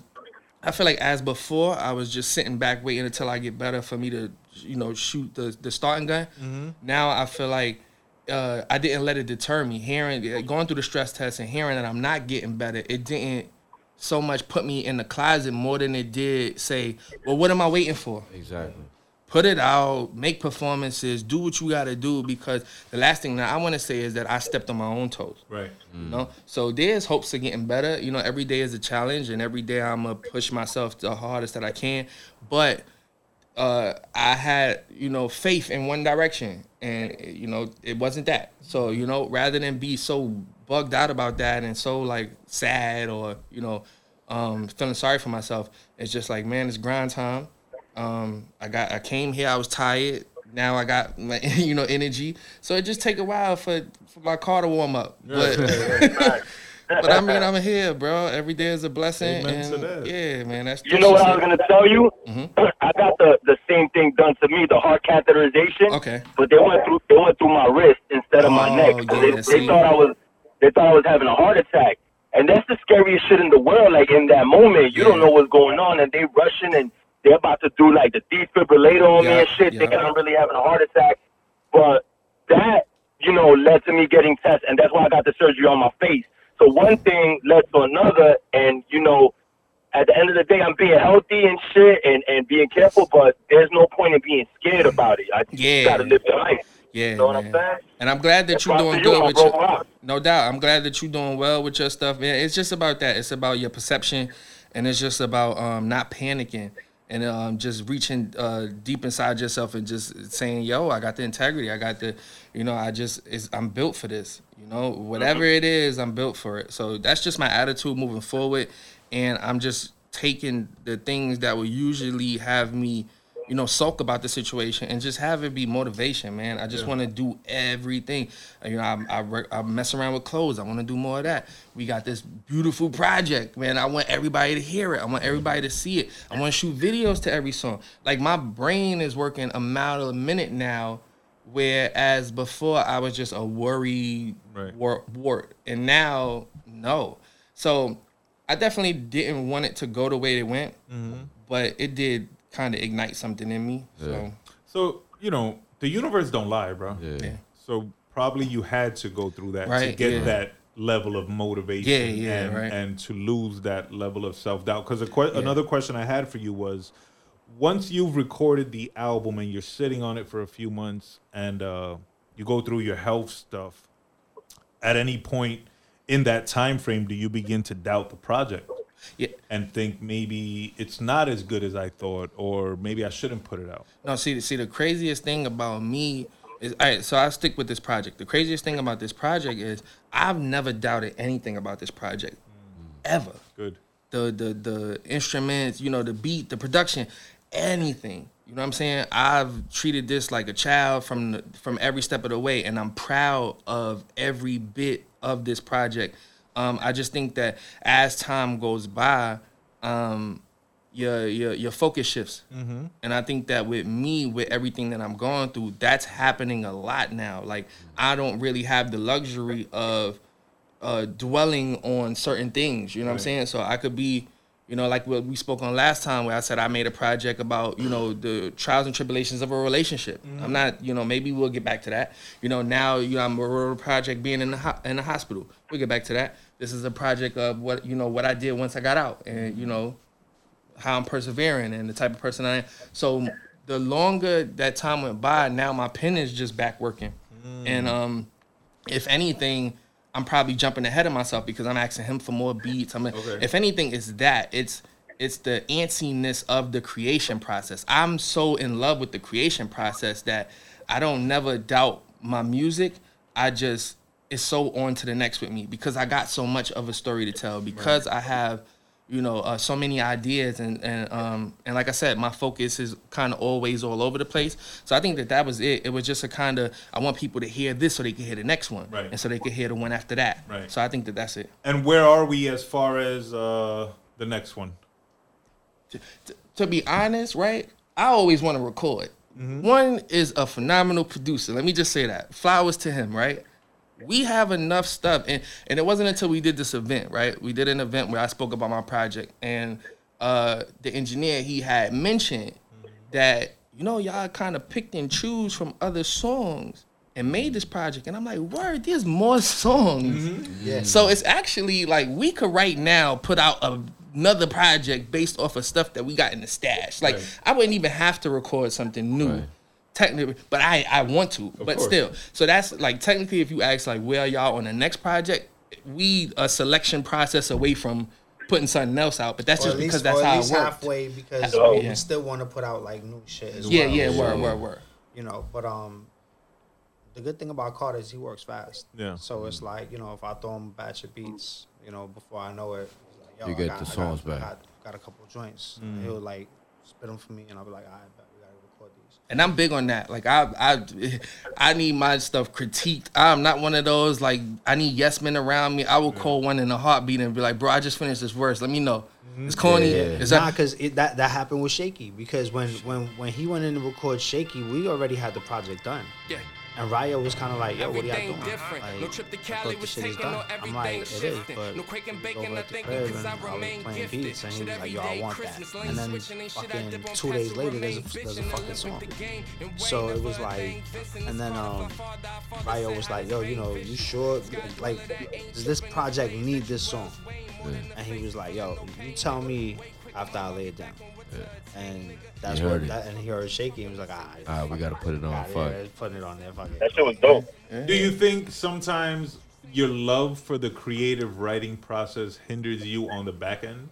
I feel like as before, I was just sitting back waiting until I get better for me to, you know, shoot the the starting gun. Now I feel like uh, I didn't let it deter me. Hearing, going through the stress test and hearing that I'm not getting better, it didn't so much put me in the closet more than it did say, well, what am I waiting for? Exactly. Put it out, make performances, do what you got to do because the last thing that I want to say is that I stepped on my own toes. Right. You know, so there's hopes of getting better. You know, every day is a challenge, and every day I'm gonna push myself the hardest that I can. But uh, I had you know faith in one direction, and you know it wasn't that. So you know, rather than be so bugged out about that and so like sad or you know um, feeling sorry for myself, it's just like man, it's grind time. Um, I got I came here, I was tired. Now I got my, you know energy, so it just take a while for, for my car to warm up. But but I mean I'm here, bro. Every day is a blessing, Amen to and that. yeah, man. That's You know what I was gonna tell you? Mm-hmm. I got the the same thing done to me, the heart catheterization. Okay. But they went through they went through my wrist instead of my Oh, neck. So yeah, they, see. they thought I was they thought I was having a heart attack. And that's the scariest shit in the world. Like in that moment, you don't know what's going on, and they rushing and they're about to do like the defibrillator on me and shit, yeah. thinking I'm really having a heart attack. But that, you know, led to me getting tests, and that's why I got the surgery on my face. So one thing led to another, and you know, at the end of the day, I'm being healthy and shit, and and being careful. But there's no point in being scared about it. I Yeah. you gotta live the life. Yeah, You know what I'm saying? And I'm glad that And you're doing you, good with bro, your. No doubt. I'm glad that you're doing well with your stuff, man. It's just about that. It's about your perception, and it's just about um, not panicking and um, just reaching uh, deep inside yourself and just saying, "Yo, I got the integrity. I got the, you know, I just, I'm built for this. You know, whatever it is, I'm built for it. So that's just my attitude moving forward, and I'm just taking the things that would usually have me you know, sulk about the situation and just have it be motivation, man. I just want to do everything. You know, I, I, I mess around with clothes. I want to do more of that. We got this beautiful project, man. I want everybody to hear it. I want everybody to see it. I want to shoot videos to every song. Like my brain is working a mile a minute now, whereas before I was just a worry Right. wart, wart, and now no. So I definitely didn't want it to go the way it went, mm-hmm. but it did kind of ignite something in me. So So you know, the universe don't lie, bro. Yeah. Yeah. So probably you had to go through that to get yeah. that level of motivation Yeah, yeah, and, right. and to lose that level of self-doubt because que- another question i had for you was once you've recorded the album and you're sitting on it for a few months and uh, you go through your health stuff at any point in that time frame do you begin to doubt the project yeah. and think maybe it's not as good as i thought or maybe i shouldn't put it out No, see, see, the craziest thing about me is, all right. So I stick with this project. The craziest thing about this project is I've never doubted anything about this project, mm. ever. good The the the instruments, you know, the beat, the production, anything. You know what I'm saying? I've treated this like a child from the, from every step of the way, and I'm proud of every bit of this project. Um, I just think that as time goes by, um, your your your focus shifts, and I think that with me, with everything that I'm going through, that's happening a lot now. Like I don't really have the luxury of uh, dwelling on certain things. You know what I'm saying? So I could be, you know, like what we spoke on last time, where I said I made a project about, you know, the trials and tribulations of a relationship. I'm not, you know, maybe we'll get back to that. You know, now you know I'm a rural project being in the ho- in the hospital. We'll get back to that. This is a project of what you know what I did once I got out, and you know how I'm persevering and the type of person I am. So the longer that time went by, now my pen is just back working. And um, if anything, I'm probably jumping ahead of myself because I'm asking him for more beats. I'm Okay. if anything, it's that. It's it's the antsiness of the creation process. I'm so in love with the creation process that I don't never doubt my music. I just it's so on to the next with me because I got so much of a story to tell because I have you know uh, so many ideas and and um and like I said my focus is kind of always all over the place so I think that that was it it was just a kind of I want people to hear this so they can hear the next one Right. and so they can hear the one after that Right. so I think that that's it and where are we as far as uh, the next one to, to be honest, right? I always want to record. One is a phenomenal producer. Let me just say that. Flowers to him, right? We have enough stuff, and and it wasn't until we did this event, right? We did an event where I spoke about my project, and uh, the engineer he had mentioned that you know y'all kind of picked and choose from other songs and made this project, and I'm like, word, there's more songs. Yeah. So it's actually like we could right now put out a, another project based off of stuff that we got in the stash. Like Right. I wouldn't even have to record something new. Right. Technically, but I I want to, but course. still. So that's like technically, if you ask like where are y'all on the next project, we a selection process away from putting something else out. But that's Or just at least, because that's or at how it least works. halfway because Oh, we yeah. still want to put out like new shit as Yeah, well. yeah, So, word, word, word. You know, but um, the good thing about Crtr is he works fast. Yeah. So it's like you know, if I throw him a batch of beats, you know, before I know it, like, Yo, You I get got- the I songs got, I back. got, got a couple of joints. He'll like spit them for me, and I'll be like, all right, bet we gotta record these. And I'm big on that. Like I, I, I need my stuff critiqued. I'm not one of those like I need yes men around me. I will call one in a heartbeat and be like, bro, I just finished this verse. Let me know. Mm-hmm. It's corny. Yeah. Is Nah, because that that happened with Shaky. Because when when when he went in to record Shaky, we already had the project done. Yeah. And Raya was kind of like, yo, what are y'all Everything doing? different. Like, No trip to Cali the was shit is taking, no I'm like, everything shifting. but No quaking, we baking, over no thinking, crib 'cause I I remain playing gifted. beats, and he Shit was like, yo, I want that. And then switching, ain't shit I fucking on two days later, there's a, there's a fucking song. the game, and So it was like, and then um, my father, father Ryo was like, yo, you know, you sure, like, does this project need this song? And he was like, yo, you tell me after I laid it down. And that's He what heard it. that, and he heard it shaky and was like, ah, Ah, we gotta put it on. Fuck. putting it on there. Fuck it. That shit was dope. Do you think sometimes your love for the creative writing process hinders you on the back end?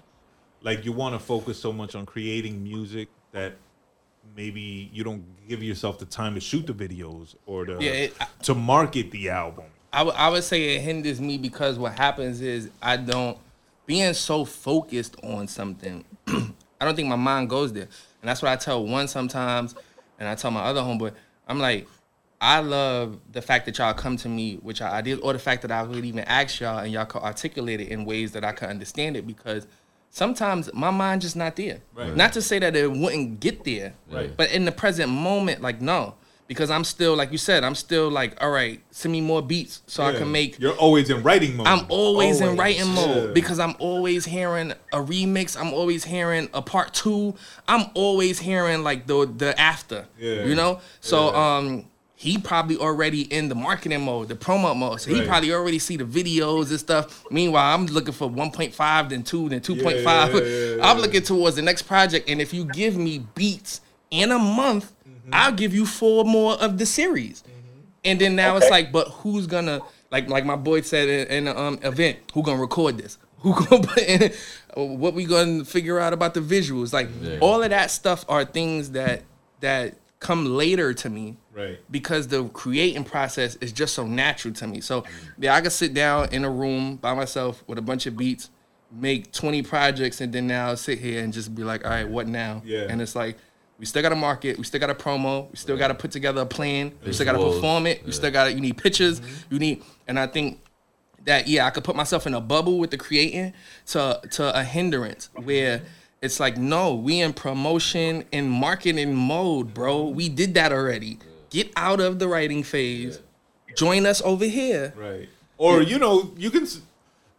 Like you want to focus so much on creating music that maybe you don't give yourself the time to shoot the videos or to Yeah, it- to market the album. I would- I would say it hinders me because what happens is I don't being so focused on something. I don't think my mind goes there, and that's what I tell one sometimes, and I tell my other homeboy. I'm like, I love the fact that y'all come to me with your ideas, or the fact that I would even ask y'all and y'all could articulate it in ways that I could understand it because. Sometimes my mind just not there. Right. Not to say that it wouldn't get there, Right. but in the present moment, like no, because I'm still like you said, I'm still like, all right, send me more beats so I can make You're always in writing mode. I'm always, in writing mode Yeah. because I'm always hearing a remix. I'm always hearing a part two. I'm always hearing like the the after. Yeah. You know? So Yeah. um he probably already in the marketing mode, the promo mode. So he probably already see the videos and stuff. Meanwhile, I'm looking for 1.5, then 2, then 2.5. Yeah, yeah, yeah, I'm looking towards the next project. And if you give me beats in a month. I'll give you four more of the series. And then now it's like, but who's gonna like like my boy said in, in the um, event, who gonna record this? Who gonna put in what we gonna figure out about the visuals? Like all of that stuff are things that that come later to me right. because the creating process is just so natural to me. So yeah, I can sit down in a room by myself with a bunch of beats, make 20 projects, and then now sit here and just be like, all right, what now? Yeah. And it's like we still got to market, we still got to promo, we still got to put together a plan, we still got to perform it, we still got to you need pictures, you need, and I think that yeah, I could put myself in a bubble with the creating to to a hindrance where it's like no, we in promotion and marketing mode, bro. We did that already. Get out of the writing phase. Join us over here. Right. Or you know, you can.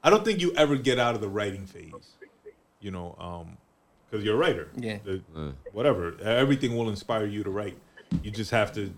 I don't think you ever get out of the writing phase. You know, um, because you're a writer. Yeah. The- Whatever. Everything will inspire you to write. You just have to,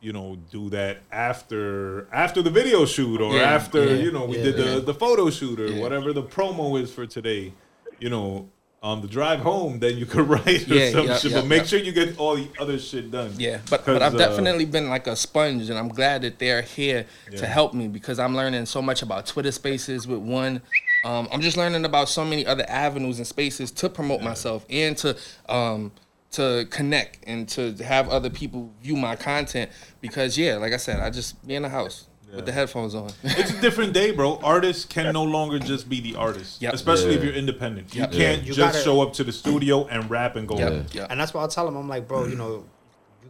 you know, do that after after the video shoot or Yeah, after yeah, you know we yeah, did the yeah. the photo shoot or Yeah. whatever the promo is for today. You know. On the drive home, then you could write or Yeah, some yeah, shit, yeah, but make yeah. sure you get all the other shit done. Yeah, but but 'Cause, I've uh, definitely been like a sponge, and I'm glad that they're here Yeah. to help me because I'm learning so much about Twitter Spaces with one. Um, I'm just learning about so many other avenues and spaces to promote myself and to um, to connect and to have other people view my content because yeah, like I said, I just be in the house with the headphones on. It's a different day, bro. Artists can no longer just be the artist, Yep. especially if you're independent. You can't You just gotta- show up to the studio and rap and go. Yep, home. yep. And that's why I tell them, I'm like, bro, you know, you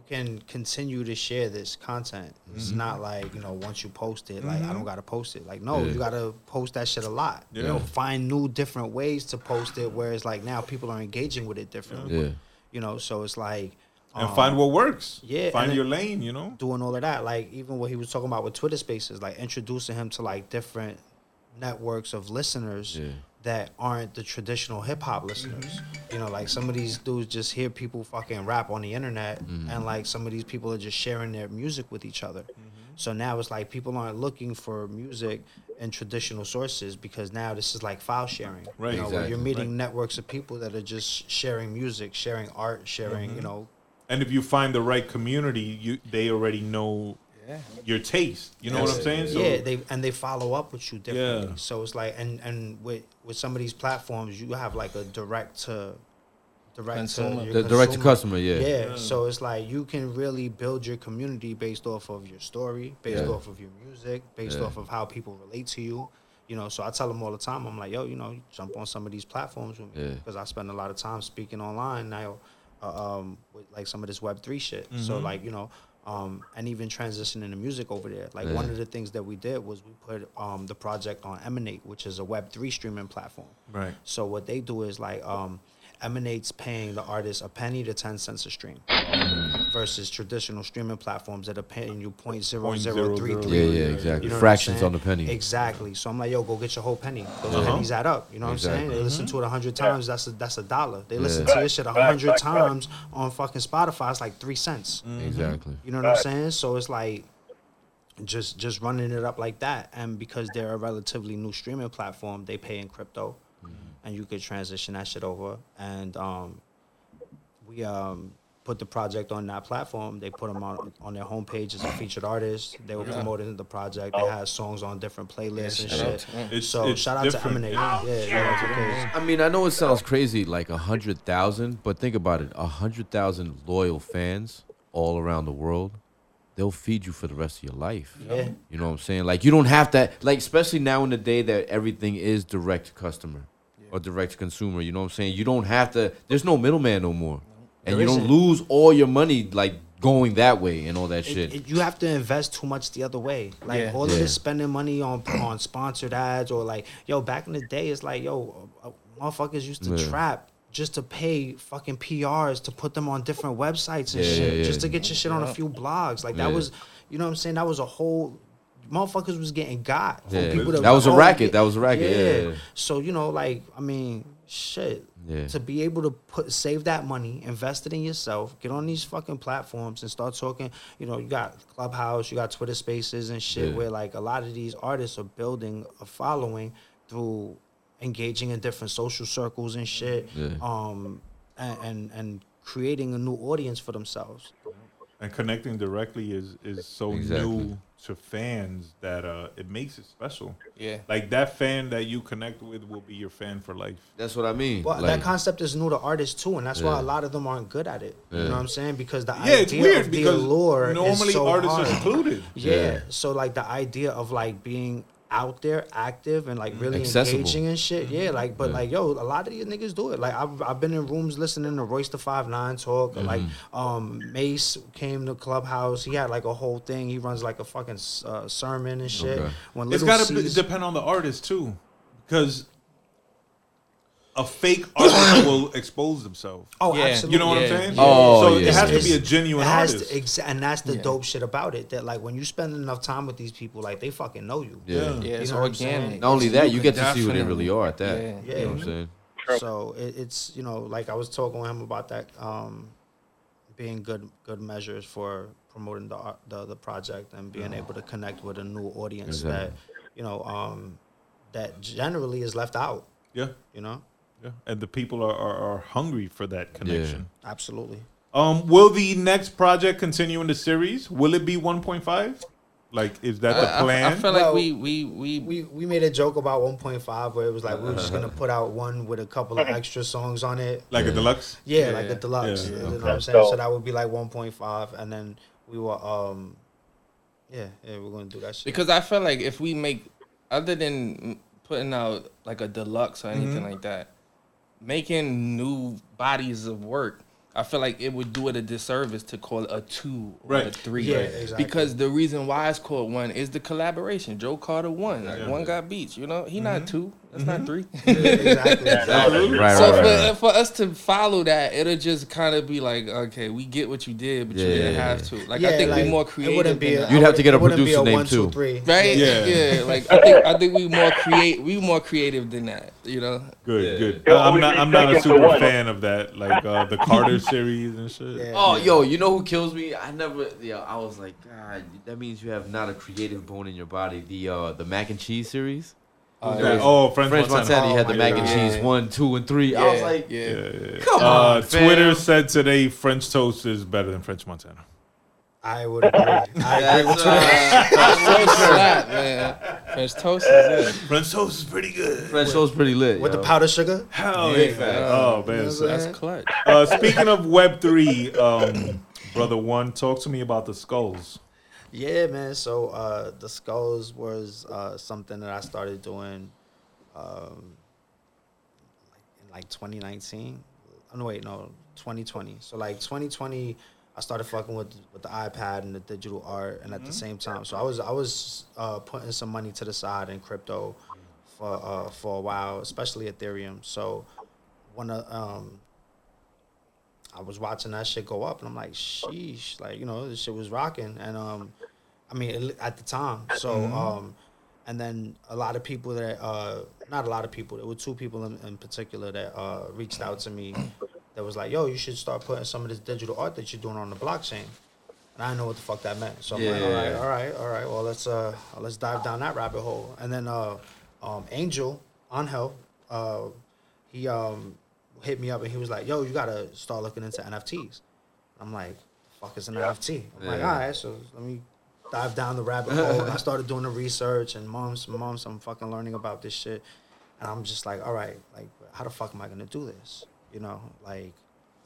can continue to share this content. It's Mm-hmm. not like, you know, once you post it, like, I don't got to post it. Like, no, Yeah. you got to post that shit a lot. You know, find new, different ways to post it, whereas, like, now people are engaging with it differently. Yeah. You know, so it's like, And um, find what works. yeah, Find your lane. You know. doing all of that. Like even what he was talking about with Twitter Spaces, like introducing him to like different networks of listeners Yeah. That aren't the traditional hip hop listeners. You know, like some of these dudes just hear people fucking rap on the internet, mm-hmm. and like some of these people are just sharing their music with each other. Mm-hmm. So now it's like people aren't looking for music in traditional sources because now this is like file sharing. Right. You know, where you're Exactly. meeting networks of people that are just sharing music, sharing art, sharing, mm-hmm. you know, And if you find the right community, you they already know your taste. You know what I'm saying? So, yeah, they and they follow up with you differently. Yeah. So it's like and and with with some of these platforms, you have like a direct to direct Consumer. to your The direct to customer, yeah. Yeah. So it's like you can really build your community based off of your story, based Yeah. off of your music, based Yeah. off of how people relate to you. You know, so I tell them all the time, I'm like, yo, you know, jump on some of these platforms with me Yeah. because I spend a lot of time speaking online now, uh, um, with like some of this Web three shit. Mm-hmm. So like, you know, um, and even transitioning the music over there. Like one of the things that we did was we put um, the project on Emanate, which is a Web three streaming platform. Right. So what they do is like um, Emanate's paying the artist a penny to ten cents a stream, versus traditional streaming platforms that are paying you point zero zero three Yeah, yeah, exactly. You know Fractions on the penny. Exactly. So I'm like, yo, go get your whole penny. Those Uh-huh. pennies add up. You know what I'm saying? Exactly. They listen to it a hundred times. That's a that's a dollar. They listen to this shit a hundred times on fucking Spotify. It's like three cents. Exactly. You know what I'm saying? So it's like just just running it up like that. And because they're a relatively new streaming platform, they pay in crypto. and you could transition that shit over. And um, we um put the project on that platform. They put them on on their homepage as a featured artist. They were promoting the project. They oh. had songs on different playlists and shit. to. It's- so it's shout out different. to Emanate. Yeah, yeah, it's crazy. I mean, I know it sounds crazy, like a hundred thousand, but think about it: a hundred thousand loyal fans all around the world. They'll feed you for the rest of your life. Yeah. You know what I'm saying? Like you don't have to like especially now in the day that everything is direct to customer or direct consumer, you know what I'm saying? You don't have to there's no middleman no more. And There you don't isn't. lose all your money like going that way and all that It- shit. it- you have to invest too much the other way. Like Yeah. all Yeah. of this spending money on on sponsored ads or like yo back in the day it's like yo uh, motherfuckers used to Yeah. trap just to pay fucking PRs to put them on different websites and Yeah, shit yeah, just to get your shit on a few blogs. Like that Yeah. was you know what I'm saying that was a whole motherfuckers was getting got Yeah. people to That was a racket. That was a racket. Yeah, yeah. So you know like I mean shit Yeah. to be able to put save that money, invest it in yourself, get on these fucking platforms and start talking. You know, you got Clubhouse, you got Twitter Spaces and shit, Yeah. where like a lot of these artists are building a following through engaging in different social circles and shit, Yeah. um, and, and and creating a new audience for themselves. And connecting directly is is so Exactly. new to fans that uh it makes it special. Yeah. Like that fan that you connect with will be your fan for life. That's what I mean. Well, Like, that concept is new to artists too, and that's why a lot of them aren't good at it. You know what I'm saying? Because the Yeah, it's idea weird of the because allure normally is so artists hard. are secluded. Yeah. Yeah. So like the idea of like being out there, active, and like really Accessible. engaging and shit. Yeah. Like, but Yeah. like, yo, a lot of these niggas do it. Like, I've, I've been in rooms listening to Royce da 5'9" talk. Like, Mm-hmm. um, Mase came to Clubhouse. He had like a whole thing. He runs like a fucking uh, sermon and shit. Okay. When It's Little got to C's- depend on the artist too, because a fake artist will expose themselves. Oh, Yeah. absolutely. You know what Yeah. I'm saying? Oh, so yeah. it has to be a genuine it has artist. To, exa- and that's the Yeah. dope shit about it. That like when you spend enough time with these people, like they fucking know you. yeah. Yeah, You it's know what I'm saying? organic. Not only that, you get to see who they really are at that. Yeah. You Yeah. know what I'm saying? So it, it's you know like I was talking with him about that um, being good good measures for promoting the art- the the project and being able to connect with a new audience that you know um, that generally is left out. yeah, You know, yeah, and the people are, are, are hungry for that connection. absolutely. Um, will the next project continue in the series? Will it be 1.5? Like, is that the I- I- plan? I, feel like Well, we we we, We we made a joke about 1.5 where it was like we were just gonna put out one with a couple of extra songs on it. like a deluxe? Yeah, Yeah. like a deluxe. Yeah, you know okay. what I'm saying? So So- that would be like 1.5, and then we were um, yeah, yeah, we're gonna do that shit. because I feel like if we make other than putting out like a deluxe or anything Mm-hmm. like that, making new bodies of work. I feel like it would do it a disservice to call it a two or a three. Yeah, exactly. Because the reason why it's called one is the collaboration. Joe Crtr won. Like Yeah. one got beats. You know, he not mm-hmm. two. That's not three. Yeah, exactly. exactly. Right, so right, for, right, right. for us to follow that, it'll just kind of be like, okay, we get what you did, but you didn't yeah, have to. Like Yeah, I think like, we more creative. wouldn't be than a- You'd have to get a it wouldn't producer name, one, two, too. three. right? Yeah. Yeah. Like I think I think we more create. We more creative than that. You know. Good, Yeah. good. It'll I'm not. I'm not a super fan of that, like uh, the Carter series and shit. Yeah. Oh, yo, you know who kills me? I never, Yeah, I was like, God, that means you have not a creative bone in your body. The uh, the mac and cheese series. That- oh, French, French Montana. Montana, you had the my mac and God. cheese one, two, and three. I was like, yeah. Yeah, yeah, yeah. Come uh, on, fam. Twitter said today French toast is better than French Montana. I would agree. I agree with That's, you. uh, French man. French toast is it. French toast is pretty good. French toast is pretty lit. With yo. the powdered sugar. Hell Yeah, yeah! Oh man, You so- That's clutch. Uh, speaking of Web three, um, brother one, talk to me about the skulls. Yeah, man. So uh, the skulls was uh, something that I started doing um, in like 2019. Oh, no, wait, no, 2020. So like 2020, I started fucking with with the iPad and the digital art, and at the same time, so I was I was uh, putting some money to the side in crypto for uh, for a while, especially Ethereum. So when uh, um, I was watching that shit go up, and I'm like, sheesh, like you know, this shit was rocking, and um, I mean, at the time, so um, and then a lot of people that uh, not a lot of people, there were two people in, in particular that uh reached out to me, that was like, yo, you should start putting some of this digital art that you're doing on the blockchain. And I know what the fuck that meant. So I'm like, all right, Yeah. all right, all right. Well, let's uh, let's dive down that rabbit hole. And then uh, um, Angel Angel, uh, he um hit me up and he was like, "Yo, you gotta start looking into NFTs." I'm like, fuck is an NFT?" I'm like, "All right, so let me dive down the rabbit hole." and I started doing the research and months, and months, I'm fucking learning about this shit, and I'm just like, "All right, like, how the fuck am I gonna do this?" You know, like.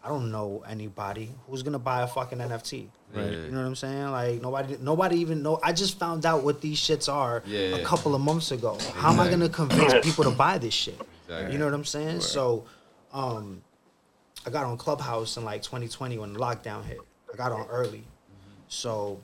I don't know anybody who's gonna buy a fucking NFT. Right. You know what I'm saying? Like nobody, nobody even know. I just found out what these shits are Yeah. a couple of months ago. How am I gonna convince people to buy this shit? Exactly. You know what I'm saying? So, um, I got on Clubhouse in like 2020 when lockdown hit. I got on early, so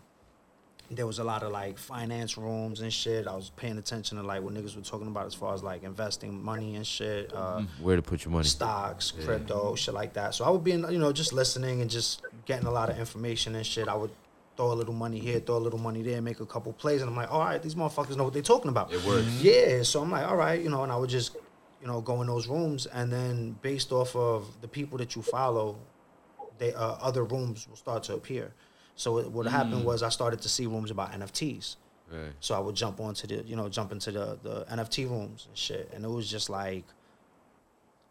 there was a lot of like finance rooms and shit. I was paying attention to like what niggas were talking about as far as like investing money and shit. Uh, Where to put your money? stocks, crypto, shit like that. So I would be, in, you know, just listening and just getting a lot of information and shit. I would throw a little money here, throw a little money there, make a couple plays, and I'm like, all right, these motherfuckers know what they're talking about. It works. Yeah, so I'm like, all right, you know, and I would just, you know, go in those rooms, and then based off of the people that you follow, they uh, other rooms will start to appear. So it, what happened was I started to see rooms about NFTs. Right. So I would jump onto the, you know, jump into the the NFT rooms and shit, and it was just like,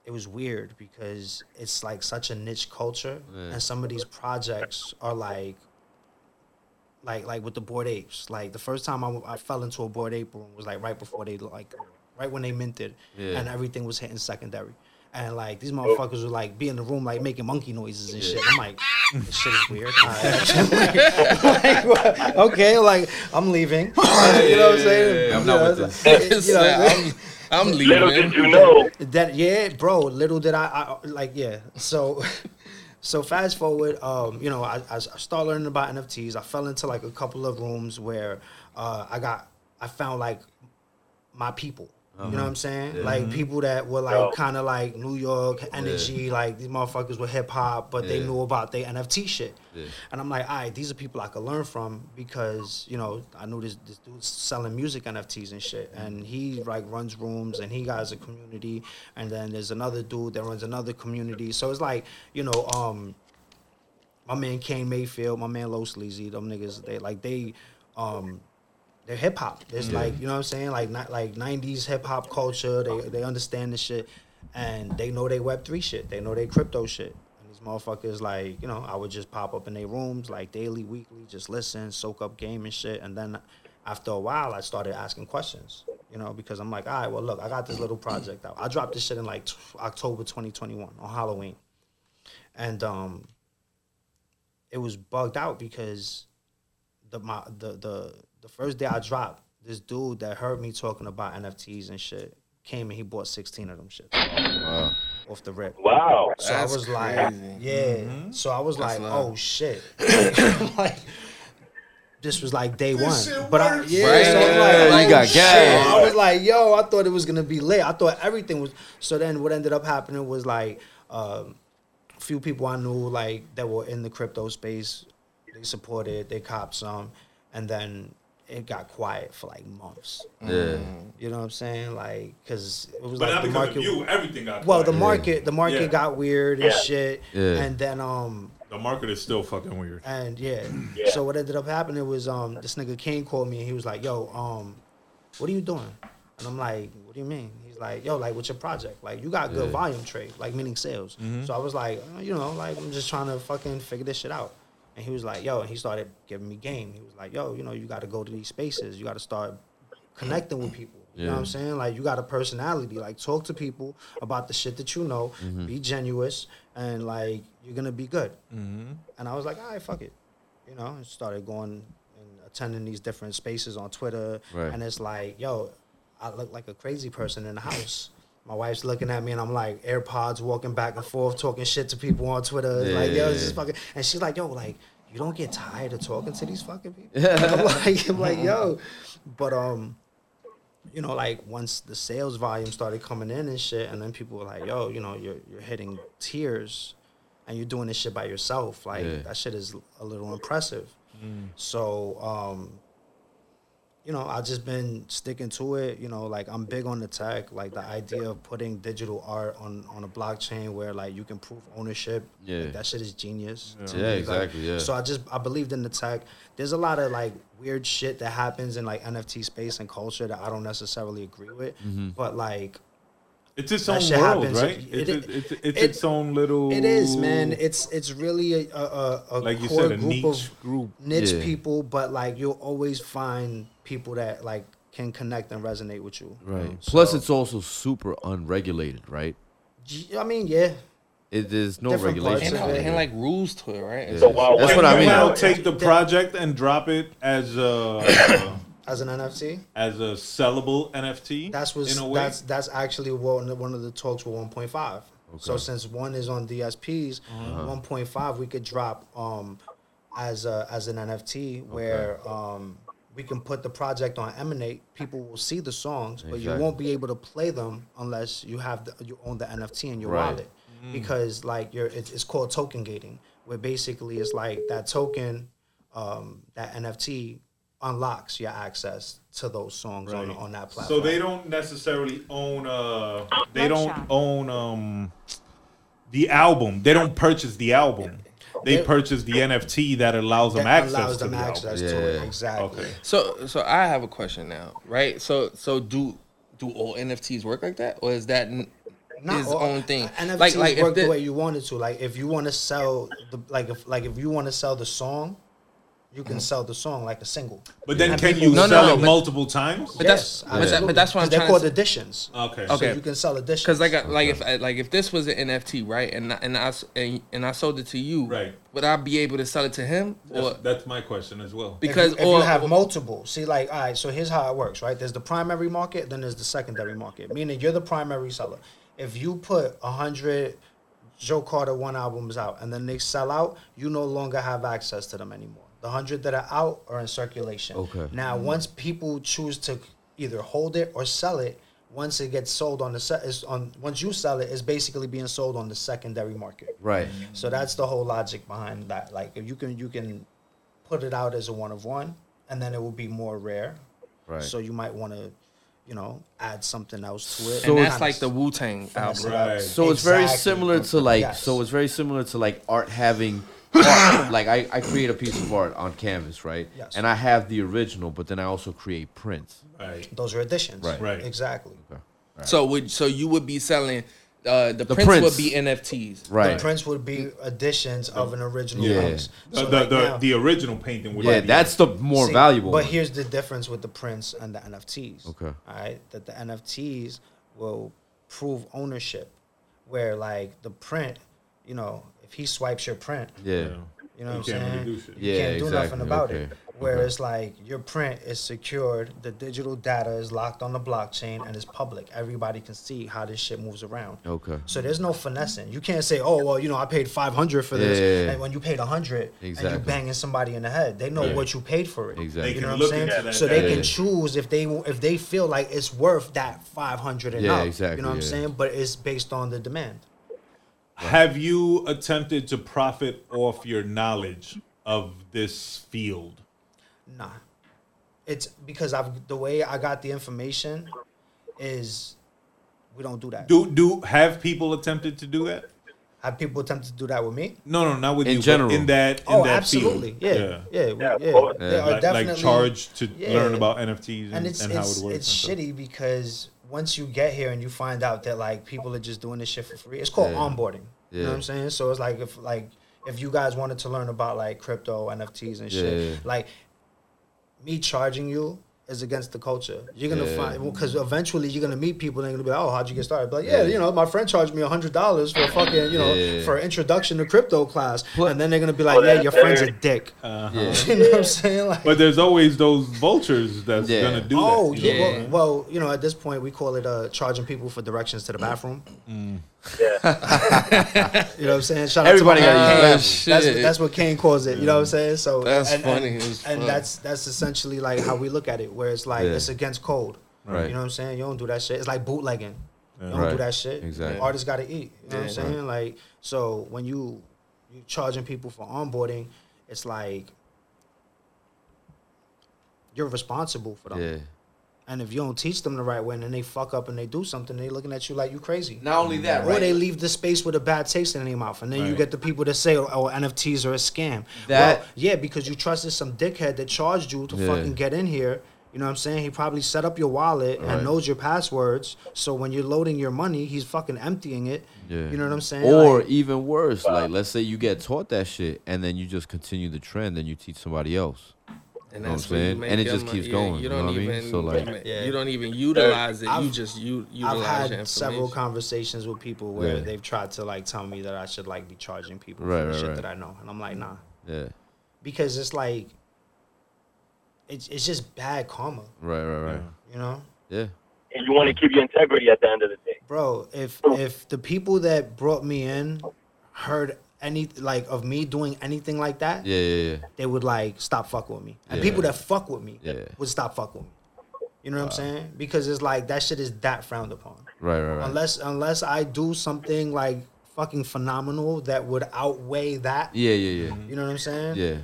it was weird because it's like such a niche culture, and some of these projects are like, like like with the Bored Apes. Like the first time I, I fell into a Bored Ape room was like right before they like, right when they minted, Yeah. and everything was hitting secondary. And like these motherfuckers would like be in the room like making monkey noises and shit. I'm like, this shit is weird. All right. Like, what? okay, like I'm leaving. you know what I'm saying? yeah, I'm not with this. like- you know what I'm saying? I'm, I'm Little leaving. did you know. That yeah, bro. Little did I, I like yeah. So, so fast forward. Um, you know, I, I started learning about NFTs. I fell into like a couple of rooms where uh, I got I found like my people. You know what I'm saying? Like people that were like kind of like New York energy, like these motherfuckers were hip hop, but they knew about their NFT shit. Yeah. And I'm like, all right, these are people I could learn from because you know I knew this this dude's selling music NFTs and shit, and he like runs rooms and he has a community, and then there's another dude that runs another community. So it's like you know, um, my man Kane Mayfield, my man Los Sleazy, them niggas, they like they, um, they're hip hop. It's like you know what I'm saying, like not like '90s hip hop culture. They they understand the shit, and they know they Web three shit. They know they crypto shit. And these motherfuckers, like you know, I would just pop up in their rooms like daily, weekly, just listen, soak up game and shit, and then. After a while, I started asking questions, you know, because I'm like, all right, well, look, I got this little project out. I dropped this shit in like t- October 2021 on Halloween, and um, it was bugged out because the my the the the first day I dropped, this dude that heard me talking about NFTs and shit came and he bought 16 of them shit Wow. off the rip. Wow. So That's I was like, crazy. yeah. So I was That's like, love. oh shit. like this was like day one. But I, yeah, Right. so I'm like, you oh, got shit. gas. I was like, yo, I thought it was gonna be lit. I thought everything was. So then what ended up happening was like, um, a few people I knew like that were in the crypto space, they supported, they copped some, and then it got quiet for like months. Yeah. You know what I'm saying? Like, cause it was But like not the market. of you. Everything got Well, the quiet. market, the market Yeah. got weird and Yeah. shit, Yeah. and then um, The market is still fucking weird. and yeah. Yeah. So what ended up happening was um, this nigga Kane called me and he was like, "Yo, um, what are you doing?" And I'm like, "What do you mean?" He's like, "Yo, like, what's your project? Like, you got good Yeah. volume trade, like meaning sales." So I was like, uh, you know, like I'm just trying to fucking figure this shit out. And he was like, "Yo," and he started giving me game. He was like, "Yo, you know, you got to go to these spaces. You got to start connecting with people." You know what I'm saying? Like you got a personality. Like talk to people about the shit that you know. Mm-hmm. Be genuine, and like you're gonna be good. Mm-hmm. And I was like, all right, fuck it. You know, and started going and attending these different spaces on Twitter. Right. And it's like, yo, I look like a crazy person in the house. My wife's looking at me and I'm like AirPods walking back and forth, talking shit to people on Twitter. It's like, yo, this is fucking and she's like, yo, like, you don't get tired of talking to these fucking people. I'm like, I'm like, yo. But um, you know, like once the sales volume started coming in and shit, and then people were like, yo, you know, you're you're hitting tiers and you're doing this shit by yourself. Like Yeah. that shit is a little impressive. So, um, you know, I just been sticking to it. You know, like I'm big on the tech, like the idea of putting digital art on on a blockchain where like you can prove ownership. Yeah. like, that shit is genius. to Yeah, me. Like, exactly, yeah. So I just I believed in the tech. There's a lot of like weird shit that happens in like NFT space and culture that I don't necessarily agree with, Mm-hmm. but like It's its own world, happens. right? It- It's, it- it's, it's it- its own little. It is, man. It's it's really a a, a like you core said, a group niche of group. niche Yeah. people, but like you'll always find people that like can connect and resonate with you. Right. Plus, it's also super unregulated, right? I mean, yeah. It, there's no Different regulation. And, and like rules to it, right? Yeah. So while That's when what I mean. now Now take the project and drop it as a As an NFT, as a sellable NFT. that's was in a way. that's that's actually one one of the talks with 1.5. So since one is on DSPs, Uh-huh. 1.5 we could drop um as a as an NFT where um we can put the project on Emanate. People will see the songs, but you won't be able to play them unless you have the, you own the NFT in your Right. wallet. Because like you're it's, it's called token gating, where basically it's like that token, um, that NFT unlocks your access to those songs on, Right. on that platform. So they don't necessarily own uh they don't own um the album. They don't purchase the album. They They- purchase the NFT that allows them that access allows to them the access album. to it. Yeah. Exactly. Okay. So so I have a question now, right? So so do do all NFTs work like that, or is that n- Not his all- own thing? NFTs like like work if the the, way you want it to. Like if you want to sell the like if like if you want to sell the song, you can mm-hmm. sell the song like a single. But then And can people- you No, no, sell no, it but- multiple times? But that's- but that- but that's what I'm 'Cause they're trying to called say. editions. Okay. Okay. So you can sell editions. Because like I, like if I, like if this was an NFT, right, and I- and I s- and, and I sold it to you, Right. Would I be able to sell it to him, or That's, that's my question as well. because if you, if or you have multiple, see, like, all right, so here's how it works, right? There's the primary market, then there's the secondary market, meaning you're the primary seller. If you put a hundred Joe Crtr one albums out and then they sell out, you no longer have access to them anymore. The hundred that are out are in circulation. Okay. Now, mm. once people choose to either hold it or sell it, once it gets sold on the set is on once you sell it, it's basically being sold on the secondary market. Right. Mm. So that's the whole logic behind that. Like if you can you can put it out as a one of one, and then it will be more rare. Right. So you might want to, you know, add something else to it. So and it's that's like the Wu Tang album. Right. So it's very similar to like Yes. so it's very similar to like art having art. like I, I create a piece of art on canvas, right? Yes. And I have the original, but then I also create prints. Right. Those are editions. Right. Right. Exactly. So would so you would be selling uh, the, The prints, prints. would be NFTs. Right. The prints would be editions of an original Yeah. piece. The, So the, right the, now- the original painting would yeah, be- that's the more See, valuable. But one. here's the difference with the prints and the NFTs. Okay. All right, that the NFTs will prove ownership, where like the print, you know, if he swipes your print, yeah. you know what I'm saying? really do shit. You can't do exactly. nothing about Okay. it. Whereas like your print is secured, the digital data is locked on the blockchain and it's public. Everybody can see how this shit moves around. Okay. So there's no finessing. You can't say, "Oh, well, you know, I paid 500 for this," Yeah, yeah, yeah. and when you paid a 100 and Exactly. you banging somebody in the head, they know Yeah. what you paid for it. Exactly. You know what I'm saying? that So they data. can choose if they if they feel like it's worth that 500 and Yeah, up. exactly, You know what I'm saying? But it's based on the demand. Have you attempted to profit off your knowledge of this field? Nah. It's because I've the way I got the information is we don't do that. Do do have people attempted to do that? Have people attempted to do that with me? No, no, not with In you. general. in that, in oh, that absolutely. field. Yeah. Yeah. Yeah. we- Yeah, yeah. They are Like, definitely like charge to Yeah. learn about NFTs and, and it's and how it works. it's and shitty because once you get here and you find out that like people are just doing this shit for free, it's called Yeah. onboarding. You know what I'm saying? So it's like if like if you guys wanted to learn about like crypto, NFTs and shit, Yeah. like me charging you is against the culture. You're gonna Yeah. find because eventually you're gonna meet people and they're gonna be like, oh, how'd you get started? But like, yeah, Yeah. you know, my friend charged me a hundred dollars for a fucking, you know, Yeah. for introduction to crypto class, Pl- and then they're gonna be like, yeah, your friend's a dick. Uh-huh. Yeah. you know what I'm saying? Like, But there's always those vultures that's Yeah. gonna do Oh that. you yeah. Yeah. Well, well, you know, at this point, we call it uh, charging people for directions to the mm. bathroom. Mm. Yeah. You know what I'm saying? Shout Everybody out to my gotta use Kane. the bathroom. Oh, that's, that's what Kane calls it. You know what I'm mm. saying? So That's and, funny And, as and fuck. that's that's essentially like how we look at it, where it's like Yeah. it's against code. Right. You know what I'm saying? You don't do that shit. It's like bootlegging. You don't do that shit. Exactly. Artists got to eat. You know what I'm Yeah. saying? Like so when you you charging people for onboarding, it's like you're responsible for them. Yeah. And if you don't teach them the right way and then they fuck up and they do something, they looking at you like you crazy. Not only that, right? Or right? they leave the space with a bad taste in their mouth. And then you get the people that say, oh, oh, NFTs are a scam. That- well, yeah, because you trusted some dickhead that charged you to Yeah. fucking get in here. You know what I'm saying? He probably set up your wallet Right. and knows your passwords. So when you're loading your money, he's fucking emptying it. Yeah. You know what I'm saying? Or Like, even worse, like let's say you get taught that shit and then you just continue the trend and you teach somebody else. And know what I'm where you saying? And it just keeps yeah, going, You you don't know what I mean? even, So, like- Yeah. you don't even utilize it. you I've- just you I've had several conversations with people where Yeah. they've tried to like tell me that I should like be charging people Right, for the right, shit right. that I know, and I'm like, nah, Yeah. because it's like, it's it's just bad karma, Right, right, right. you know. Yeah. And you want to keep your integrity at the end of the day. bro if if the people that brought me in heard any like of me doing anything like that Yeah, yeah, yeah. they would like stop fucking with me and Yeah. people that fuck with me Yeah. would stop fucking with me you know what i'm saying because it's like that shit is that frowned upon Right, right, right. unless unless i do something like fucking phenomenal that would outweigh that Yeah, yeah, yeah. you know what i'm saying Yeah.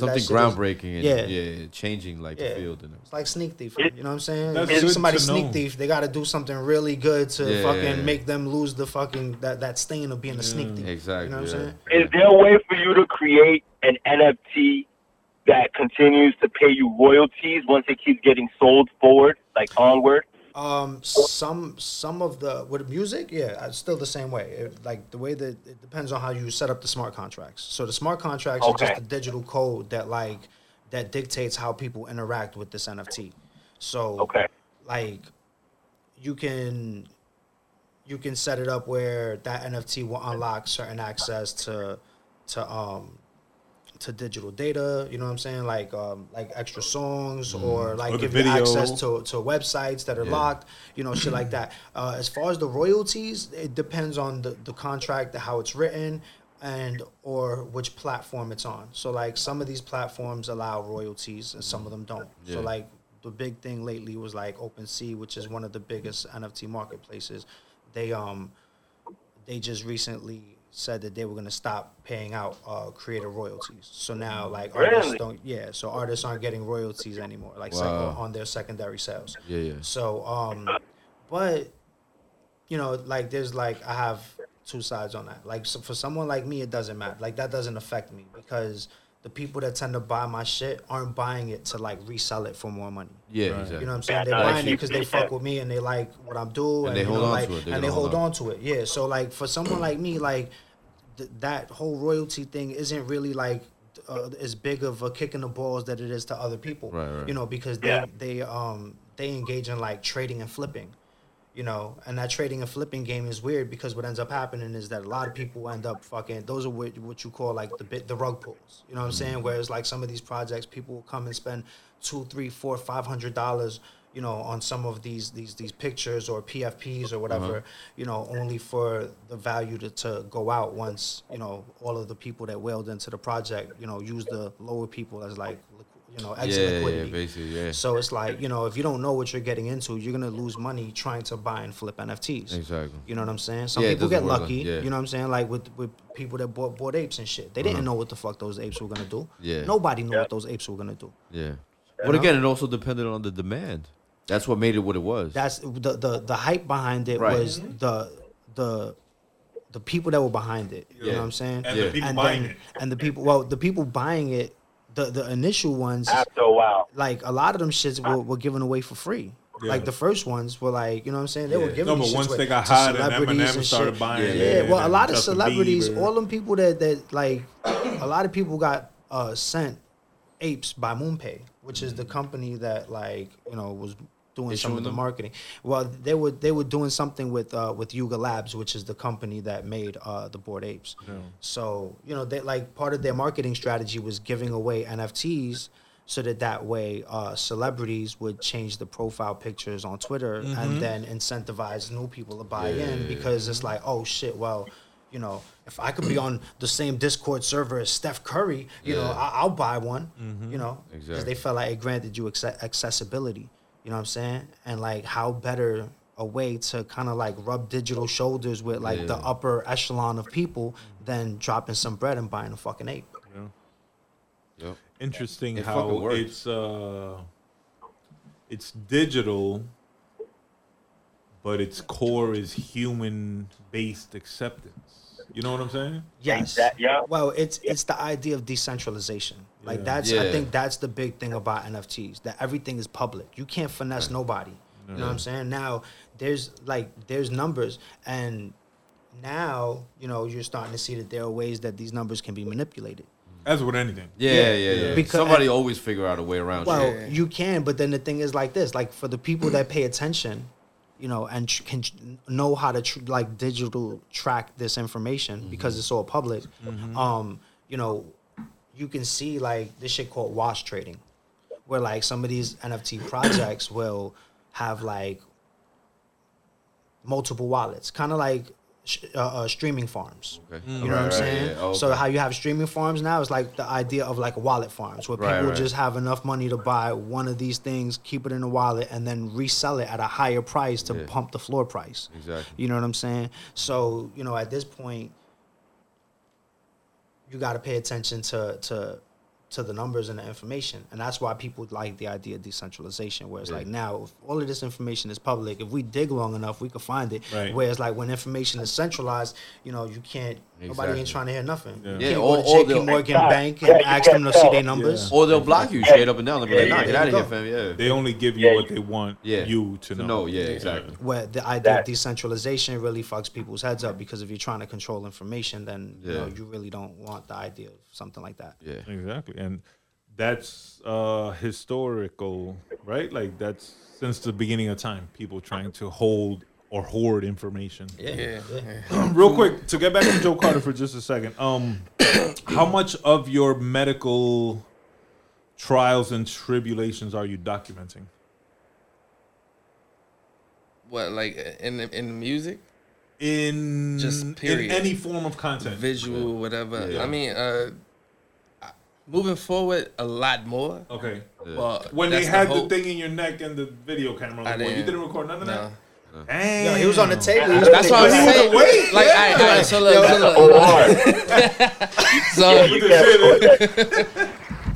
'Cause Something that shit is- groundbreaking and yeah. yeah. changing like Yeah. the field and It's like sneak thief. You know what I'm saying? That's if good somebody to sneak know. thief, they got to do something really good to Yeah, fucking yeah, yeah. make them lose the fucking that, that stain of being a sneak thief. Exactly. You know what I'm saying? Is there a way for you to create an NFT that continues to pay you royalties once it keeps getting sold forward, like onward? Um, some some of the with music, yeah, uh, still the same way. It, like the way that it depends on how you set up the smart contracts. So the smart contracts are just a digital code that like that dictates how people interact with this NFT. So Okay. like you can you can set it up where that NFT will unlock certain access to to um to digital data, you know what I'm saying? Like um like extra songs or like Or the give you access to, to websites that are Yeah. locked, you know, shit like that. Uh, as far as the royalties, it depends on the, the contract, how it's written and or which platform it's on. So like some of these platforms allow royalties and some of them don't. So like the big thing lately was like OpenSea, which is one of the biggest NFT marketplaces. They um they just recently said that they were gonna stop paying out uh, creator royalties. So now like artists don't yeah, so artists aren't getting royalties anymore, like sec- Wow. on their secondary sales. Yeah, yeah. So um but you know, like there's like I have two sides on that. Like so for someone like me, it doesn't matter. Like that doesn't affect me because the people that tend to buy my shit aren't buying it to like resell it for more money. Yeah, Right. exactly. You know what I'm saying? They're buying it because they fuck with me and they like what I'm doing. And they hold know, on like, to it. They're and they hold hold on to it. Yeah. So like for someone like me, like th- that whole royalty thing isn't really like uh, as big of a kick in the balls that it is to other people. Right, right. You know, because they Yeah. they um they engage in like trading and flipping. You know, and that trading and flipping game is weird because what ends up happening is that a lot of people end up fucking. Those are what, what you call like the bit the rug pulls. You know what I'm saying? Whereas like some of these projects, people will come and spend two, three, four, five hundred dollars. You know, on some of these these these pictures or PFPs or whatever. You know, only for the value to, to go out once. You know, all of the people that whaled into the project. You know, use the lower people as like you know exit Yeah, yeah, basically, yeah. So it's like, you know, if you don't know what you're getting into, you're gonna lose money trying to buy and flip NFTs. Exactly. You know what I'm saying? Some Yeah, people get lucky. like- yeah. You know what I'm saying? Like with with people that bought bought apes and shit. They didn't know what the fuck those apes were gonna do. Uh-huh. Yeah. Nobody knew what those apes were gonna do. Yeah. But again, it also depended on the demand. That's what made it what it was. That's the the the hype behind it Right. was the the the people that were behind it. You Yeah. know what I'm saying? And Yeah. the people and buying then, it. and the people well, the people buying it, the the initial ones After a while. like a lot of them shits were, were given away for free. Yeah. Like the first ones were like, you know what I'm saying? They were Yeah. giving No, but shits once they got hot and celebrities Eminem and started shit. buying Yeah, it. Yeah, well, a lot of celebrities, Bieber. all them people that that like, a lot of people got uh, sent apes by MoonPay, which is the company that like you know was doing some of the them? marketing. Well, they were they were doing something with uh, with Yuga Labs, which is the company that made uh, the Bored Apes. So you know, they like part of their marketing strategy was giving away NFTs. So that that way, uh, celebrities would change the profile pictures on Twitter and then incentivize new people to buy in because it's like, oh shit, well, you know, if I could be on the same Discord server as Steph Curry, you know, Yeah. I- I'll buy one. You know, because Exactly. they felt like it granted you acce- accessibility. You know what I'm saying? And like, how better a way to kind of like rub digital shoulders with like the upper echelon of people than dropping some bread and buying a fucking ape. Yep. Interesting It how it's uh it's digital but its core is human based acceptance You know what I'm saying? Yes. Yeah. Well, it's it's the idea of decentralization. Like Yeah. that's I think that's the big thing about NFTs that everything is public. You can't finesse nobody. You know what I'm saying? Now there's like there's numbers and now you know you're starting to see that there are ways that these numbers can be manipulated. As with anything. Yeah, Yeah. yeah, yeah. Because- Somebody always figure out a way around Well, shit. you can, but then the thing is like this: like for the people that pay attention, you know, and tr- can tr- know how to tr- like digital track this information because it's all public. Um, you know, you can see like this shit called wash trading, where like some of these NFT projects will have like multiple wallets, kind of like sh- uh, uh, streaming farms. Okay. You know Right, what I'm right, saying? yeah. Oh, So how you have streaming farms now is like the idea of like wallet farms where Right, people just have enough money to buy one of these things, keep it in a wallet, and then resell it at a higher price to Yeah. pump the floor price. Exactly. You know what I'm saying? So you know at this point, you got to pay attention to to to the numbers and the information, and that's why people like the idea of decentralization, where it's Yeah. like now if all of this information is public. If we dig long enough, we could find it. Right. Whereas like when information is centralized, you know you can't. Nobody ain't trying to hear nothing. Yeah. You Yeah, can't or- to or JP they'll- Morgan Exactly. Bank and Yeah, ask them to see their tell. numbers. Or they'll block you straight up and down. They'll be like, nah, get out of here, go. fam. Yeah. They only give you Yeah, what they want Yeah. you to To know. know, yeah, exactly. where the idea That- of decentralization really fucks people's heads up because if you're trying to control information, then you know you really don't want the idea of something like that. Yeah. Exactly. And that's uh historical, right? Like that's since the beginning of time, people trying to hold or hoard information. Yeah. Real quick, to get back to Joe Crtr for just a second. Um how much of your medical trials and tribulations are you documenting? What like in in music, In Just in period. any form of content. visual, whatever. Yeah. I mean, uh, moving forward a lot more. Okay. Well, When they had the, hope. thing in your neck and the video camera, like, I what, you didn't- didn't record none of No. that? Damn. Yo, he was on the table. He was That's what I'm putting- saying. Wait, like, yeah. all right, all right, so look, so look, a hard. so, You can't put that.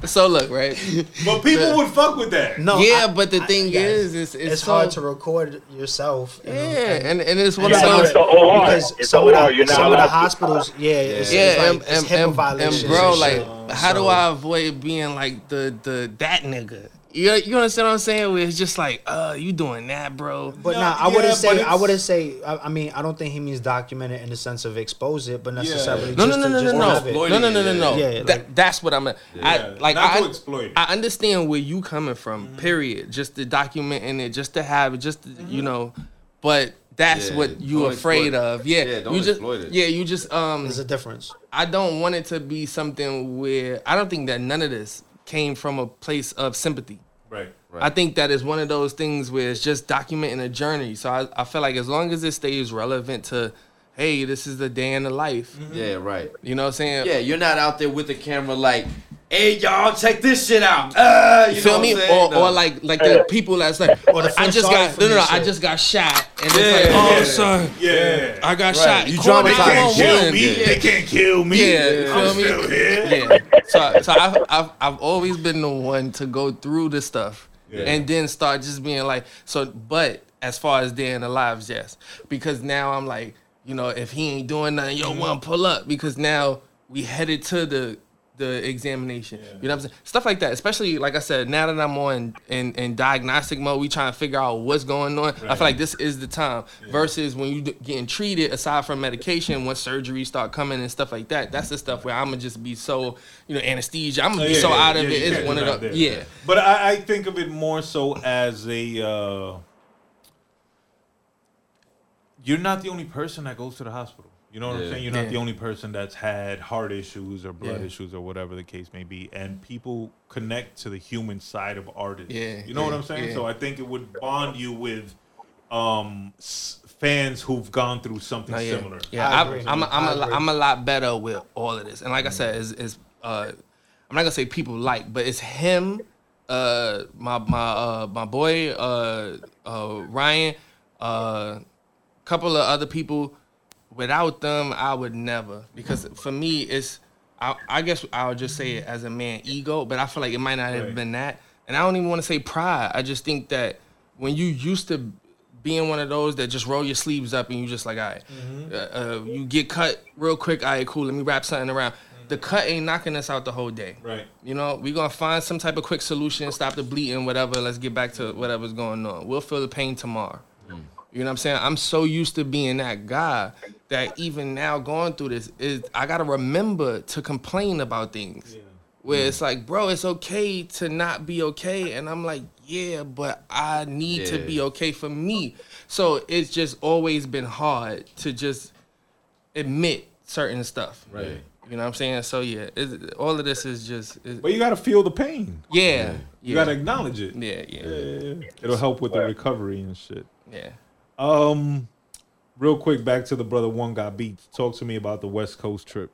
so look, right? But people would fuck with that. No, yeah, I- but the I- thing yes. is, it's, it's, it's so, hard to record yourself. Yeah, know, and, and it's one Yeah, of those. it's the OR. because It's some the of OR. the, You're not some of the allowed to- hospitals, yeah, it's, yeah, it's like, and, it's and, and, and bro, like, how do I avoid being like the the that nigga? You you understand what I'm saying? Where it's just like, uh, you doing that, bro? But No, nah, I yeah, wouldn't say. I wouldn't say. I, I mean, I don't think he means document it in the sense of expose it, but necessarily No, no, just no, to, no, just no, to no, have it. No, no, no, no, no. Yeah, like- that's what I'm. I Yeah, like. not I, to exploit it. I understand where you coming from. Period. Just to document in it, just to have it, just to, you know. But that's Yeah, what you don't afraid exploit of. Yeah, Yeah, don't you just. exploit it. Yeah, you just. Um, There's a difference. I don't want it to be something where I don't think that none of this came from a place of sympathy. Right. Right. I think that is one of those things where it's just documenting a journey. So I, I feel like as long as it stays relevant to, hey, this is the day in the life. Yeah, right. You know what I'm saying? Yeah, you're not out there with the camera like, hey y'all, check this shit out. Uh, you You feel know me? what I'm? Or, No. or like like the people that's like, the I just got no no no, I just got shot, and it's like, oh yeah. son, Yeah. I got Right. shot. You Call dramatize They can't kill 911. me. Yeah. They can't kill me. Yeah, you I'm feel me? still here. Yeah. So, so I've, I've, I've always been the one to go through this stuff Yeah. and then start just being like, so, but as far as day in the lives, yes. Because now I'm like, you know, if he ain't doing nothing, yo, Mm-hmm. one pull up because now we headed to the the examination. You know what I'm saying? Stuff like that. Especially like I said, now that I'm on in, in diagnostic mode, we trying to figure out what's going on. I feel like this is the time. Versus when you getting treated, aside from medication, when surgeries start coming and stuff like that, that's the stuff where I'm gonna just be so, you know, anesthesia. I'm gonna be Yeah, so yeah, out of yeah, it. It's one of the yeah. But I, I think of it more so as a. Uh, you're not the only person that goes to the hospital. You know what I'm saying? You're not Yeah. the only person that's had heart issues or blood Yeah. issues or whatever the case may be. And people connect to the human side of artists. Yeah, You know what I'm saying? yeah. So I think it would bond you with um, s- fans who've gone through something No, yeah, similar. yeah. I I'm. I'm, a, I'm, I a, agree. I'm a lot better with all of this, and like I said, is is uh, I'm not gonna say people like, but it's him, uh, my my uh, my boy uh, uh, Ryan, a uh, couple of other people. Without them, I would never because for me, it's I, I guess I'll just say it as a man ego, but I feel like it might not have Right. been that, and I don't even want to say pride. I just think that when you used to being one of those that just roll your sleeves up and you just like, all right, Mm-hmm. uh, uh, you get cut real quick. All right, cool. Let me wrap something around. The cut ain't knocking us out the whole day. Right. You know, we gonna find some type of quick solution, stop the bleeding, whatever. Let's get back to whatever's going on. We'll feel the pain tomorrow. You know what I'm saying? I'm so used to being that guy that even now going through this is I gotta remember to complain about things. Where it's like, bro, it's okay to not be okay. And I'm like, yeah, but I need to be okay for me. So it's just always been hard to just admit certain stuff. Right. You know what I'm saying? So yeah, it's, all of this is just it- But you gotta feel the pain. yeah, yeah, You gotta acknowledge it. yeah, yeah, Yeah. It'll help with the recovery and shit. yeah. Um, real quick, back to the brother One Got Beats. Talk to me about the West Coast trip.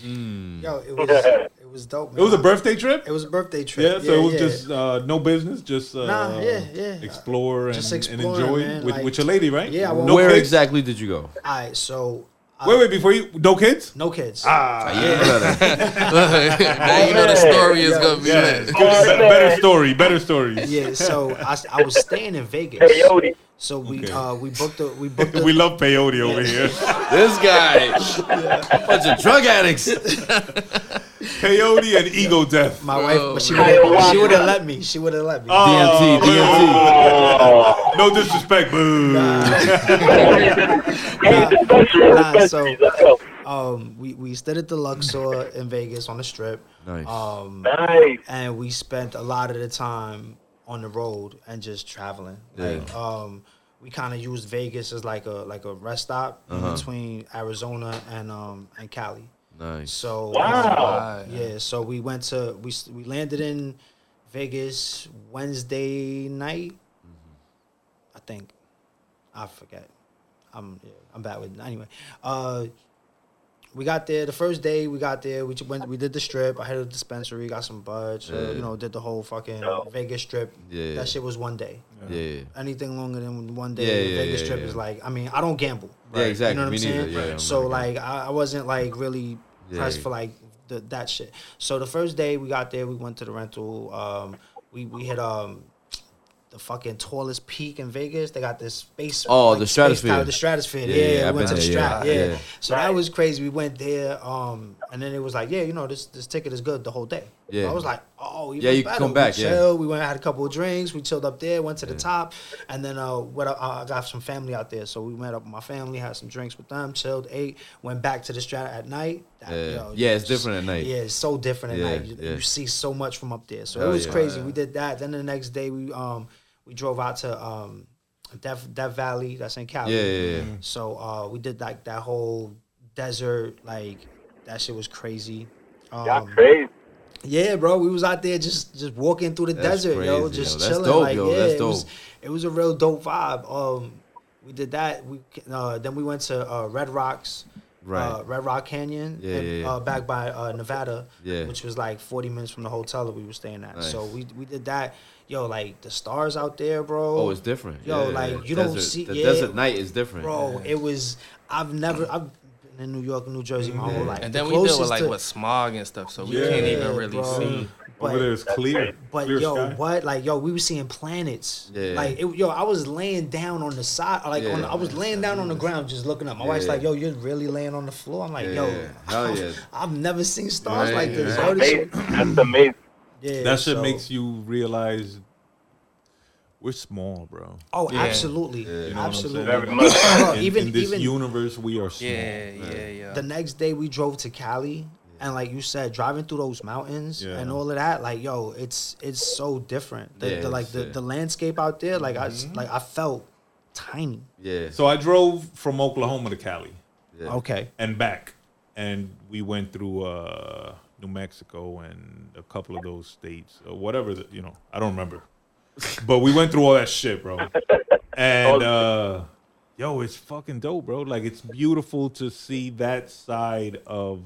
Yo, it was it was dope. Man. It was a birthday trip. It was a birthday trip. Yeah, so it was yeah. just uh, no business, just uh, Nah, yeah, yeah. explore and, Just and exploring, enjoy man, with, like- with your lady, right? Yeah, I won't- no Where kids? exactly did you go? All right, so uh, Wait, wait, before you, no kids. no kids. Ah, yeah. now you know the story is gonna be yeah, lit. it's better story, better story. Yeah, so I, I was staying in Vegas. Peyote. So we Okay. uh we booked the we booked the, we love peyote over here. This guy, bunch of drug addicts. peyote and ego death. my Bro, wife, but she man. would she would have let me. She would have let me. Oh, DMT, DMT. Oh, No disrespect, boo. hey, dispensary, Nah, so- Um, we we stayed at the Luxor in Vegas on the Strip. Nice. Um, Nice. and we spent a lot of the time on the road and just traveling. Like, um, we kind of used Vegas as like a like a rest stop in between Arizona and um and Cali. Nice. So Wow. um, yeah, so we went to we we landed in Vegas Wednesday night. I think I forget. I'm yeah, I'm bad with anyway. Uh, we got there the first day. We got there. We went. We did the strip. I had a dispensary. Got some buds. Yeah. Uh, you know, did the whole fucking Oh. Vegas strip. Yeah. That shit was one day. Yeah. Anything longer than one day, Yeah, yeah, Vegas yeah, strip yeah. is like. I mean, I don't gamble. Yeah, exactly. You know what Me I'm saying? neither. Yeah, I'm so like, I, I wasn't like really Yeah. pressed for like the, that shit. So the first day we got there, we went to the rental. Um, we we hit um the fucking tallest peak in Vegas. They got this space. Oh, like, the space stratosphere. tower, the stratosphere. Yeah, Yeah, yeah, we I've went to been the there, strat. yeah, Yeah. yeah. So that was crazy. We went there. Um, and then it was like, yeah, you know, this this ticket is good the whole day. Yeah. So I was like, oh, Yeah, you better. come We back, yeah. chilled. We went had a couple of drinks. We chilled up there. Went to the top, and then uh, what? Uh, I got some family out there, so we met up with my family, had some drinks with them, chilled, ate, went back to the strata at night. That, Yeah. yo, Yeah, it's just- different at night. Yeah, it's so different at Yeah, night. You, yeah. you see so much from up there, so Hell it was yeah. crazy. We did that. Then the next day, we um we drove out to um Death Death Valley. That's in Cali. Yeah, yeah, yeah. So uh, we did like that whole desert, like that shit was crazy. Um, Y'all crazy. yeah, bro, we was out there just just walking through the That's desert, yo, just yo. That's chilling. dope, like, yo. yeah, That's it was it was a real dope vibe. Um, we did that. We uh, then we went to uh, Red Rocks, Right. uh, Red Rock Canyon, Yeah, and, yeah, yeah. Uh, back by uh, Nevada, Yeah. which was like forty minutes from the hotel that we were staying at. Nice. So we we did that. Yo, like the stars out there, bro. Oh, it's different. Yo, Yeah, like yeah. you don't see the yeah, desert night is different. bro. It was. I've never. I've been in New York and New Jersey my whole life. And The then we deal with like to- with smog and stuff, so we Yeah, can't even really bro. see. But- over there is clear. But clear yo, sky. what? Like yo, we were seeing planets. Yeah. Like it, yo, I was laying down on the side, like on, Yeah. I was laying down on the ground, just looking up. My wife's like, "Yo, you're really laying on the floor." I'm like, "Yo, Yeah. Hell yeah. I've never seen stars Right, like this." right. Yo, this shit- Amazing. That's amazing. yeah, That shit so- makes you realize we're small, bro. Oh, Yeah. absolutely, You know what I'm absolutely. saying? Very much. Bro, in, even in this even universe, we are small. Yeah, yeah, yeah. the next day we drove to Cali and like you said driving through those mountains Yeah. and all of that like yo it's it's so different the, Yeah, the like it's, the, uh, the landscape out there like I Mm-hmm. like I felt tiny Yeah. So I drove from Oklahoma to Cali yeah. okay and back, and we went through uh, New Mexico and a couple of those states, or whatever. The, you know, I don't remember, but we went through all that shit, bro. And uh, yo, it's fucking dope, bro. Like it's beautiful to see that side of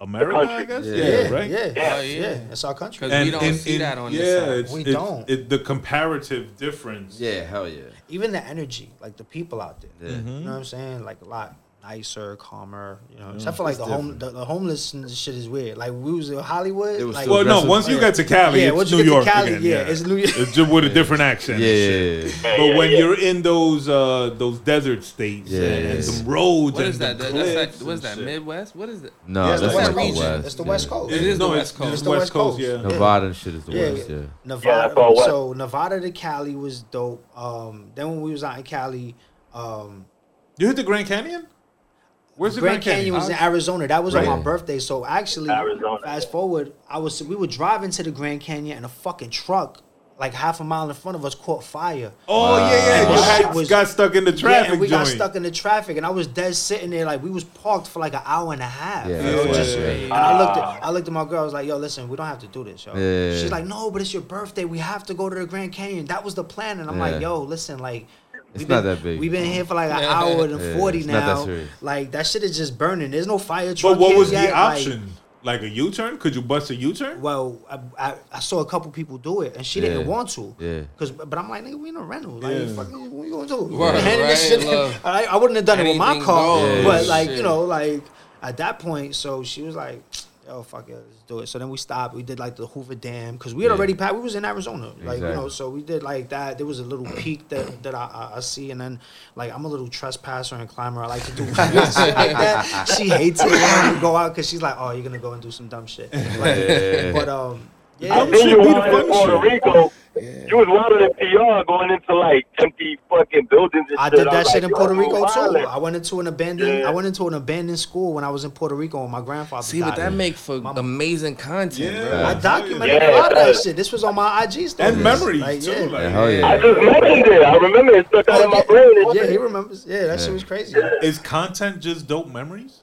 America, I guess. Yeah. Yeah, yeah right. yeah Oh, yeah, yeah. it's our country 'Cause we don't see that on yeah, this side. We it's- don't. It, the comparative difference. Yeah, hell yeah. even the energy like the people out there Yeah. you know what I'm saying like a lot nicer, calmer. You know, except for like the home the, the homeless shit is weird. Like we was in Hollywood. It was like, Well, no. aggressive. Once you get to Cali, Yeah, it's once you New get to York Cali, again. yeah, it's New York. It's just with a different accent. Yeah, and yeah, yeah. But when you're in those uh, those desert states Yeah, and, yeah, and yeah. some roads What and is that? the That's like cliffs what is that? shit. Midwest? What is it? No, Yeah, it's that's the West the Coast. West. It's the. West Coast. It is the no, West Coast. it's It's the West West Coast. Coast. Yeah. Yeah. Nevada shit is the Yeah, worst. Yeah. Yeah, Nevada. that's all west. so Nevada to Cali was dope. Um, then when we was out in Cali, um, You hit the Grand Canyon? Where's the Grand, Grand, Canyon was in Arizona. That was on my birthday. So actually, Arizona, fast forward, I was we were driving to the Grand Canyon and a fucking truck, like half a mile in front of us, caught fire. Oh yeah, yeah. You had, was- got stuck in the yeah, traffic and we got stuck in the traffic, and I was dead sitting there like we was parked for like an hour and a half. Yeah, you know, just- right, yeah. And I looked at ah. I looked at my girl. I was like, "Yo, listen, we don't have to do this, yo." Yeah. She's like, "No, but it's your birthday. We have to go to the Grand Canyon. That was the plan." And I'm Yeah. like, "Yo, listen, like." It's we've not been- that big. We've been here for like an hour and Yeah, forty it's not that now. serious. like that shit is just burning. There's no fire truck. But what was yet. the option? Like, a U-turn? Could you bust a U-turn? well, I, I, I saw a couple people do it, and she Yeah. didn't want to. Yeah. Cause, but I'm like, nigga, we in a rental. Like, Yeah. fuck, what you gonna do? Right, Handing this shit- love. I, I wouldn't have done it with my car, goes. but Yeah, like, shit. you know, like at that point, so she was like, yo, fuck it, let's do it. So then we stopped. We did like the Hoover Dam because we had Yeah. already passed. We was in Arizona, like you know. So we did like that. There was a little peak that that I, I, I see, and then like I'm a little trespasser and climber. I like to do like that. She hates it when I go out because she's like, oh, you're gonna go and do some dumb shit. Like, but um, yeah. Dumb Then you be the wanted Puerto shit. Rico. You was wilding in PR going into like empty fucking buildings and I shit. did that was shit like, in Puerto Rico too. wildin'. I went into an abandoned. Yeah. I went into an abandoned school when I was in Puerto Rico when my grandfather See, died. but that make for Mama. amazing content, Yeah. bro. I documented Yeah. a lot of that shit. This was on my IG story. And memories, Like, too. yeah. Like, Yeah, hell yeah. I just mentioned it. I remember it stuck out Oh, in my yeah. brain. Yeah, he remembers. Yeah, that shit was crazy. Is content just dope memories?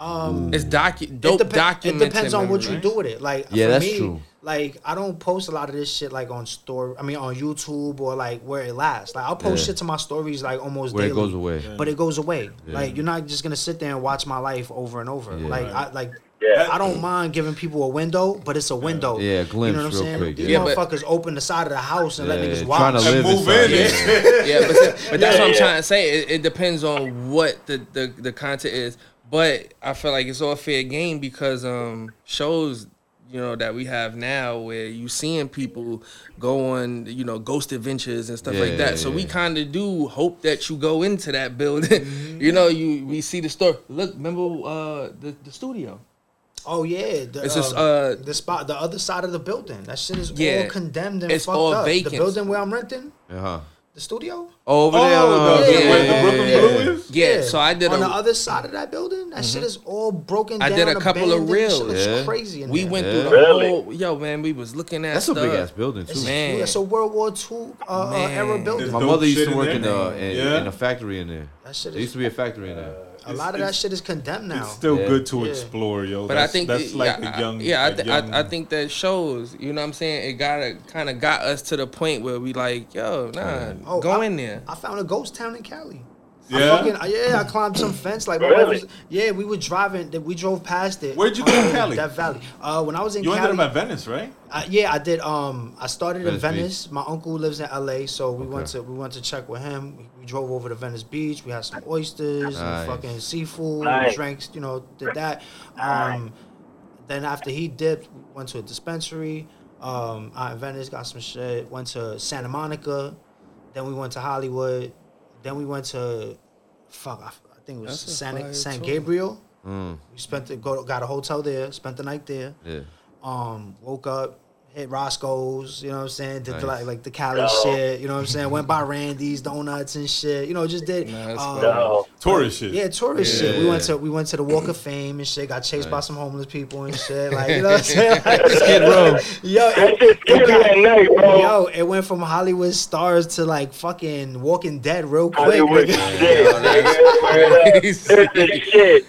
Um, It's docu- it, dope depen- it depends on what you do with it. Like, Yeah, for that's me, true. Like, I don't post a lot of this shit like on story. I mean, on YouTube or like where it lasts. Like, I'll post Yeah. shit to my stories like almost Where it daily. goes away. but it goes away. Yeah. Like you're not just gonna sit there and watch my life over and over. Yeah. Like I like Yeah. I don't mind giving people a window, but it's a window. Yeah, a glimpse You know what I'm saying? quick, These yeah. Yeah, but- motherfuckers open the side of the house and let Yeah, niggas watch. to live move inside. in. Yeah. yeah, but, but that's what I'm Yeah. trying to say. It, it depends on what the, the the content is. But I feel like it's all fair game because um shows you know that we have now where you seeing people go on you know ghost adventures and stuff like that. So we kind of do hope that you go into that building. you know, you we see the store. Look, remember uh the the studio. Oh yeah, the, It's just, um, uh, the spot, the other side of the building. That shit is Yeah. all condemned and It's fucked all up. vacant. The building where I'm renting, Uh-huh. The studio. Oh, over Oh, there. the- uh, yeah, where yeah, the Brooklyn yeah, Blue is? Yeah, so I did on a- the other side of that building. That shit is all broken. I down, did a couple of abandoned. That shit reels. looks Yeah. crazy. In We there. went Yeah. through the Really? whole yo man. We was looking at That's a big ass building too. It's, Man. it's a World War II uh, uh, era building. My mother used to work there. in the in, in a factory in there. That shit There is used to be a factory in there. A lot of that shit is condemned now. It's still Yeah. good to Yeah. explore, yo. But that's, I think that's that- like yeah, a young. I, yeah, I, a th- young- I, I think that shows. You know what I'm saying? It gotta kind of got us to the point where we like, yo, nah, Oh, go I- in there. I found a ghost town in Cali. Yeah? I fucking, yeah, I climbed some fence. Like, my Really? wife was, yeah, we were driving. We drove past it. Where'd you go in Cali? That valley. Uh, when I was in You Cali, ended up at Venice, right? Uh, yeah, I did. Um, I started Venice in Venice. My uncle lives in L.A., so we went to we went to check with him. We, we drove over to Venice Beach. We had some oysters Nice. and fucking seafood, Nice. drinks. You know, did that. Um, then after he dipped, we went to a dispensary. Um, out in Venice, got some shit. Went to Santa Monica. Then we went to Hollywood. Then we went to, fuck, I, I think it was That's San, San. Gabriel. Mm, We spent the, go, got a hotel there. Spent the night there yeah. um, woke up, hit Roscoe's, you know what I'm saying? Did the, Nice. like like the Cali No. shit, you know what I'm saying? Went by Randy's donuts and shit, you know, just did Nah, that's um, No. Tourist shit. yeah, tourist shit. We went to we went to the Walk of Fame and shit. Got chased by some homeless people and shit. Like you know what I'm saying? Like, Skid Row. Yo, That it, it got- at night, bro. yo, it went from Hollywood stars to like fucking Walking Dead real quick. Hollywood shit. nigga. This is shit.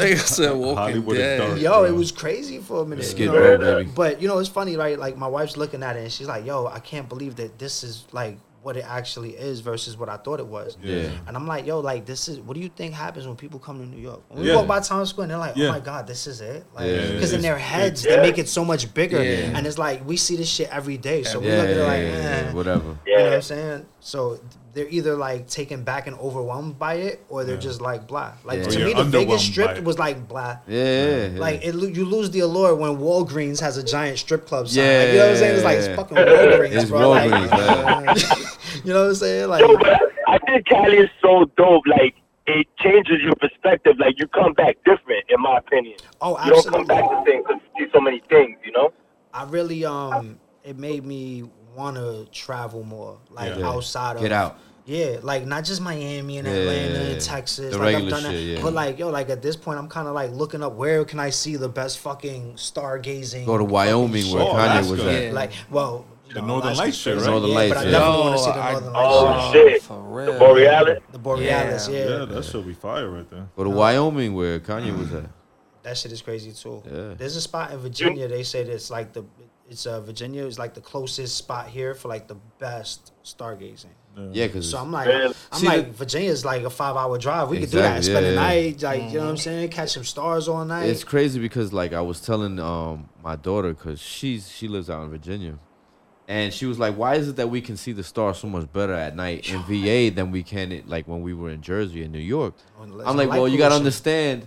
I said Walking Hollywood Dead. dark. Yo, it was crazy for a minute. Skid you know? Row, baby. But you know, it's funny, right? Like my wife's looking at it and she's like, "Yo, I can't believe that this is like what it actually is versus what I thought it was." Yeah. And I'm like, "Yo, like this is what do you think happens when people come to New York? When we Yeah. walk by Times Square and they're like, Yeah. "Oh my God, this is it!" Like, Yeah. because in their heads it's- they make it so much bigger, Yeah. and it's like we see this shit every day, so we Yeah, look at it like, yeah, eh. yeah, whatever. You know what I'm saying? So they're either like taken back and overwhelmed by it, or they're Yeah. just like blah. Like Yeah. to me, the biggest Strip was like blah. Yeah, yeah. Like it, you lose the allure when Walgreens has a giant strip club sign. Yeah, like, you know what I'm saying? It's like it's fucking Walgreens, It's bro. Like, you know what I'm saying? Like, Yo, I think Cali is so dope. Like it changes your perspective. Like you come back different, in my opinion. oh, absolutely. You don't come back the same because you see so many things. You know. I really um, it made me want to travel more, like Yeah. outside of Get out. Yeah, like not just Miami and Yeah, Atlanta yeah, yeah. and Texas. The like I've regular done that, shit, yeah. but like yo, like at this point, I'm kind of like looking up where can I see the best fucking stargazing. Go to Wyoming where Oh, Kanye was at. Yeah. Like, well, The know, Northern Lights shit, right? Northern yeah, Lights, but I yeah. definitely want to see the I- Northern Oh, Lights. shit. For real. The Borealis. The Borealis, yeah. Yeah, that should be fire right there. Go to Wyoming where Kanye was at. That shit is crazy too. Yeah. There's a spot in Virginia. They say that it's like the it's uh Virginia is like the closest spot here for like the best stargazing. Yeah, because So I'm like, Really? I'm See, like, the- Virginia's like a five hour drive. We could do that, Exactly, spend yeah, the yeah. night, like you know what I'm saying, catch some stars all night. it's crazy because like I was telling um my daughter because she's she lives out in Virginia, and she was like, "Why is it that we can see the stars so much better at night in VA than we can it like when we were in Jersey and New York?" I'm like, "Well, you gotta understand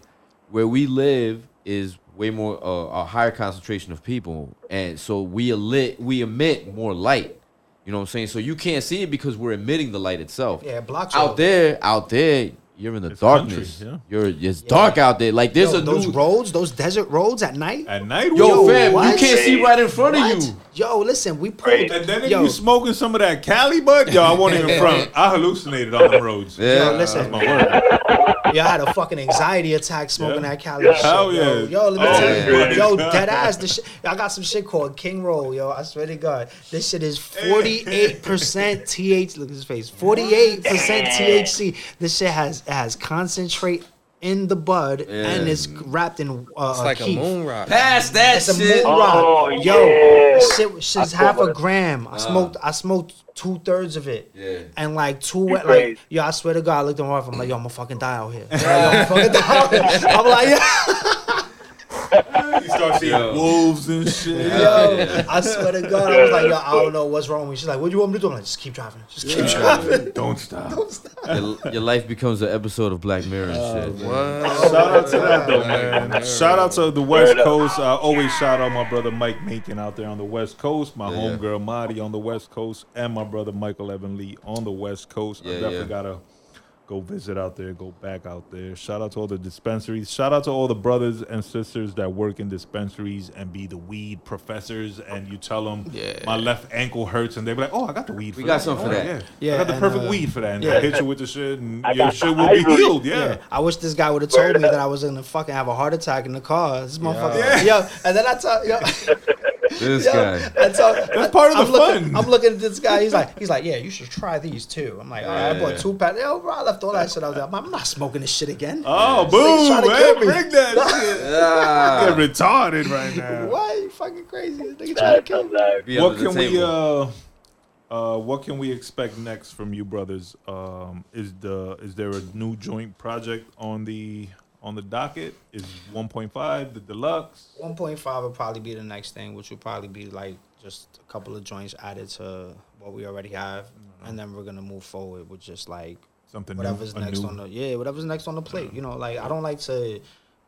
where we live is way more uh, a higher concentration of people, and so we emit we emit more light." You know what I'm saying? So you can't see it because we're emitting the light itself. Yeah, it blocks out there, out there, you're in the It's darkness. country, yeah. You're it's dark out there. Like there's Yo, a those new roads, those desert roads at night. At night, Yo, we- fam, what? you can't see right in front What? of you. Yo, listen, we pulled. Right. And then if yo, you smoking some of that Cali bud, yo, I won't even front. I hallucinated on the roads. Yeah. Yo, listen. That's my word. Yo, I had a fucking anxiety attack smoking Yeah. that Cali Yeah. shit. Hell yo. yeah. Yo, let me Oh, tell you, yo, dead ass. The shit, I got some shit called King Roll, yo. I swear to God, this shit is forty eight percent TH. Look at his face, forty eight percent THC. This shit has it has concentrate in the bud and it's wrapped in uh, It's like a moon rock. Pass that It's a shit. moon rock. Oh, Yo, yeah. shit, shit's half a gram. I smoked. I smoked two thirds of it. Yeah. And like two, You like crazy. yo, I swear to God, I looked at my wife. I'm like, yo, I'm gonna fucking die out here. Yo, I'm die out here. I'm like, yo, You start seeing wolves and shit. yo, I swear to God, I was like, yo, I don't know what's wrong with me. She's like, what do you want me to do? I'm like, just keep driving. Just keep driving. Don't stop. don't Your, your life becomes an episode of Black Mirror and shit. Oh, what? Shout out to that though, man. Shout out to the West Coast. I always shout out my brother Mike Macon out there on the West Coast, my Yeah, yeah. homegirl Marty on the West Coast, and my brother Michael Evan Lee on the West Coast. I definitely yeah. gotta go visit out there, go back out there. Shout out to all the dispensaries. Shout out to all the brothers and sisters that work in dispensaries and be the weed professors. And you tell them, Yeah. my left ankle hurts, and they be like, "Oh, I got the weed. For We got that. some for Oh, that. Yeah, Yeah, I got the and, perfect uh, weed for that." And yeah. they hit you with the shit, and I your got shit will be ivory. healed. Yeah. Yeah, I wish this guy would have told me that I was gonna fucking have a heart attack in the car. This motherfucker, Yeah. yo, and then I tell, yo, This yo, guy. I tell, That's part of I'm the looking, fun. I'm looking at this guy. He's like, he's like, yeah, you should try these too. I'm like, all right, I Yeah. bought two packs. Yo, bro, I left all that shit out there. I'm, I'm not smoking this shit again. Oh, This nigga's boom, trying to man. Bring that shit. Ah, Get retarded right now. Why you fucking crazy? This nigga trying to That's kill me. What can we uh uh what can we expect next from you brothers? Um is the is there a new joint project on the on the docket? Is 1.5 the deluxe? 1.5 will probably be the next thing, which will probably be like just a couple of joints added to what we already have, and then we're gonna move forward with just like Something whatever's new, a next new- on the yeah, whatever's next on the plate. You know, like I don't like to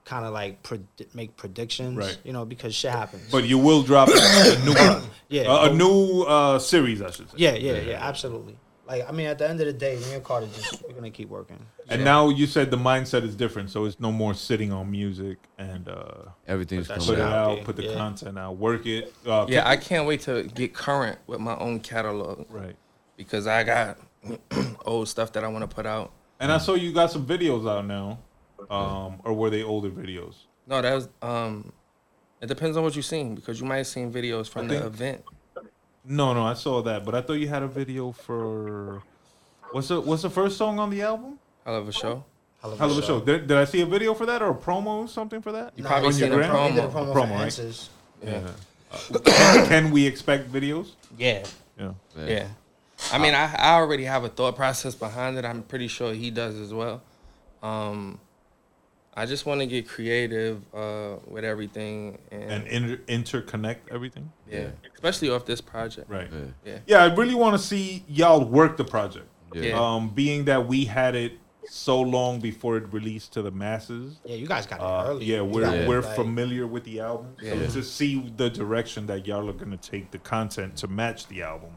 kind of like predi- make predictions, Right. You know, because shit happens. But you will drop a new one. Yeah. Uh, a new uh series, I should say. yeah, yeah, yeah, absolutely. Like I mean, at the end of the day, me and Crtr just we're gonna keep working. And now you said the mindset is different, so it's no more sitting on music and uh Everything's Put that put it out. out out, put the yeah. content out, work it. Uh, Yeah, I can't wait to get current with my own catalog right. because I got old stuff that I want to put out. And I saw you got some videos out now. Um, or were they older videos? No, that was um, it depends on what you've seen because you might have seen videos from I the event. No, no, I saw that, but I thought you had a video for what's the what's the first song on the album? Hell of a show. Hell Hell of a show. Did, did I see a video for that or a promo or something for that? You Nah, probably seen a gram? We did a promo. promo, Promo, for right? Answers. Yeah. Uh, can we expect videos? Yeah. Yeah. Yeah. I mean, I, I already have a thought process behind it. I'm pretty sure he does as well. Um, I just want to get creative uh, with everything, and, And inter- interconnect everything. yeah, especially off this project. Right. Yeah. Yeah, I really want to see y'all work the project. Yeah. Um, being that we had it so long before it released to the masses. Yeah, you guys got it Uh, early. yeah, we're got it, we're familiar with the album. Yeah. So to see the direction that y'all are gonna take the content to match the album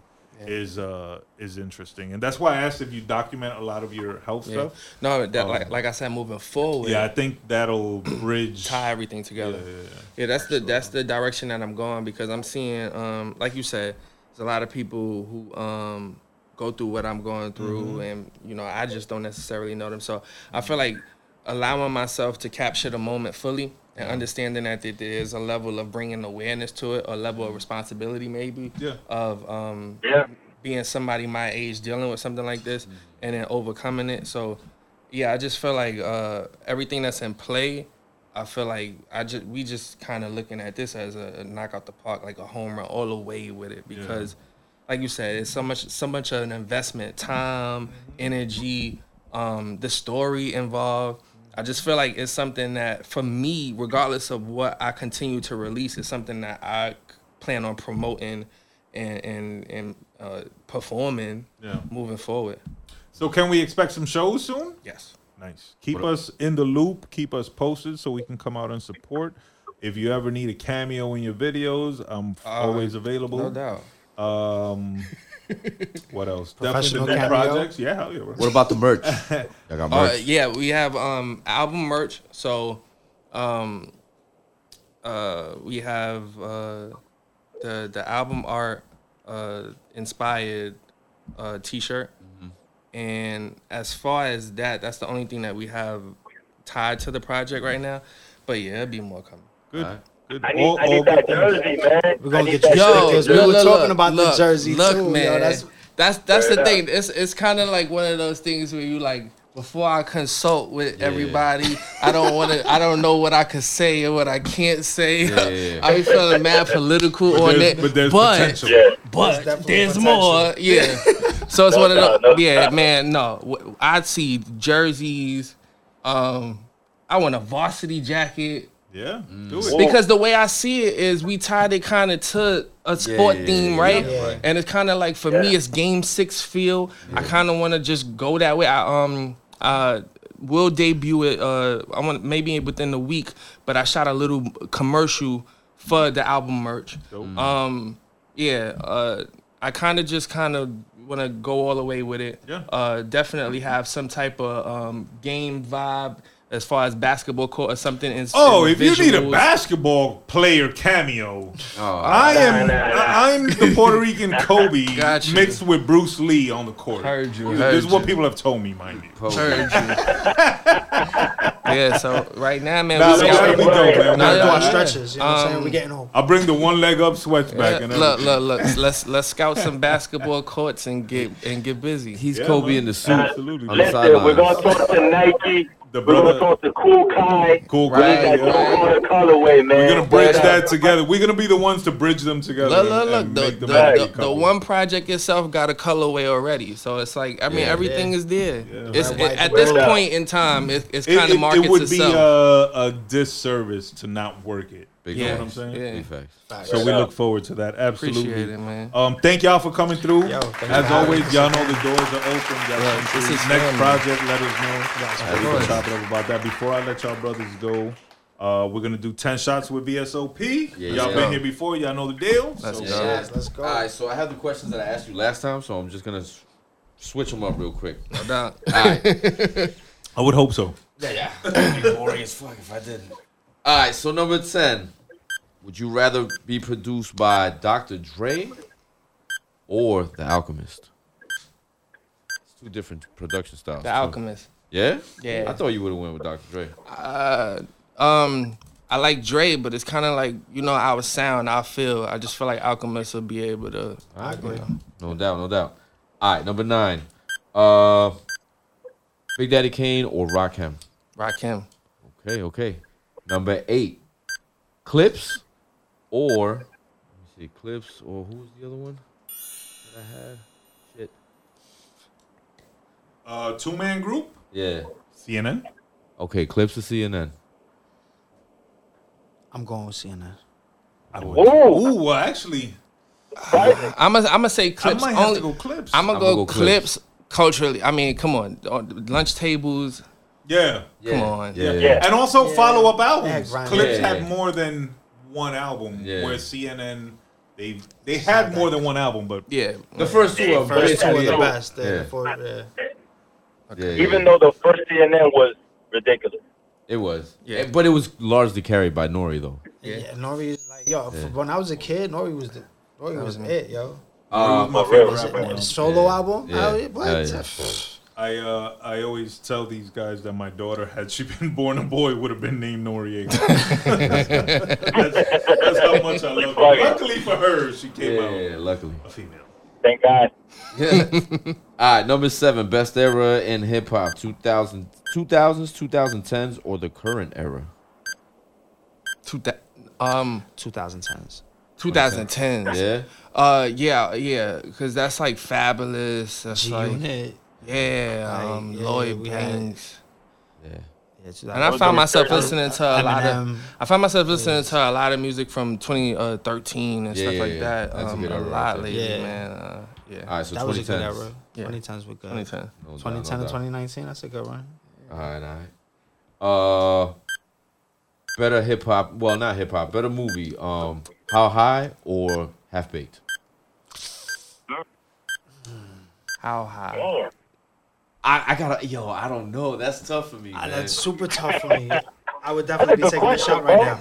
is uh is interesting, and that's why I asked if you document a lot of your health Yeah. stuff. No, that Um, like like I said, moving forward. Yeah, I think that'll bridge. tie everything together. Yeah, yeah, Yeah, that's the that's the direction that I'm going because I'm seeing, um, like you said, there's a lot of people who um, go through what I'm going through, Mm-hmm. and you know, I just don't necessarily know them. So I feel like allowing myself to capture the moment fully and understanding that there's a level of bringing awareness to it, a level of responsibility maybe Yeah. of um, Yeah. being somebody my age dealing with something like this Mm-hmm. and then overcoming it. So yeah, I just feel like uh, everything that's in play, I feel like I just we just kind of looking at this as a, a knock out the park, like a home run all the way with it because, like you said, it's so much so much of an investment, time, energy, um, the story involved. I just feel like it's something that for me, regardless of what I continue to release, it's something that I plan on promoting and and and uh, performing Yeah. moving forward. So can we expect some shows soon? Yes. Nice. Keep us in the loop. Keep us posted so we can come out and support. If you ever need a cameo in your videos, I'm f- always available. Uh, No doubt. Um, what else? Professional Definitely the projects. Yeah, hell yeah. bro. What about the merch? I got Uh, merch. yeah, we have um album merch. So, um, uh, we have uh the the album art uh inspired uh T-shirt, and as far as that, that's the only thing that we have tied to the project right now. But yeah, there'll be more coming. Good. Alright. Good. I need, All- I need all that jersey, man. We're gonna get you Yo, stickers. We look, were look, talking about look, the jersey look, too. man. Yo, that's that's that's the thing. It's it's kind of like one of those things where you like before I consult with Yeah. everybody, I don't want to. I don't know what I could say or what I can't say. Yeah, yeah, yeah. I be feeling mad political But on there's, that. but there's but potential. But definitely there's potential. more. Yeah. so it's No one of doubt, those. no yeah, doubt. man. No, i'd see jerseys. Um, I want a varsity jacket. Yeah, Mm. do it. Because the way I see it is we tied it kind of to a sport yeah, theme, right? yeah, right. And it's kind of like for me, it's game six feel. I kind of want to just go that way. I um uh will debut it. Uh, I want maybe within the week, but I shot a little commercial for the album merch. Dope. Um, yeah. Uh, I kind of just kind of want to go all the way with it. Yeah. Uh, definitely have some type of um game vibe. As far as basketball court or something. In, Oh, in if you need a basketball player cameo, Oh, I am nah, nah, nah. I- I'm the Puerto Rican Kobe Got you. mixed with Bruce Lee on the court. Heard you, This heard is what people have told me, mind you. Heard you. yeah, so right now, man, Nah, we that got- gotta be dope, man. Nah, We're yeah, doing yeah. stretches. You know what I'm saying? Um, We're getting home. I'll bring the one leg up sweats back and look, look, look. Let's let's scout some basketball courts and get and get busy. He's Yeah, Kobe man. in the suit Absolutely. on the Listen, we're gonna talk to Nike. The We're gonna brother, talk to Kool Kiy. cool We guy. got Right, your yeah. color colorway, man. We're gonna bridge Yeah. that together. We're gonna be the ones to bridge them together. Look, look, look. and The, make the, the, the one project itself got a colorway already, so it's like I mean Yeah. everything Yeah. is there. Yeah. It's Red, white, at this point in time, it, it's It, kind it, of markets it would be a, a disservice to not work it. Big You know Yeah. what I'm saying? Yeah. Big facts. Facts. So we look forward to that. Absolutely. Appreciate it, man. Um, thank y'all for coming through. Yo, As always, y'all know the doors are open. Y'all Yeah, this is Next family. project, let us know. Yes, we can chop it up about that. Before I let y'all brothers go, uh, we're gonna do ten shots with VSOP. Yeah, y'all yeah. been here before. Y'all know the deal. Let's So, go. Yes, let's go. All right, so I have the questions that I asked you last time, so I'm just gonna s- switch them up real quick. No doubt. All right. I would hope so. Yeah, yeah. It'd be boring as fuck if I didn't. All right, so number 10. Would you rather be produced by Dr. Dre or The Alchemist? It's two different production styles. The too. Alchemist. Yeah? Yeah. I thought you would have went with Dr. Dre. Uh, um, I like Dre, but it's kind of like you know our sound, our feel. I just feel like Alchemist will be able to. I agree. No doubt, no doubt. All right, number 9. Uh Big Daddy Kane or Rakim? Rock him. Okay, okay. Number 8. Clipse or let me see, Clipse or who was the other one that I had? Shit. Uh, two man group. Yeah. CNN. Okay, Clipse to CNN. I'm going with CNN. I would. Ooh. Ooh, well, actually, I'm gonna I'm gonna say I Clipse might have only. to go Clipse. I'm gonna I'ma go, go Clipse. culturally. I mean, come on, on lunch tables. Yeah. Come on. Yeah. Yeah. And also Yeah. follow up albums. Clipse Yeah, had more than one album. Yeah. Where CNN they they had more than one album, but Yeah. The first two are First two are basically the it. best. The- Yeah. the four- yeah. Yeah, yeah, Even yeah. though the first CNN was ridiculous. it was, Yeah. yeah, but it was largely carried by Nori though. Yeah, Nori is like yo. f- When I was a kid, Nori was the Nori was it, yo. Uh, my for real, favorite Is rapper. it solo Yeah. album? Yeah. How- what? Hell yeah. I uh I always tell these guys that my daughter, had she been born a boy, would have been named Noriega. that's, that's how much I love her. Luckily for her, she came yeah, luckily. a female. Thank God. All right, number seven, best era in hip hop, 2000, 2000s, 2010s, or the current era. Two thou- um 2010s. 2010. Yeah, Uh yeah, yeah, cuz that's like Fabolous. That's G like Unit. yeah, um yeah, Lloyd we Banks. yeah. Yeah, And I found myself listening to a lot of I found myself listening to a lot of music from 2013 and Yeah, stuff yeah, like that. That's a Um, good a era right lot lately, man. Uh, yeah. All right, so That was a good era. Yeah. 2010s were good. 2010. No 2010 no to 2019, that's a good one. All right, all right. Uh, better hip hop. Well, not hip hop. Better movie. Um, How High or Half Baked? How high? Damn. I, I gotta. Yo, I don't know. That's tough for me. Man. that's super tough for me. I would definitely be taking a shot right now.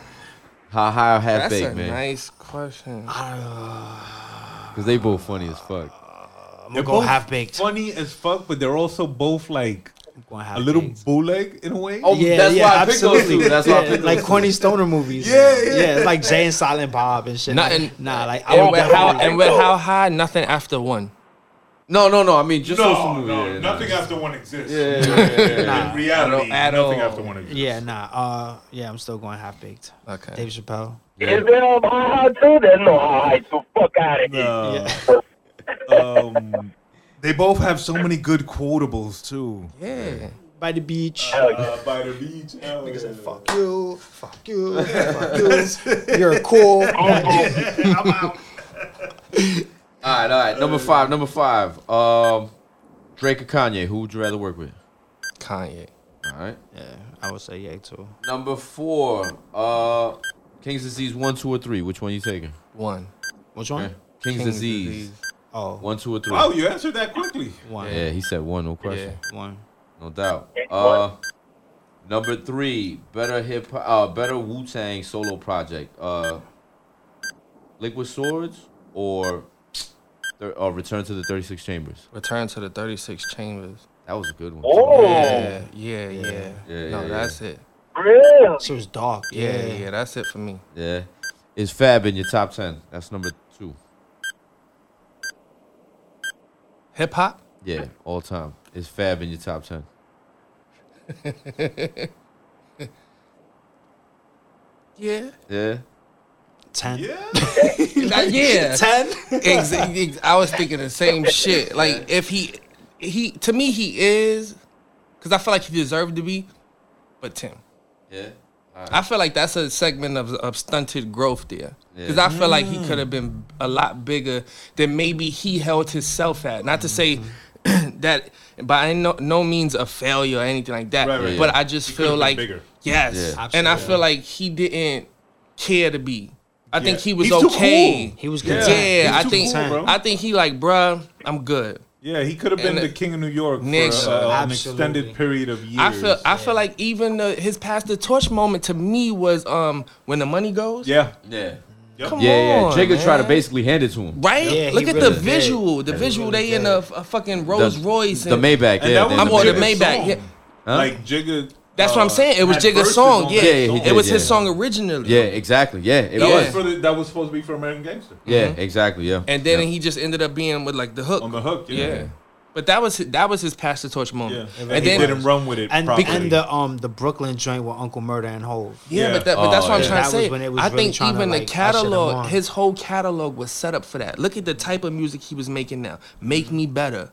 How High or Half That's a Baked, man? nice question. Because they both funny as fuck. I'm gonna go half baked. Funny as fuck, but they're also both like I'm going half a little baked. bootleg in a way. Oh, Yeah, that's yeah, why I picked those absolutely. two. That's why I Yeah, picked like those two. corny stoner movies. Yeah, yeah. yeah, it's like Jay and Silent Bob and shit. Nothing- nah, like I And would with, how, definitely. and with how high? Nothing after one. No, no, no. I mean, just those two no, no, yeah, nothing nah. after one exists. Yeah, yeah, yeah, yeah, yeah. In reality, At nothing all. after one exists. yeah, nah. Uh, yeah, I'm still going half baked. Okay. Dave Chappelle. Is there um, high too? There's no high, so fuck out of here. Uh, um, they both have so many good quotables too. Yeah. By the beach. Uh, by the beach. hell Nigga said, yeah. fuck you, fuck you, fuck you. You're cool. All right, all right. Number five. Number five. Um, Drake or Kanye? Who would you rather work with? Kanye. All right. Yeah, I would say yeah too. Number four. Uh, King's Disease one, two, or three. Which one you taking? One. Which one? Okay. King's, King's Disease. Disease. Oh, One, two, or three. Wow, you answered that quickly. one. Yeah, he said one. No question. Yeah, One. No doubt. Uh, number three. Better hip. Uh, better Wu Tang solo project. Uh, Liquid Swords or. Thir- Uh, Return to the Thirty Six Chambers. Return to the 36 Chambers. That was a good one. Oh, Yeah, yeah, yeah. Yeah, no, yeah, that's it. really? She was dark. Yeah, Yeah, yeah, that's it for me. Yeah. Is Fab in your top ten? That's number two. Hip hop? Yeah, all time. Is Fab in your top ten? Yeah. Yeah. Ten. Yeah. yeah. Ten. Ex- ex- I was thinking the same shit. Like if he he to me he is because I feel like he deserved to be, but Tim. Yeah. I feel like that's a segment of, of stunted growth there. Because Yeah. I feel like he mm. could have been a lot bigger than maybe he held himself at. Not to say mm-hmm. that by no, no means a failure or anything like that. Right, right. But Yeah. I just He feel like bigger. yes, Yeah. and I feel like he didn't care to be. I think Yeah. he was He's too okay. cool. He was Yeah. Yeah, I think cool, bro. I think he like, bruh, I'm good. Yeah, he could have been And the the- king of New York Next- for uh, an extended period of years. I feel I feel like even the, his pass the torch moment to me was um when the money goes. Yeah. Yeah. Yep. Come Yeah, yeah. on, Jigga tried to basically hand it to him. Right? Yeah, Look at really the did. visual. The visual. really They in a, a fucking Rolls Royce. The Maybach. And yeah, that was the I'm on the Maybach, song. yeah. Huh? Like Jigga. That's what I'm uh, saying. It was had Jigga's song. on Yeah, Yeah, he it did, was his song originally. Yeah, exactly. Yeah, it That Yeah. was was. for the, that was supposed to be for American Gangster. Yeah, exactly. Yeah. And then yeah. he just ended up being with like the hook. On the hook. Yeah. yeah. But that was that was his pass the torch Yeah. moment. And, And he then didn't run with it And, and the um the Brooklyn joint with Uncle Murda and Hove. Yeah, Yeah. but, that, but that's Oh, what I'm yeah. trying to say. when it was I really think trying to, even the like, usher catalog, his whole catalog was set up for that. Look at the type of music he was making now. Make me better.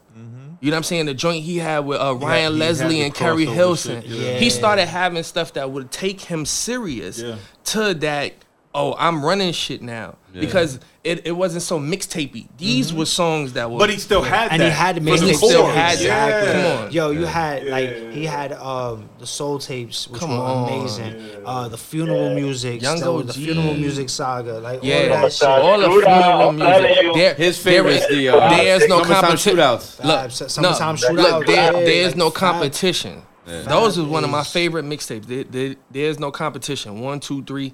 You know what I'm saying? The joint he had with uh, Ryan had Leslie and Keri Hilson. yeah. He started having stuff that would take him serious Yeah. to that. Oh, I'm running shit now Yeah. because it, it wasn't so mixtapey. These were songs that were But he still had and that. he had for mixtapes. He still chorus. had that. Yeah. Come on. Yo, you had Yeah, like he had um the soul tapes, which Come were on. amazing. Uh, the funeral music, Young still, the funeral music saga, like all of that shit. all the funeral I'm music. There, His favorite is, is the uh, there's no competition. shootouts. Look, Vibes, no, Summertime look, there, yeah, there's like no Fab- competition. Those is one of my favorite mixtapes. There, there, there's no competition. One, two, three.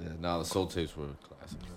Yeah, nah, the soul tapes were classic.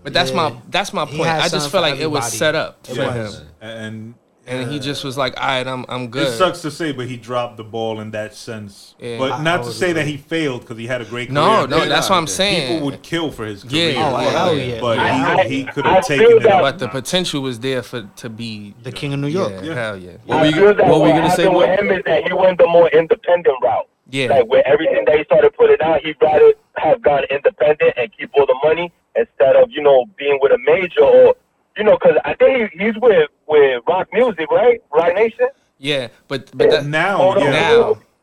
But that's Yeah. my that's my point. I just something feel for like it was set up It for was. him, And and he uh, just was like, "All right, I'm I'm it good." sucks to say, but he dropped the ball in that sense. Yeah. But I- not I to say that he failed because he had a great career. no, Then that's what I'm saying. People would kill for his Yeah. career. Oh, hell yeah. But I- he, he could have taken it but the potential was there for to be The King of New York. Yeah, hell yeah, What were I you, feel that what were you gonna say? What? with him is that he went the more independent route. Yeah. Like with everything that he started putting out, he'd rather have gone independent and keep all the money instead of you know being with a major or you know because I think he, he's with with Rock Music, right? Roc Nation. Yeah, but but that, now, yeah. now,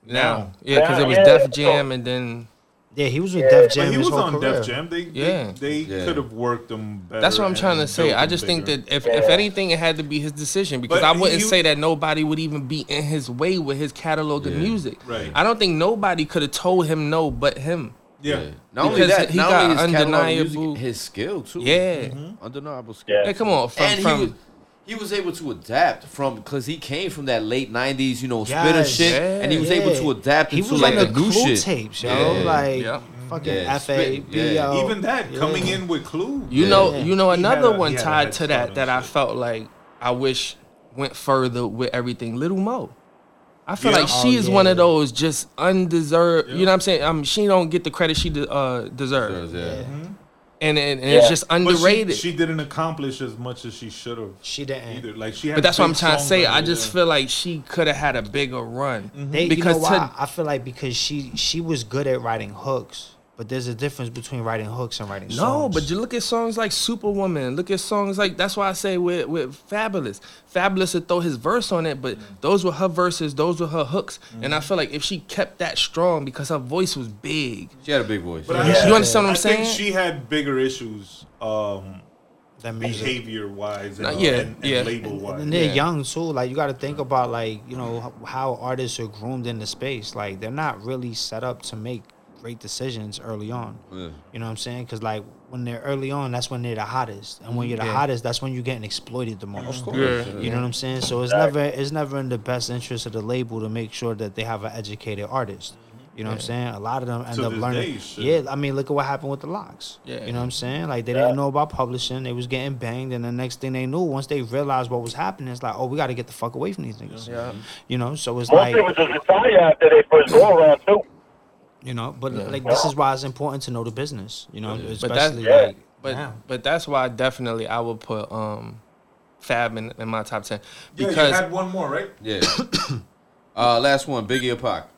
Now. now, yeah, because it was Yeah, Def yeah. Jam, and then Yeah, he was with Yeah, Def Jam But he his was whole on career. Def Jam. They, Yeah. they, they Yeah. could have worked them better. that's what I'm trying to say. I them just think bigger. that if, if anything, it had to be his decision because But I wouldn't you- say that nobody would even be in his way with his catalog of music. Right. I don't think nobody could have told him no but him. yeah. Not only Because that, he not got only his catalog undeniable- music, his skill too. Yeah. Mm-hmm. undeniable skill. Yeah. Hey, come on, from, and from he was he was able to adapt from because he came from that late '90s, you know, spitter Yes. shit, and he was Yeah. able to adapt He into was like on the the new Clue shit. tapes, yo. Yeah. Like Yeah. fucking Yeah, F A yeah. Even that Yeah. coming in with Clue. You Yeah. know, you know another a- one he had a tied to start that on that I felt like I wish went further with everything. Little Mo. I feel Yeah. like Oh, she is yeah. one of those just undeserved. You know what I'm saying? Um, she don't get the credit she de- uh, deserves, Yeah. And, and, and Yeah. it's just But she, underrated. she didn't accomplish as much as she should have. She didn't. Either. Like she had but that's what I'm trying to say. I just yeah. feel like she could have had a bigger run They, because you know why? to, I feel like because she she was good at writing hooks, but there's a difference between writing hooks and writing No, but you look at songs like Superwoman. Look at songs like that's why I say with with Fabolous. Fabolous would throw his verse on it, but those were her verses. Those were her hooks. And I feel like if she kept that strong because her voice was big. She had a big voice. But Yeah. I- You understand what I'm I think saying? she had bigger issues, um, that music. behavior wise and, Uh, uh, yeah, and, and yeah. label wise. And they're Yeah. young too. Like you got to think about like you know how artists are groomed in the space. Like they're not really set up to make great decisions early on. Yeah. You know what I'm saying? Because like when they're early on, that's when they're the hottest, and when you're the Yeah. hottest, that's when you're getting exploited the most. Yeah. You know what I'm saying? So it's never it's never in the best interest of the label to make sure that they have an educated artist. You know what I'm saying? A lot of them end To up learning. day, shit. yeah, I mean, look at what happened with the LOX. Yeah. You know what I'm saying? Like they didn't know about publishing. They was getting banged, and the next thing they knew, once they realized what was happening, it's like, oh, we got to get the fuck away from these niggas. Yeah. You know, so it's Most like, people just retire after they first go around too. You know, but like this is why it's important to know the business. You know, But that's especially Yeah. like But now. but that's why definitely I would put um Fab in, in my top ten Yeah, because you had one more, right? Yeah. uh, last one, Biggie or Pac.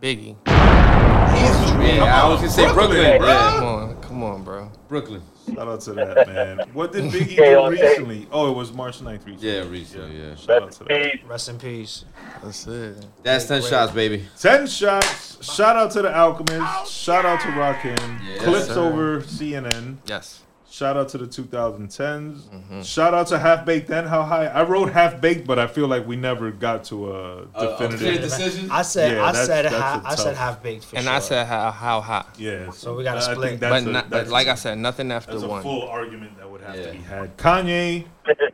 Biggie. Yeah, I was gonna say Brooklyn. Come Yeah, on, come on, bro. Brooklyn. Shout out to that, man. What did Biggie do recently? Oh, it was March 9th recently. Yeah, recently. Yeah. Shout out to that. Rest in peace. That's it. That's ten shots, baby. 10 shots. Shout out to the Alchemist. Shout out to Rakim. Yes, Clipse sir. over CNN. Yes. Shout out to the 2010s. Mm-hmm. Shout out to Half Baked and How High. I wrote Half Baked, but I feel like we never got to a definitive. decision. I said, Yeah, I that's- said, that's a ha- I said half baked for And sure. I said how how hot. yeah, So we gotta split. that's But a- not, that's but like a- I said, nothing after That's a one. full argument that would have Yeah. to be had. Kanye,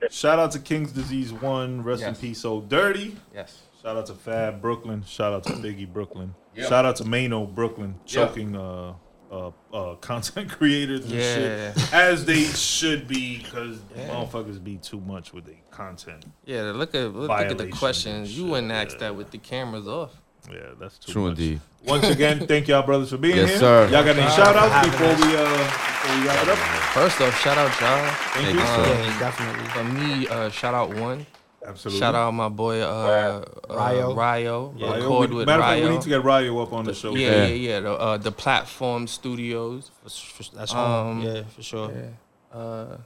shout out to King's Disease One. Rest in peace, so dirty. Yes. Shout out to Fab Brooklyn. Shout out to Biggie Brooklyn. Yeah. Shout out to Mano Brooklyn, Yeah. choking uh, uh, uh, content creators and Yeah. shit as they should be because motherfuckers be too much with the content. Yeah, look at look, look at the questions. You wouldn't ask yeah. that with the cameras off. Yeah, that's too True much. indeed. Once again, thank y'all brothers for being Yes, here. sir. Y'all got any Uh, shout outs before we uh before we wrap it up? First off, shout out y'all. Thank, Thank you. you, Um, yeah, definitely. For me, uh, shout out one. Absolutely. Shout out my boy uh, uh Ryo. Ryo. Ryo. Record We- with Matter of fact, we need to get Ryo up on the show. yeah, Yeah. yeah, yeah. The, uh, the platform studios. For- for- That's home. Um, yeah, for sure. Yeah. Uh,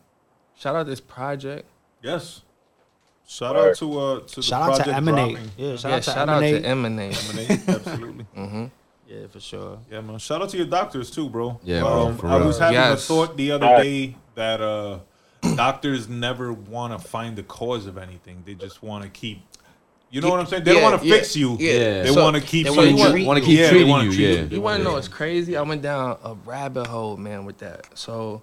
shout out this project. Yes. Shout out to uh to the Shout out project to Emanate. dropping. Yeah, shout yeah, out to shout out Emanate. to Emanate. Emanate, absolutely. hmm Yeah, for sure. Yeah, man. Shout out to your doctors too, bro. Yeah, bro, Um, for I real. was having Yes. a thought the other day that uh doctors never want to find the cause of anything. They just want to keep. You know what I'm saying? They don't want to yeah, fix you. yeah. They So- want to keep. they you- wanna you want- treat wanna keep Yeah, treating you, treat yeah. You want to know what's crazy? I went down a rabbit hole, man, with that. So,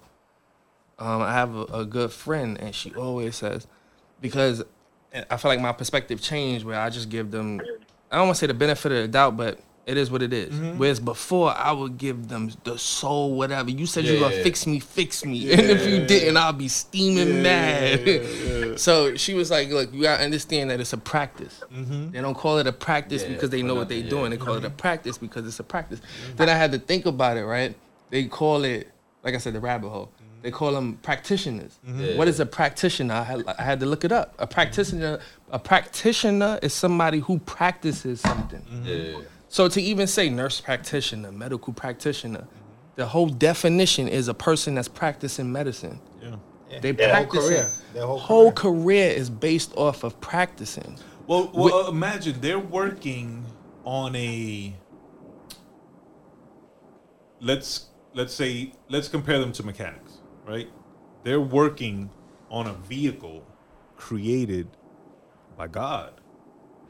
um, I have a, a good friend, and she always says, because I feel like my perspective changed, where I just give them, I don't want to say the benefit of the doubt, but it is what it is. Mm-hmm. Whereas before, I would give them the soul, whatever. You said you Yeah, gonna yeah. fix me, fix me, and if you didn't, I'll be steaming mad. so she was like, "Look, you gotta understand that it's a practice. Mm-hmm. They don't call it a practice Yeah, because they know what they're yeah. doing. They call it a practice because it's a practice. Then I had to think about it, right? They call it, like I said, the rabbit hole. They call them practitioners. Yeah. What is a practitioner? I had, I had to look it up. A practitioner, a practitioner is somebody who practices something. Yeah. So to even say nurse practitioner, medical practitioner, the whole definition is a person that's practicing medicine. Yeah. They Their whole practice. career. Their whole, Whole career. career is based off of practicing. Well, well uh, imagine they're working on a. Let's let's say let's compare them to mechanics, right? They're working on a vehicle created by God.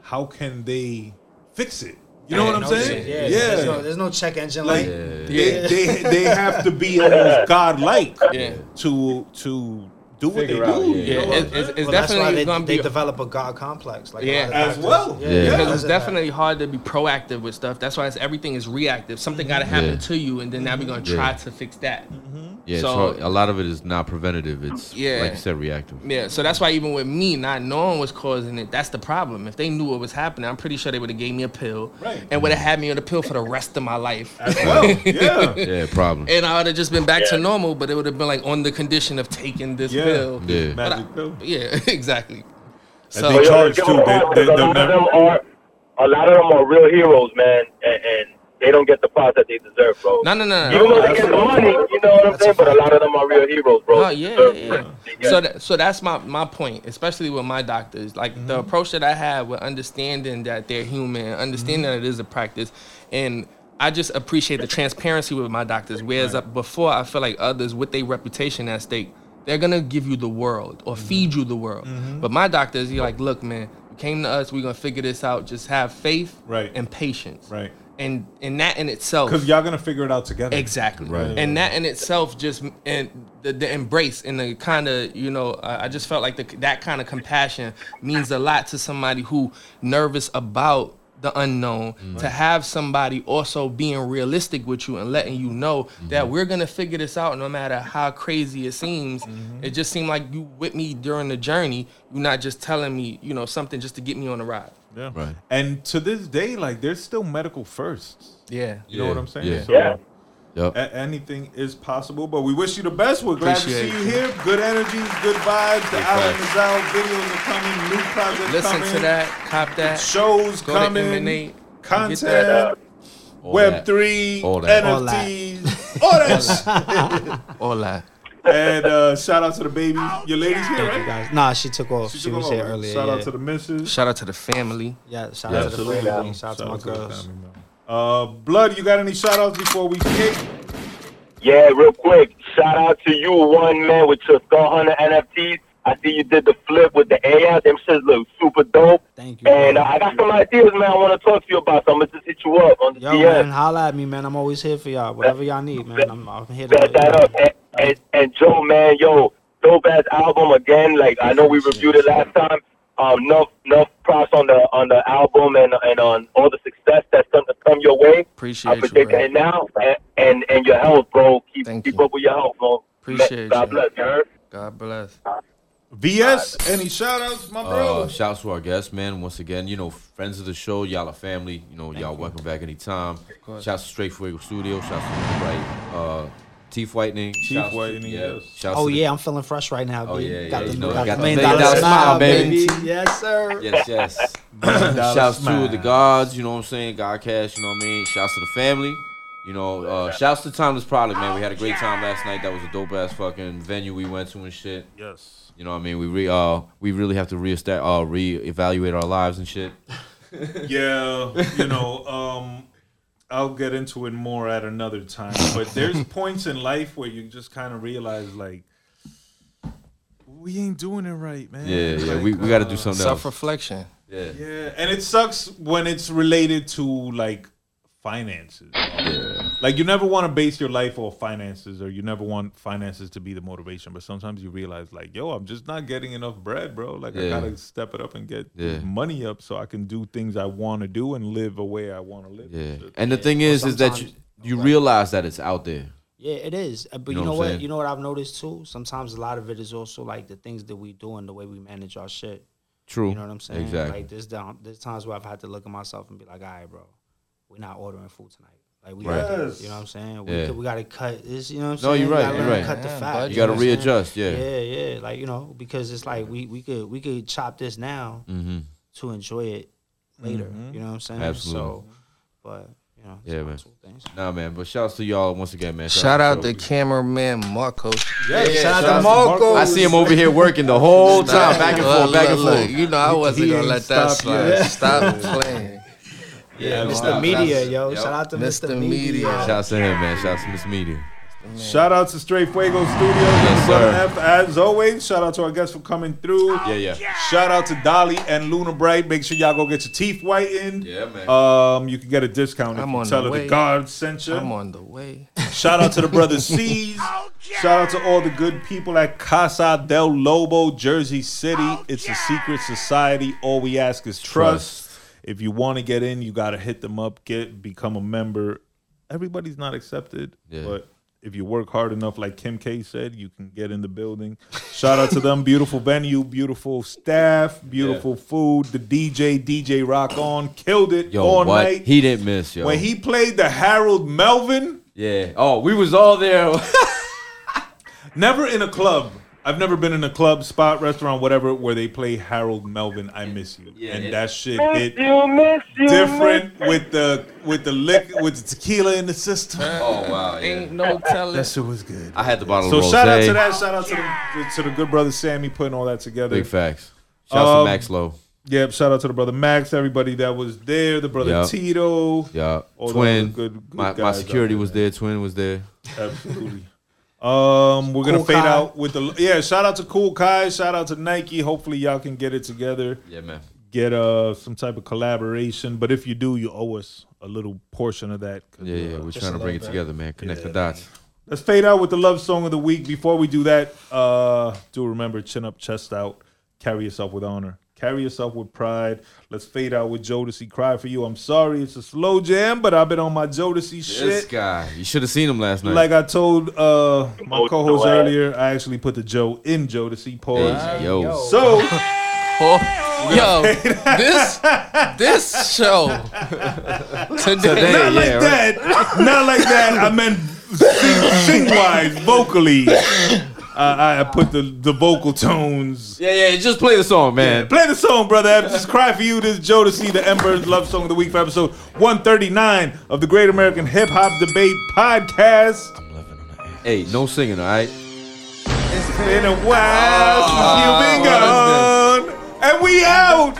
How can they fix it? You know what I'm No saying? shit. Yeah. There's no, there's no check engine like light. they, they they have to be almost godlike Yeah. to to do what they Figure out, do. yeah. you Yeah, know what it's, it's Well, that's why definitely they, gonna they be develop a God complex. Like Yeah. lot of As well. Yeah, Yeah. because because it's of that. definitely hard to be proactive with stuff. That's why it's, everything is reactive. Something got to happen Yeah. to you, and then now we're gonna try Yeah. to fix that. Mm-hmm. Yeah, So- so a lot of it is not preventative. It's Yeah. like you said, reactive. Yeah, so that's why even with me not knowing what's causing it, that's the problem. If they knew what was happening, I'm pretty sure they would have gave me a pill, Right. and would have had me on a pill for the rest of my life. As well, yeah. Yeah, problem. and I would have just been back to normal, but it would have been like on the condition of taking this Yeah. Pill. Yeah. But I- Magic pill. yeah, exactly. And So they charge too. them a They, lot, they, a lot of them are a lot of them are real heroes, man, and, and they don't get the props that they deserve, bro. no, no, no, no. Even though they get the money, you know what I'm saying? But a lot of them are real heroes, bro. Oh They yeah, yeah. it. They get So that, so that's my my point, especially with my doctors. Like Mm-hmm. the approach that I have with understanding that they're human, understanding Mm-hmm. that it is a practice, and I just appreciate the transparency with my doctors. Whereas uh, before, I feel like others with their reputation at stake, they're gonna give you the world or Mm-hmm. feed you the world. But my doctors, you're like, look, man, you came to us, we're gonna figure this out. Just have faith Right. and patience. right? And and that in itself, Because y'all gonna figure it out together. Exactly. Right. And that in itself just and the, the embrace and the kind of you know I I just felt like the, that kind of compassion means a lot to somebody who nervous about the unknown mm-hmm. to have somebody also being realistic with you and letting you know mm-hmm. that we're gonna figure this out no matter how crazy it seems mm-hmm. it just seemed like you with me during the journey you're not just telling me you know something just to get me on the ride Yeah. Right. And to this day, like there's still medical firsts. yeah You know what I'm saying? yeah. So Yeah. Yep. a- anything is possible. But we wish you the best. We're glad Appreciate to see you it. here. Good energy, good vibes. The Big album facts. is out. Videos are coming. New projects listen coming. to that cop that Shows Go to coming. Emanate. Content. that. Web three. All that. All that. NFTs. All that. all that and uh, shout out to the baby. Your lady's here, right? Guys, Nah, she took off. She, took was over. here earlier. Shout yeah. out to the missus. shout out to the family yeah, shout Yeah, out to the absolutely. family. Shout out to my the girls. family, man. Uh, Blood, you got any shout outs before we kick? Yeah, real quick. Shout out to you, one man, with your Skull Hunter NFTs. I see you did the flip with the AI. Them shits look super dope. Thank you. And uh, I got some ideas, man. I want to talk to you about. So I'm gonna just hit you up on the Yo, DM. man, holla at me, man. I'm always here for y'all. Whatever y'all need, man. I'm, I'm here to set that up. And, and, and Joe, man, yo, dope ass album again. Like I know we reviewed it last time. Um, enough, enough props on the on the album and and on all the success that's going to come your way. Appreciate I you, predict bro. it now, and, and and your health, bro. Keep Thank keep you. up with your health, bro. Appreciate God you. bless. You heard? God bless. VS, any shout outs, my bro? Uh, shouts to our guests, man. Once again, you know, friends of the show, y'all are family. You know, y'all welcome back anytime. Shouts to Straight Fuego Studio. Shouts to Bright uh, Teeth Whitening. Teeth Shouts to- whitening, yeah. yes. Shouts Oh yeah, I'm feeling fresh right now. Oh, B. yeah, got yeah, the, you know, got got the the million million dollar dollar smile, smile, baby. baby. Yes, sir. Yes, yes. Shouts smile. to the gods, you know what I'm saying? Gahhd Cast, you know what I mean? Shouts to the family. You know, uh, shouts to Timeless Product, man. We had a great time last night. That was a dope ass fucking venue we went to and shit. Yes. You know what I mean? We re uh we really have to re uh re-evaluate our lives and shit. Yeah, you know, um, I'll get into it more at another time. But there's points in life where you just kind of realize, like, we ain't doing it right, man. Yeah, yeah. We, we got to do uh, something else. Self reflection. Yeah. Yeah, and it sucks when it's related to like finances. Yeah. Like you never want to base your life off finances, or you never want finances to be the motivation. But sometimes you realize, like, yo, I'm just not getting enough bread, bro. Like I gotta step it up and get Yeah. money up so I can do things I want to do and live a way I want to live. Yeah. shit. And the thing is, is that you, sometimes- you realize that it's out there. Yeah, it is. Uh, But You you know know, what what? You know what I've noticed too. Sometimes a lot of it is also like the things that we do and the way we manage our shit. True. You know what I'm saying? Exactly. Like there's down there's times where I've had to look at myself and be like, all right, bro, we're not ordering food tonight. Like we Right. gotta, Yes. you know what I'm saying? We, Yeah. we gotta cut this, you know what I'm No, saying? you're right, gotta you're learn right. to Cut the fat. You got to know what I'm saying? readjust. Yeah. Yeah, yeah. Like, you know, because it's like we we could we could chop this now Mm-hmm. to enjoy it later. You know what I'm saying? Absolutely. So but you know, Yeah, man. two. Nah, man. But shouts to y'all once again, man. Shout out to to cameraman Marco. yeah, yeah, yeah shout out shout to Marco. I see him over here working the whole time, back and forth, back and forth. You know I wasn't he gonna let that stopped slide. yet. Stop playing. Yeah, Mr. wow. Media, Shouts- yo. Yep. Shout out to Mr. Mr. Media. Media. Shouts to him, man. Shouts to Mr. Media. Shout out to Straight Fuego Studios. Yes, Brother sir. F, as always. Shout out to our guests for coming through. Yeah, yeah. Shout out to Dolly and Luna Bright. Make sure y'all go get your teeth whitened. Yeah, man. Um, you can get a discount if I'm you on tell the her the way. guard sent you. I'm on the way. Shout out to the brother C's. Shout out to all the good people at Casa del Lobo, Jersey City. It's a secret society. All we ask is trust. If you want to get in, you got to hit them up, get become a member. Everybody's not accepted, Yeah. but if you work hard enough, like Kim K said, you can get in the building. Shout out to them. Beautiful venue, beautiful staff, beautiful food. The DJ, DJ Rock On, killed it Yo, all what? night. He didn't miss, yo. when he played the Harold Melvin, yeah. Oh, we was all there. Never in a club. I've never been in a club, spot, restaurant, whatever, where they play Harold Melvin. I miss you, Yeah, and yeah. that shit hit you, miss you, different with the with the lick with the tequila in the system. oh wow. Yeah. Ain't no telling. That shit was good. I had the bottle So of rose. So shout out to that. Shout out to the to the good brother Sammy putting all that together. Big facts. Shouts Um, to Max Low. Yep. Shout out to the brother Max, everybody that was there, the brother Yep. Tito. Yeah. all Twin. good- good my, my security was there. Twin was there. Absolutely. Um, we're gonna Cool fade Kai. out with the yeah. Shout out to Kool Kiy. Shout out to Nike. Hopefully y'all can get it together. Yeah, man. get uh some type of collaboration. But if you do, you owe us a little portion of that. Yeah, yeah. uh, We're trying to bring it little together, man. Connect the Yeah, dots. Let's fade out with the love song of the week. Before we do that, uh, do remember chin up, chest out, carry yourself with honor, carry yourself with pride. Let's fade out with Jodeci. Cry for you. I'm sorry, it's a slow jam, but I've been on my Jodeci This shit. This guy. You should have seen him last night. Like I told uh my co-host earlier, I actually put the Joe in Jodeci. Pause. Hey, yo. So Oh, yo, this this show today. Today. not like yeah, that. Not like that. I meant sing, wise, vocally. I, I put the, the vocal tones. Yeah, yeah. Just play the song, man. Play the song, brother. F. Just cry for you. This is Jodeci the M. Burnz Love Song of the Week for episode 139 of the Great American Hip Hop Debate Podcast. Hey, no singing, all right? It's been a while since ah, you've been gone. And we out.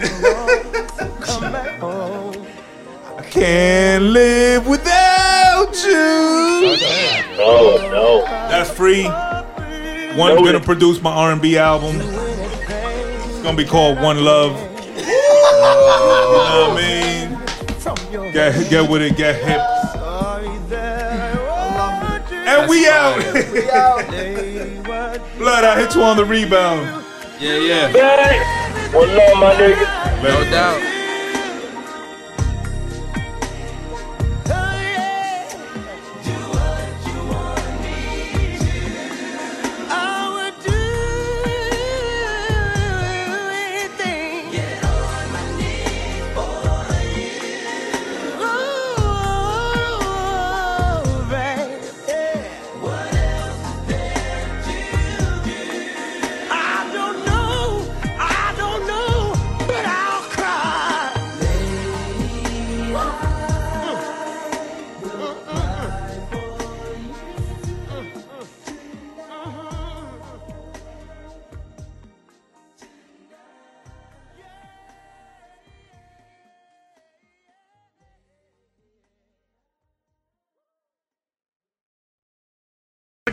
I can't live without you. No, no. That's free. One's gonna produce my R&B album. It's gonna be called One Love. You know what I mean? Get get with it, get hip. And we out. Blood, I hit you on the rebound. Yeah, yeah. Hey, one love, my nigga. No doubt.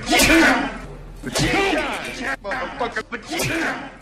Vagina! Vagina! Motherfucker, vagina!